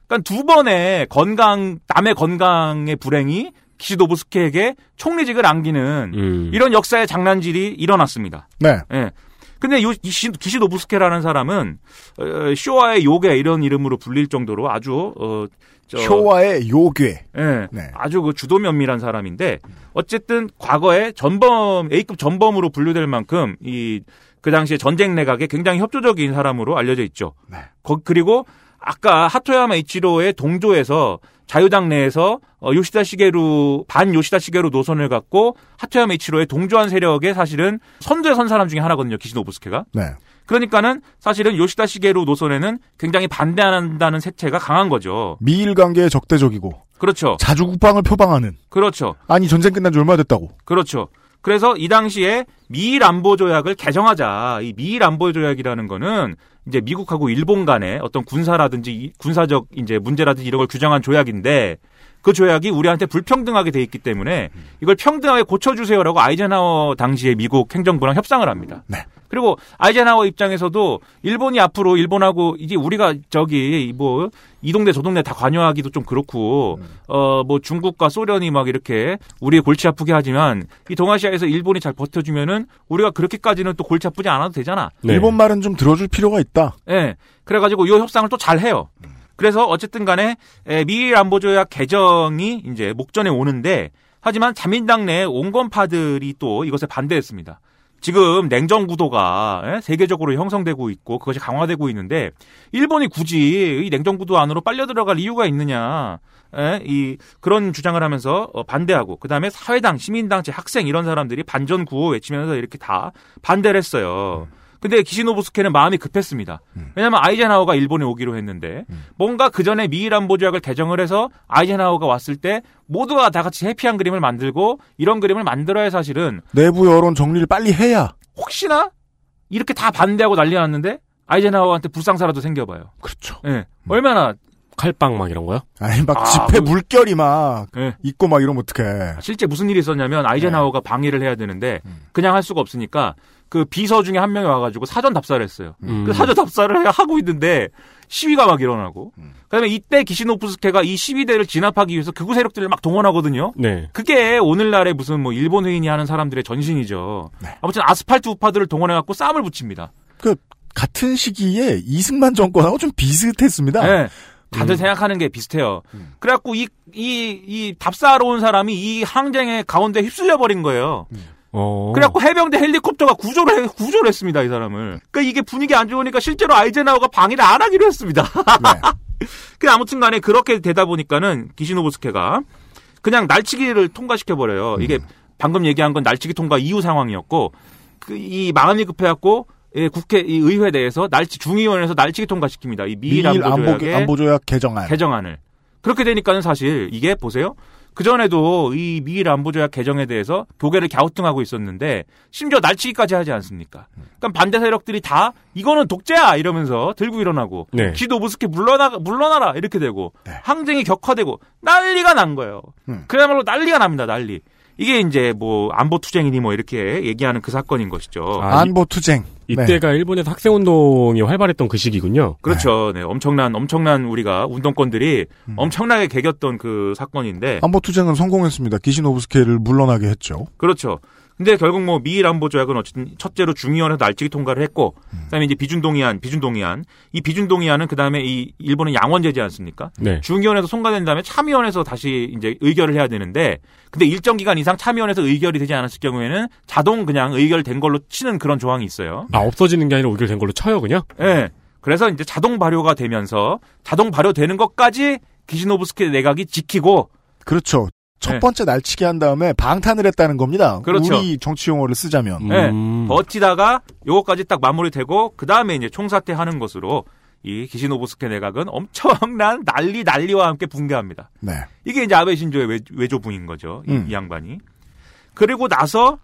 [SPEAKER 3] 그러니까 두 번의 건강 남의 건강의 불행이 기시노부스케에게 총리직을 안기는
[SPEAKER 4] 음.
[SPEAKER 3] 이런 역사의 장난질이 일어났습니다.
[SPEAKER 2] 네.
[SPEAKER 3] 예. 근데 요 기시, 기시노부스케라는 사람은 어, 쇼와의 요괴 이런 이름으로 불릴 정도로 아주 어, 저,
[SPEAKER 2] 효와의 요괴.
[SPEAKER 3] 예,
[SPEAKER 2] 네.
[SPEAKER 3] 아주 그 주도 면밀한 사람인데 어쨌든 과거에 전범 A급 전범으로 분류될 만큼 이 그 당시에 전쟁 내각에 굉장히 협조적인 사람으로 알려져 있죠.
[SPEAKER 2] 네.
[SPEAKER 3] 거- 그리고 아까 하토야마 이치로의 동조에서 자유당 내에서 어, 요시다 시게루 반 요시다 시게루 노선을 갖고 하토야마 이치로의 동조한 세력의 사실은 선두에 선 사람 중에 하나거든요. 기시노부스케가.
[SPEAKER 2] 네.
[SPEAKER 3] 그러니까는 사실은 요시다 시게루 노선에는 굉장히 반대한다는 색채가 강한 거죠.
[SPEAKER 2] 미일 관계에 적대적이고
[SPEAKER 3] 그렇죠.
[SPEAKER 2] 자주 국방을 표방하는.
[SPEAKER 3] 그렇죠.
[SPEAKER 2] 아니 전쟁 끝난 지 얼마 됐다고.
[SPEAKER 3] 그렇죠. 그래서 이 당시에 미일 안보 조약을 개정하자. 이 미일 안보 조약이라는 거는 이제 미국하고 일본 간의 어떤 군사라든지 이- 군사적 이제 문제라든지 이런 걸 규정한 조약인데 그 조약이 우리한테 불평등하게 돼 있기 때문에 이걸 평등하게 고쳐주세요라고 아이젠하워 당시에 미국 행정부랑 협상을 합니다.
[SPEAKER 2] 네.
[SPEAKER 3] 그리고 아이젠하워 입장에서도 일본이 앞으로 일본하고 이제 우리가 저기 뭐 이 동네 저 동네 다 관여하기도 좀 그렇고 어뭐 중국과 소련이 막 이렇게 우리 골치 아프게 하지만 이 동아시아에서 일본이 잘 버텨주면은 우리가 그렇게까지는 또 골치 아프지 않아도 되잖아.
[SPEAKER 4] 네.
[SPEAKER 2] 일본 말은 좀 들어줄 필요가 있다.
[SPEAKER 3] 예. 그래가지고 이 협상을 또 잘 해요. 그래서 어쨌든 간에 에, 미일 안보조약 개정이 이제 목전에 오는데 하지만 자민당 내 온건파들이 또 이것에 반대했습니다. 지금 냉정 구도가 예? 세계적으로 형성되고 있고 그것이 강화되고 있는데 일본이 굳이 이 냉정 구도 안으로 빨려 들어갈 이유가 있느냐? 예? 이 그런 주장을 하면서 어, 반대하고 그 다음에 사회당, 시민단체, 학생 이런 사람들이 반전 구호 외치면서 이렇게 다 반대를 했어요. 근데 기시노부스케는 마음이 급했습니다. 왜냐하면 아이젠하워가 일본에 오기로 했는데 뭔가 그 전에 미일 안보 조약을 개정을 해서 아이젠하워가 왔을 때 모두가 다 같이 해피한 그림을 만들고 이런 그림을 만들어야 사실은
[SPEAKER 2] 내부 여론 정리를 빨리 해야.
[SPEAKER 3] 혹시나 이렇게 다 반대하고 난리 났는데 아이젠하워한테 불상사라도 생겨봐요.
[SPEAKER 2] 그렇죠.
[SPEAKER 3] 예. 얼마나
[SPEAKER 4] 칼빵 막 이런 거요?
[SPEAKER 2] 아니 막
[SPEAKER 3] 아,
[SPEAKER 2] 집회
[SPEAKER 3] 그-
[SPEAKER 2] 물결이 막
[SPEAKER 3] 예.
[SPEAKER 2] 있고 막 이러면 어떡해.
[SPEAKER 3] 실제 무슨 일이 있었냐면 아이젠하워가 방해를 해야 되는데 그냥 할 수가 없으니까 그 비서 중에 한 명이 와가지고 사전 답사를 했어요.
[SPEAKER 4] 음.
[SPEAKER 3] 그 사전 답사를 해- 하고 있는데 시위가 막 일어나고 그다음에 이때 기시노프스케가 이 시위대를 진압하기 위해서 극우 세력들을 막 동원하거든요.
[SPEAKER 4] 네.
[SPEAKER 3] 그게 오늘날의 무슨 뭐 일본 회인이 하는 사람들의 전신이죠. 아무튼 아스팔트 우파들을 동원해갖고 싸움을 붙입니다.
[SPEAKER 2] 그 같은 시기에 이승만 정권하고 좀 비슷했습니다.
[SPEAKER 3] 네. 다들
[SPEAKER 2] 음.
[SPEAKER 3] 생각하는 게 비슷해요. 그래갖고 이, 이, 이 답사하러 온 사람이 이 항쟁의 가운데 휩쓸려 버린 거예요.
[SPEAKER 4] 어.
[SPEAKER 3] 그래갖고 해병대 헬리콥터가 구조를, 해- 구조를 했습니다, 이 사람을. 그러니까 이게 분위기 안 좋으니까 실제로 아이젠하워가 방해를 안 하기로 했습니다. 그 아무튼 간에 그렇게 되다 보니까는 기시노부스케가 그냥 날치기를 통과시켜 버려요. 이게 방금 얘기한 건 날치기 통과 이후 상황이었고, 그, 이 마음이 급해갖고, 예, 국회, 이 의회 내에서 날치, 중의원에서 날치기 통과시킵니다. 이 미일,
[SPEAKER 2] 미일 안보,
[SPEAKER 3] 안보조약의
[SPEAKER 2] 안보조약 개정안.
[SPEAKER 3] 개정안을. 그렇게 되니까는 사실 이게 보세요. 그 전에도 이 미일 안보조약 개정에 대해서 교계를 갸우뚱하고 있었는데 심지어 날치기까지 하지 않습니까? 그러니까 반대 세력들이 다 이거는 독재야 이러면서 들고 일어나고
[SPEAKER 4] 네.
[SPEAKER 3] 기도 무스케 물러나 물러나라 이렇게 되고
[SPEAKER 2] 네.
[SPEAKER 3] 항쟁이 격화되고 난리가 난 거예요.
[SPEAKER 2] 음.
[SPEAKER 3] 그야말로 난리가 납니다. 난리. 이게 이제 뭐 안보 투쟁이니 뭐 이렇게 얘기하는 그 사건인 것이죠.
[SPEAKER 4] 아,
[SPEAKER 2] 안보 투쟁.
[SPEAKER 4] 이때가 일본에서 학생 운동이 활발했던 그 시기군요.
[SPEAKER 3] 그렇죠. 네. 엄청난 엄청난 우리가 운동권들이
[SPEAKER 2] 음.
[SPEAKER 3] 엄청나게 개겼던 그 사건인데
[SPEAKER 2] 안보 투쟁은 성공했습니다. 기시노브스케를 물러나게 했죠.
[SPEAKER 3] 그렇죠. 근데 결국 뭐 미일 안보 조약은 어쨌든 첫째로 중의원에서 날치기 통과를 했고 그다음에 이제 비준 동의안, 비준 동의안. 이 비준 동의안은 그다음에 이 일본은 양원제지 않습니까?
[SPEAKER 4] 네.
[SPEAKER 3] 중의원에서 통과된 다음에 참의원에서 다시 이제 의결을 해야 되는데 근데 일정 기간 이상 참의원에서 의결이 되지 않았을 경우에는 자동 그냥 의결된 걸로 치는 그런 조항이 있어요.
[SPEAKER 4] 아, 없어지는 게 아니라 의결된 걸로 쳐요, 그냥?
[SPEAKER 3] 예. 그래서 이제 자동 발효가 되면서 자동 발효되는 것까지 기시노부스케 내각이 지키고
[SPEAKER 2] 그렇죠. 첫
[SPEAKER 3] 네.
[SPEAKER 2] 번째 날치기 한 다음에 방탄을 했다는 겁니다.
[SPEAKER 3] 그렇죠.
[SPEAKER 2] 우리 정치 용어를 쓰자면.
[SPEAKER 3] 예,
[SPEAKER 4] 음.
[SPEAKER 3] 버티다가 요거까지 딱 마무리되고 그 다음에 이제 총사퇴하는 것으로 이 기시노부스케 내각은 엄청난 난리 난리와 함께 붕괴합니다.
[SPEAKER 2] 네.
[SPEAKER 3] 이게 이제 아베 신조의 외, 외조부인 거죠. 이,
[SPEAKER 2] 음.
[SPEAKER 3] 이 양반이. 그리고 나서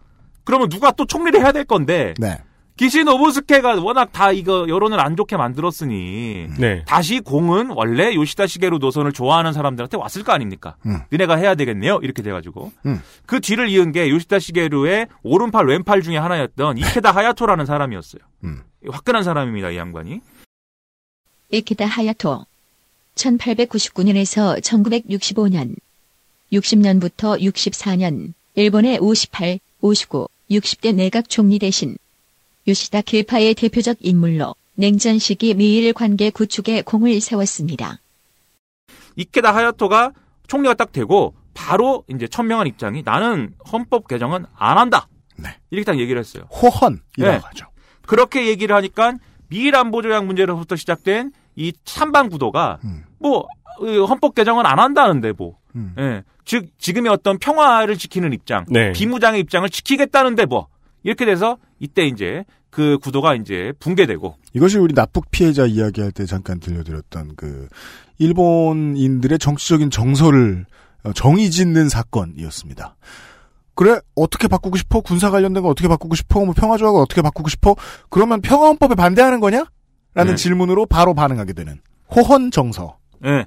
[SPEAKER 3] 그러면 누가 또 총리를 해야 될 건데
[SPEAKER 2] 네.
[SPEAKER 3] 기시 노부스케가 워낙 다 이거 여론을 안 좋게 만들었으니
[SPEAKER 4] 네.
[SPEAKER 3] 다시 공은 원래 요시다 시게루 노선을 좋아하는 사람들한테 왔을 거 아닙니까?
[SPEAKER 2] 음.
[SPEAKER 3] 니네가 해야 되겠네요. 이렇게 돼가지고
[SPEAKER 2] 음.
[SPEAKER 3] 그 뒤를 이은 게 요시다 시게루의 오른팔 왼팔 중에 하나였던 이케다 하야토라는 사람이었어요.
[SPEAKER 2] 음.
[SPEAKER 3] 화끈한 사람입니다. 이 양반이.
[SPEAKER 1] 이키다 하야토 1899년에서 1965년 60년부터 64년 일본의 58, 59, 60대 내각 총리 대신 요시다 계파의 대표적 인물로 냉전 시기 미일 관계 구축에 공을 세웠습니다.
[SPEAKER 3] 이케다 하야토가 총리가 딱 되고 바로 이제 천명한 입장이 나는 헌법 개정은 안 한다.
[SPEAKER 2] 네.
[SPEAKER 3] 이렇게 딱 얘기를 했어요.
[SPEAKER 2] 호헌이라고
[SPEAKER 3] 네.
[SPEAKER 2] 하죠.
[SPEAKER 3] 그렇게 얘기를 하니까 미일 안보 조약 문제로부터 시작된 이 찬반 구도가
[SPEAKER 2] 음.
[SPEAKER 3] 뭐 어, 헌법 개정은 안 한다는데 뭐.
[SPEAKER 2] 음.
[SPEAKER 3] 예. 즉 지금의 어떤 평화를 지키는 입장,
[SPEAKER 4] 네.
[SPEAKER 3] 비무장의 입장을 지키겠다는데 뭐 이렇게 돼서 이때 이제 그 구도가 이제 붕괴되고
[SPEAKER 2] 이것이 우리 납북 피해자 이야기할 때 잠깐 들려드렸던 그 일본인들의 정치적인 정서를 어, 정의 짓는 사건이었습니다. 그래 어떻게 바꾸고 싶어? 군사 관련된 거 어떻게 바꾸고 싶어? 뭐 평화 조약을 어떻게 바꾸고 싶어? 그러면 평화 헌법에 반대하는 거냐? 라는
[SPEAKER 3] 네.
[SPEAKER 2] 질문으로 바로 반응하게 되는 호헌 정서.
[SPEAKER 3] 예.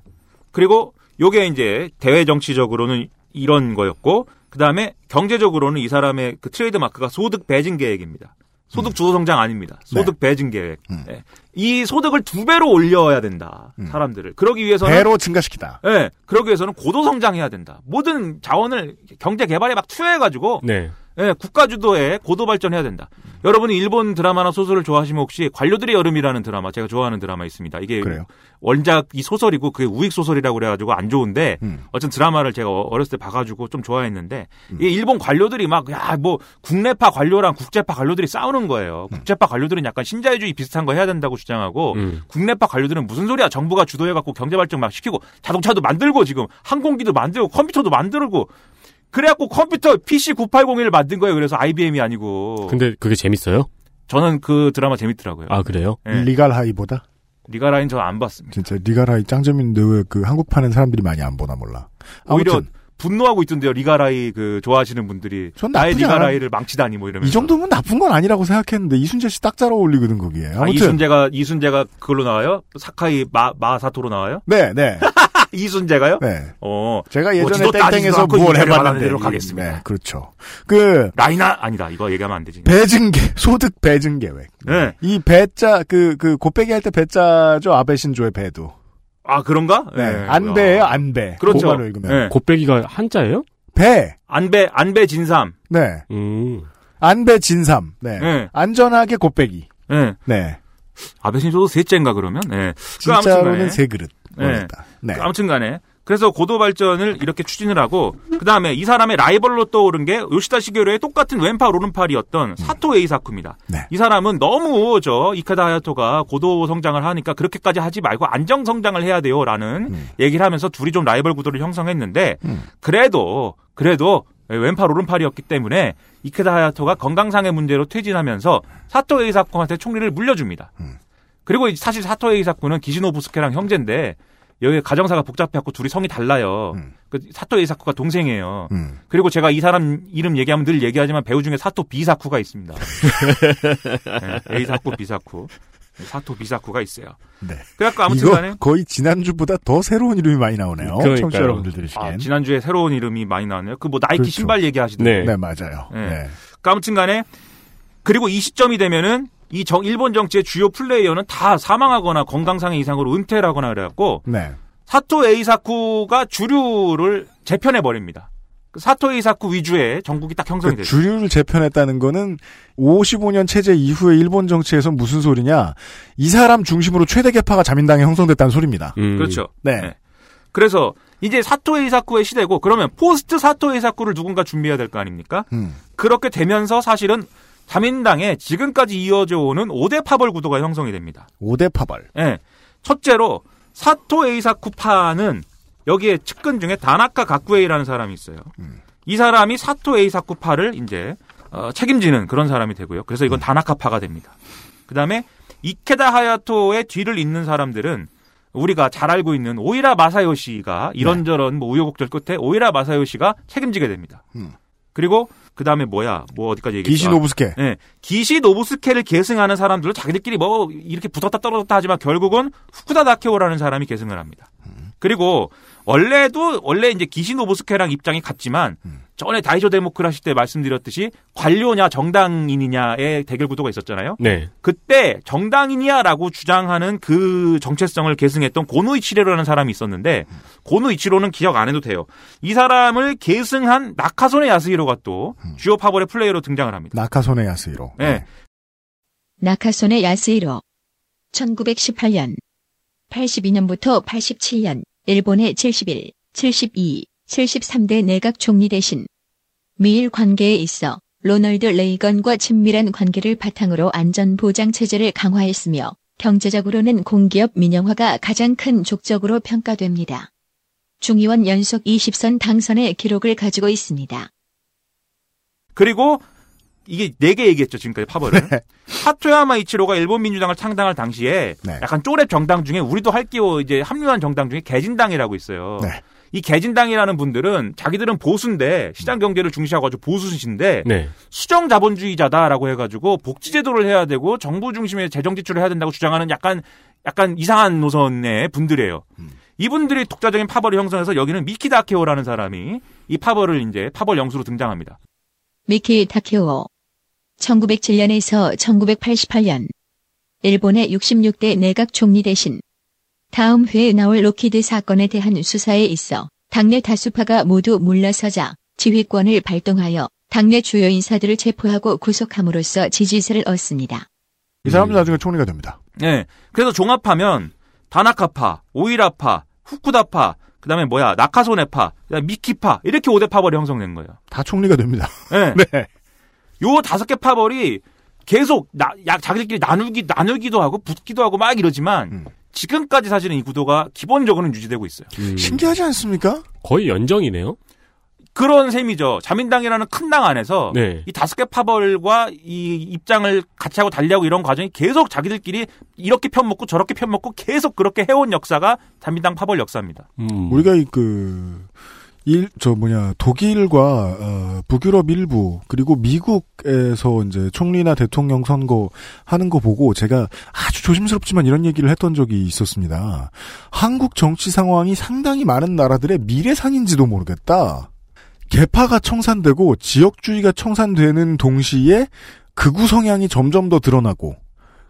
[SPEAKER 3] 그리고 요게 이제 대외 정치적으로는 이런 거였고 그 다음에 경제적으로는 이 사람의 그 트레이드 마크가 소득 배증 계획입니다. 소득 주도 성장 아닙니다. 소득 배증 계획.
[SPEAKER 2] 음.
[SPEAKER 3] 예. 이 소득을 두 배로 올려야 된다.
[SPEAKER 2] 음.
[SPEAKER 3] 사람들을. 그러기 위해서는
[SPEAKER 2] 배로 증가시키다.
[SPEAKER 3] 예. 그러기 위해서는 고도 성장해야 된다. 모든 자원을 경제 개발에 막 투여해 가지고
[SPEAKER 4] 네.
[SPEAKER 3] 예, 국가 주도에 고도 발전해야 된다. 여러분이 일본 드라마나 소설을 좋아하시면 혹시 관료들의 여름이라는 드라마 제가 좋아하는 드라마 있습니다. 이게
[SPEAKER 2] 그래요?
[SPEAKER 3] 원작 이 소설이고 그게 우익 소설이라고 그래가지고 안 좋은데
[SPEAKER 2] 음.
[SPEAKER 3] 어쨌든 드라마를 제가 어- 어렸을 때 봐가지고 좀 좋아했는데 이 일본 관료들이 막 야 뭐 국내파 관료랑 국제파 관료들이 싸우는 거예요.
[SPEAKER 2] 음.
[SPEAKER 3] 국제파 관료들은 약간 신자유주의 비슷한 거 해야 된다고 주장하고
[SPEAKER 4] 음.
[SPEAKER 3] 국내파 관료들은 무슨 소리야 정부가 주도해갖고 경제 발전 막 시키고 자동차도 만들고 지금 항공기도 만들고 컴퓨터도 만들고 그래갖고 컴퓨터 PC 9801을 만든 거예요. 그래서 IBM이 아니고
[SPEAKER 4] 근데 그게 재밌어요?
[SPEAKER 3] 저는 그 드라마 재밌더라고요.
[SPEAKER 4] 아, 그래요?
[SPEAKER 3] 예.
[SPEAKER 2] 리갈 하이보다
[SPEAKER 3] 리가라인 저안 봤습니다.
[SPEAKER 2] 진짜 리갈 하이 짱 재밌는데 왜 그 한국판은 사람들이 많이 안 보나 몰라.
[SPEAKER 3] 오히려
[SPEAKER 2] 아무튼
[SPEAKER 3] 분노하고 있던데요. 리가라이 그 좋아하시는 분들이
[SPEAKER 2] 전
[SPEAKER 3] 나의
[SPEAKER 2] 않아.
[SPEAKER 3] 리가라이를 망치다니 뭐 이러면서.
[SPEAKER 2] 이 정도면 나쁜 건 아니라고 생각했는데 이순재 씨 딱 잘 어울리거든 거기에.
[SPEAKER 3] 아,
[SPEAKER 2] 아무튼
[SPEAKER 3] 이순재가 이순재가 그걸로 나와요? 사카이 마 마사토로 나와요?
[SPEAKER 2] 네, 네,
[SPEAKER 3] 이순재가요?
[SPEAKER 2] 네.
[SPEAKER 3] 어.
[SPEAKER 2] 제가
[SPEAKER 3] 뭐
[SPEAKER 2] 예전에
[SPEAKER 3] 따지지도
[SPEAKER 2] 땡땡에서 무얼 해봤는데 이-
[SPEAKER 3] 하겠습니다.
[SPEAKER 2] 네, 그렇죠. 그
[SPEAKER 3] 라이나 아니다. 이거 얘기하면 안 되지.
[SPEAKER 2] 배증계 소득 배증 계획.
[SPEAKER 3] 네.
[SPEAKER 2] 이 배자 그 그 곱빼기 할 때 배자죠 아베 신조의 배도.
[SPEAKER 3] 아 그런가?
[SPEAKER 2] 네,
[SPEAKER 3] 네.
[SPEAKER 2] 안배예요 안배.
[SPEAKER 3] 그렇죠. 네.
[SPEAKER 4] 곱빼기가 한자예요?
[SPEAKER 2] 배.
[SPEAKER 3] 안배 안배 진삼.
[SPEAKER 2] 네.
[SPEAKER 4] 음.
[SPEAKER 2] 안배 진삼. 네.
[SPEAKER 3] 네.
[SPEAKER 2] 안전하게 곱빼기.
[SPEAKER 3] 네.
[SPEAKER 2] 네.
[SPEAKER 3] 아베 신조도 셋째인가 그러면? 네. 그
[SPEAKER 2] 진짜로는
[SPEAKER 3] 아무튼간에.
[SPEAKER 2] 세 그릇.
[SPEAKER 3] 네.
[SPEAKER 2] 먹었다. 네.
[SPEAKER 3] 그 아무튼간에 그래서 고도 발전을 이렇게 추진을 하고 그 다음에 이 사람의 라이벌로 떠오른 게 요시다 시게루의 똑같은 왼팔 오른팔이었던 사토 에이사쿠입니다.
[SPEAKER 2] 음. 네.
[SPEAKER 3] 이 사람은 너무 저 이카다 하야토가 고도 성장을 하니까 그렇게까지 하지 말고 안정 성장을 해야 돼요라는
[SPEAKER 2] 음.
[SPEAKER 3] 얘기를 하면서 둘이 좀 라이벌 구도를 형성했는데
[SPEAKER 2] 음.
[SPEAKER 3] 그래도 그래도 왼팔 오른팔이었기 때문에 이케다 하야토가 건강상의 문제로 퇴진하면서 사토 에이사쿠한테 총리를 물려줍니다.
[SPEAKER 2] 음.
[SPEAKER 3] 그리고 사실 사토 에이사쿠는 기시 노부스케랑 형제인데 여기 가정사가 복잡해갖고 둘이 성이 달라요.
[SPEAKER 2] 음.
[SPEAKER 3] 그 사토 에이사쿠가 동생이에요.
[SPEAKER 2] 음.
[SPEAKER 3] 그리고 제가 이 사람 이름 얘기하면 늘 얘기하지만 배우 중에 사토 비사쿠가 있습니다. 네, 에이사쿠 비사쿠. 사토 비사쿠가 있어요.
[SPEAKER 2] 네.
[SPEAKER 3] 그래갖고 아무튼
[SPEAKER 2] 이거
[SPEAKER 3] 간에
[SPEAKER 2] 거의 지난주보다 더 새로운 이름이 많이 나오네요.
[SPEAKER 3] 그러니까요.
[SPEAKER 2] 청취자 여러분들 들으시기엔.
[SPEAKER 3] 아, 지난주에 새로운 이름이 많이 나왔네요. 그 뭐 나이키
[SPEAKER 2] 그렇죠.
[SPEAKER 3] 신발 얘기하시던데.
[SPEAKER 2] 네. 네, 맞아요.
[SPEAKER 3] 네.
[SPEAKER 2] 네.
[SPEAKER 3] 그 아무튼 간에 그리고 이 시점이 되면은 이 정, 일본 정치의 주요 플레이어는 다 사망하거나 건강상의 이상으로 은퇴를 하거나 그래갖고
[SPEAKER 2] 네.
[SPEAKER 3] 사토 에이사쿠가 주류를 재편해 버립니다. 그 사토 에이사쿠 위주의 정국이 딱 형성이
[SPEAKER 2] 그
[SPEAKER 3] 되죠.
[SPEAKER 2] 주류를 재편했다는 거는 55년 체제 이후에 일본 정치에서 무슨 소리냐? 이 사람 중심으로 최대 계파가 자민당에 형성됐다는 소리입니다.
[SPEAKER 3] 그렇죠.
[SPEAKER 2] 네.
[SPEAKER 3] 그래서 이제 사토 에이사쿠의 시대고 그러면 포스트 사토 에이사쿠를 누군가 준비해야 될 거 아닙니까?
[SPEAKER 2] 음.
[SPEAKER 3] 그렇게 되면서 사실은 자민당에 지금까지 이어져 오는 5대 파벌 구도가 형성이 됩니다.
[SPEAKER 2] 5대 파벌.
[SPEAKER 3] 예. 첫째로 사토 에이사쿠파는 여기에 측근 중에 다나카 가쿠에이라는 사람이 있어요. 이 사람이 사토 에이사쿠파를 이제 어, 책임지는 그런 사람이 되고요. 그래서 이건 다나카파가 됩니다. 그다음에 이케다 하야토의 뒤를 잇는 사람들은 우리가 잘 알고 있는 오히라 마사요시가 이런저런 뭐 우여곡절 끝에 오히라 마사요시가 책임지게 됩니다.
[SPEAKER 2] 음.
[SPEAKER 3] 그리고 그 다음에 뭐야 뭐 어디까지 얘기했죠?
[SPEAKER 2] 기시 노부스케.
[SPEAKER 3] 네, 기시 노부스케를 계승하는 사람들은 자기들끼리 뭐 이렇게 붙었다 떨어졌다 하지만 결국은 후쿠다 다케오라는 사람이 계승을 합니다. 그리고 원래도 원래 이제 기시 노부스케랑 입장이 같지만 전에 다이쇼 데모크라시 때 말씀드렸듯이 관료냐 정당인이냐의 대결 구도가 있었잖아요.
[SPEAKER 4] 네.
[SPEAKER 3] 그때 정당인이야라고 주장하는 그 정체성을 계승했던 고노 이치로라는 사람이 있었는데 고노 이치로는 기억 안 해도 돼요. 이 사람을 계승한 나카소네 야스히로가 또 주요 파벌의 플레이어로 등장을 합니다.
[SPEAKER 2] 나카소네 야스히로.
[SPEAKER 3] 네.
[SPEAKER 1] 나카소네 야스히로 1918년 82년부터 87년 일본의 71, 72, 73대 내각 총리 대신 미일 관계에 있어 로널드 레이건과 친밀한 관계를 바탕으로 안전 보장 체제를 강화했으며 경제적으로는 공기업 민영화가 가장 큰 족적으로 평가됩니다. 중의원 연속 20선 당선의 기록을 가지고 있습니다.
[SPEAKER 3] 그리고 이게 네 개 얘기했죠 지금까지 파벌은 하토야마 이치로가 일본 민주당을 창당할 당시에
[SPEAKER 2] 네.
[SPEAKER 3] 약간 쪼렙 정당 중에 우리도 할게요 이제 합류한 정당 중에 개진당이라고 있어요.
[SPEAKER 2] 네.
[SPEAKER 3] 이 개진당이라는 분들은 자기들은 보수인데 시장 경제를 중시하고 보수신데
[SPEAKER 4] 네.
[SPEAKER 3] 수정 자본주의자다라고 해가지고 복지 제도를 해야 되고 정부 중심의 재정 지출을 해야 된다고 주장하는 약간 약간 이상한 노선의 분들이에요. 이분들이 독자적인 파벌을 형성해서 여기는 미키 다케오라는 사람이 이 파벌을 이제 파벌 영수로 등장합니다.
[SPEAKER 1] 미키 타케오 1907년에서 1988년 일본의 66대 내각 총리 대신 다음 회에 나올 록히드 사건에 대한 수사에 있어 당내 다수파가 모두 물러서자 지휘권을 발동하여 당내 주요 인사들을 체포하고 구속함으로써 지지세를 얻습니다.
[SPEAKER 2] 이 사람도 나중에 총리가 됩니다.
[SPEAKER 3] 네. 그래서 종합하면 다나카파, 오이라파, 후쿠다파, 그 다음에 뭐야 나카소네파, 미키파 이렇게 5대 파벌이 형성된 거예요.
[SPEAKER 2] 다 총리가 됩니다.
[SPEAKER 3] 네.
[SPEAKER 2] 네.
[SPEAKER 3] 요 다섯 개 파벌이 계속 나, 야, 자기들끼리 나누기 나누기도 하고 붙기도 하고 막 이러지만
[SPEAKER 2] 음.
[SPEAKER 3] 지금까지 사실은 이 구도가 기본적으로는 유지되고 있어요.
[SPEAKER 2] 신기하지 않습니까?
[SPEAKER 4] 거의 연정이네요.
[SPEAKER 3] 그런 셈이죠. 자민당이라는 큰 당 안에서
[SPEAKER 4] 네.
[SPEAKER 3] 이 다섯 개 파벌과 이 입장을 같이 하고 달리하고 이런 과정이 계속 자기들끼리 이렇게 편 먹고 저렇게 편 먹고 계속 그렇게 해온 역사가 자민당 파벌 역사입니다.
[SPEAKER 4] 음.
[SPEAKER 2] 우리가 이 그, 일, 저 뭐냐, 독일과, 어, 북유럽 일부, 그리고 미국에서 이제 총리나 대통령 선거 하는 거 보고 제가 아주 조심스럽지만 이런 얘기를 했던 적이 있었습니다. 한국 정치 상황이 상당히 많은 나라들의 미래상인지도 모르겠다. 개파가 청산되고 지역주의가 청산되는 동시에 극우 성향이 점점 더 드러나고,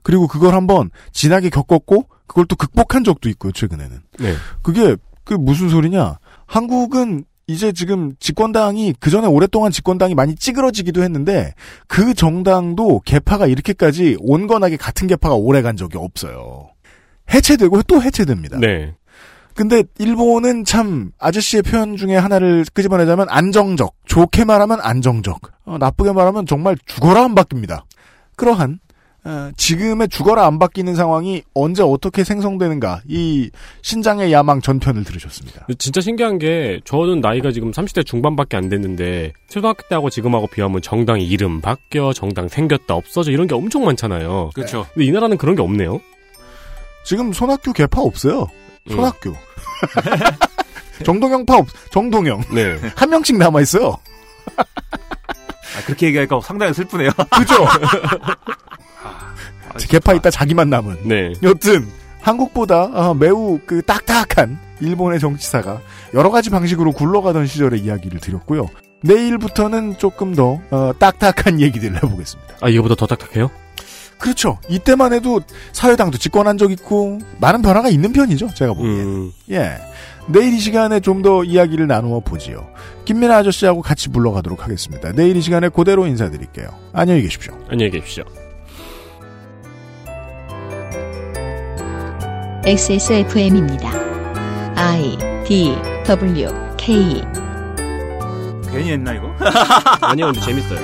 [SPEAKER 2] 그리고 그걸 한번 진하게 겪었고, 그걸 또 극복한 적도 있고요, 최근에는.
[SPEAKER 4] 네.
[SPEAKER 2] 그게 그 무슨 소리냐? 한국은 이제 지금 집권당이 그 전에 오랫동안 집권당이 많이 찌그러지기도 했는데 그 정당도 개파가 이렇게까지 온건하게 같은 개파가 오래 간 적이 없어요. 해체되고 또 해체됩니다.
[SPEAKER 4] 네.
[SPEAKER 2] 근데 일본은 참 아저씨의 표현 중에 하나를 끄집어내자면 안정적, 좋게 말하면 안정적, 어, 나쁘게 말하면 정말 죽어라 안 바뀝니다. 그러한 어, 지금의 죽어라 안 바뀌는 상황이 언제 어떻게 생성되는가 이 신장의 야망 전편을 들으셨습니다.
[SPEAKER 4] 진짜 신기한 게 저는 나이가 지금 30대 중반밖에 안 됐는데 초등학교 때하고 지금하고 비하면 정당 이름 바뀌어 정당 생겼다 없어져 이런 게 엄청 많잖아요.
[SPEAKER 3] 그렇죠.
[SPEAKER 4] 근데 이 나라는 그런 게 없네요.
[SPEAKER 2] 지금 손학규 개파 없어요.
[SPEAKER 4] 음.
[SPEAKER 2] 손학규. 정동영 파 없, 정동영.
[SPEAKER 4] 네.
[SPEAKER 2] 한 명씩 남아 있어요.
[SPEAKER 3] 아, 그렇게 얘기하니까 상당히 슬프네요.
[SPEAKER 2] 그죠? 개파 있다 자기만 남은.
[SPEAKER 4] 네.
[SPEAKER 2] 여튼 한국보다 어, 매우 그 딱딱한 일본의 정치사가 여러 가지 방식으로 굴러가던 시절의 이야기를 드렸고요. 내일부터는 조금 더 어, 딱딱한 얘기들을 해보겠습니다.
[SPEAKER 4] 아, 이거보다 더 딱딱해요?
[SPEAKER 2] 그렇죠. 이때만 해도 사회당도 집권한 적 있고 많은 변화가 있는 편이죠. 제가 보기엔.
[SPEAKER 4] 음,
[SPEAKER 2] 예. 내일 이 시간에 좀 더 이야기를 나누어 보지요. 김민아 아저씨하고 같이 불러가도록 하겠습니다. 내일 이 시간에 그대로 인사드릴게요. 안녕히 계십시오.
[SPEAKER 4] 안녕히 계십시오.
[SPEAKER 1] XSFM입니다. I D W K
[SPEAKER 3] 괜히 했나 이거?
[SPEAKER 4] 아니요, 근데 재밌어요.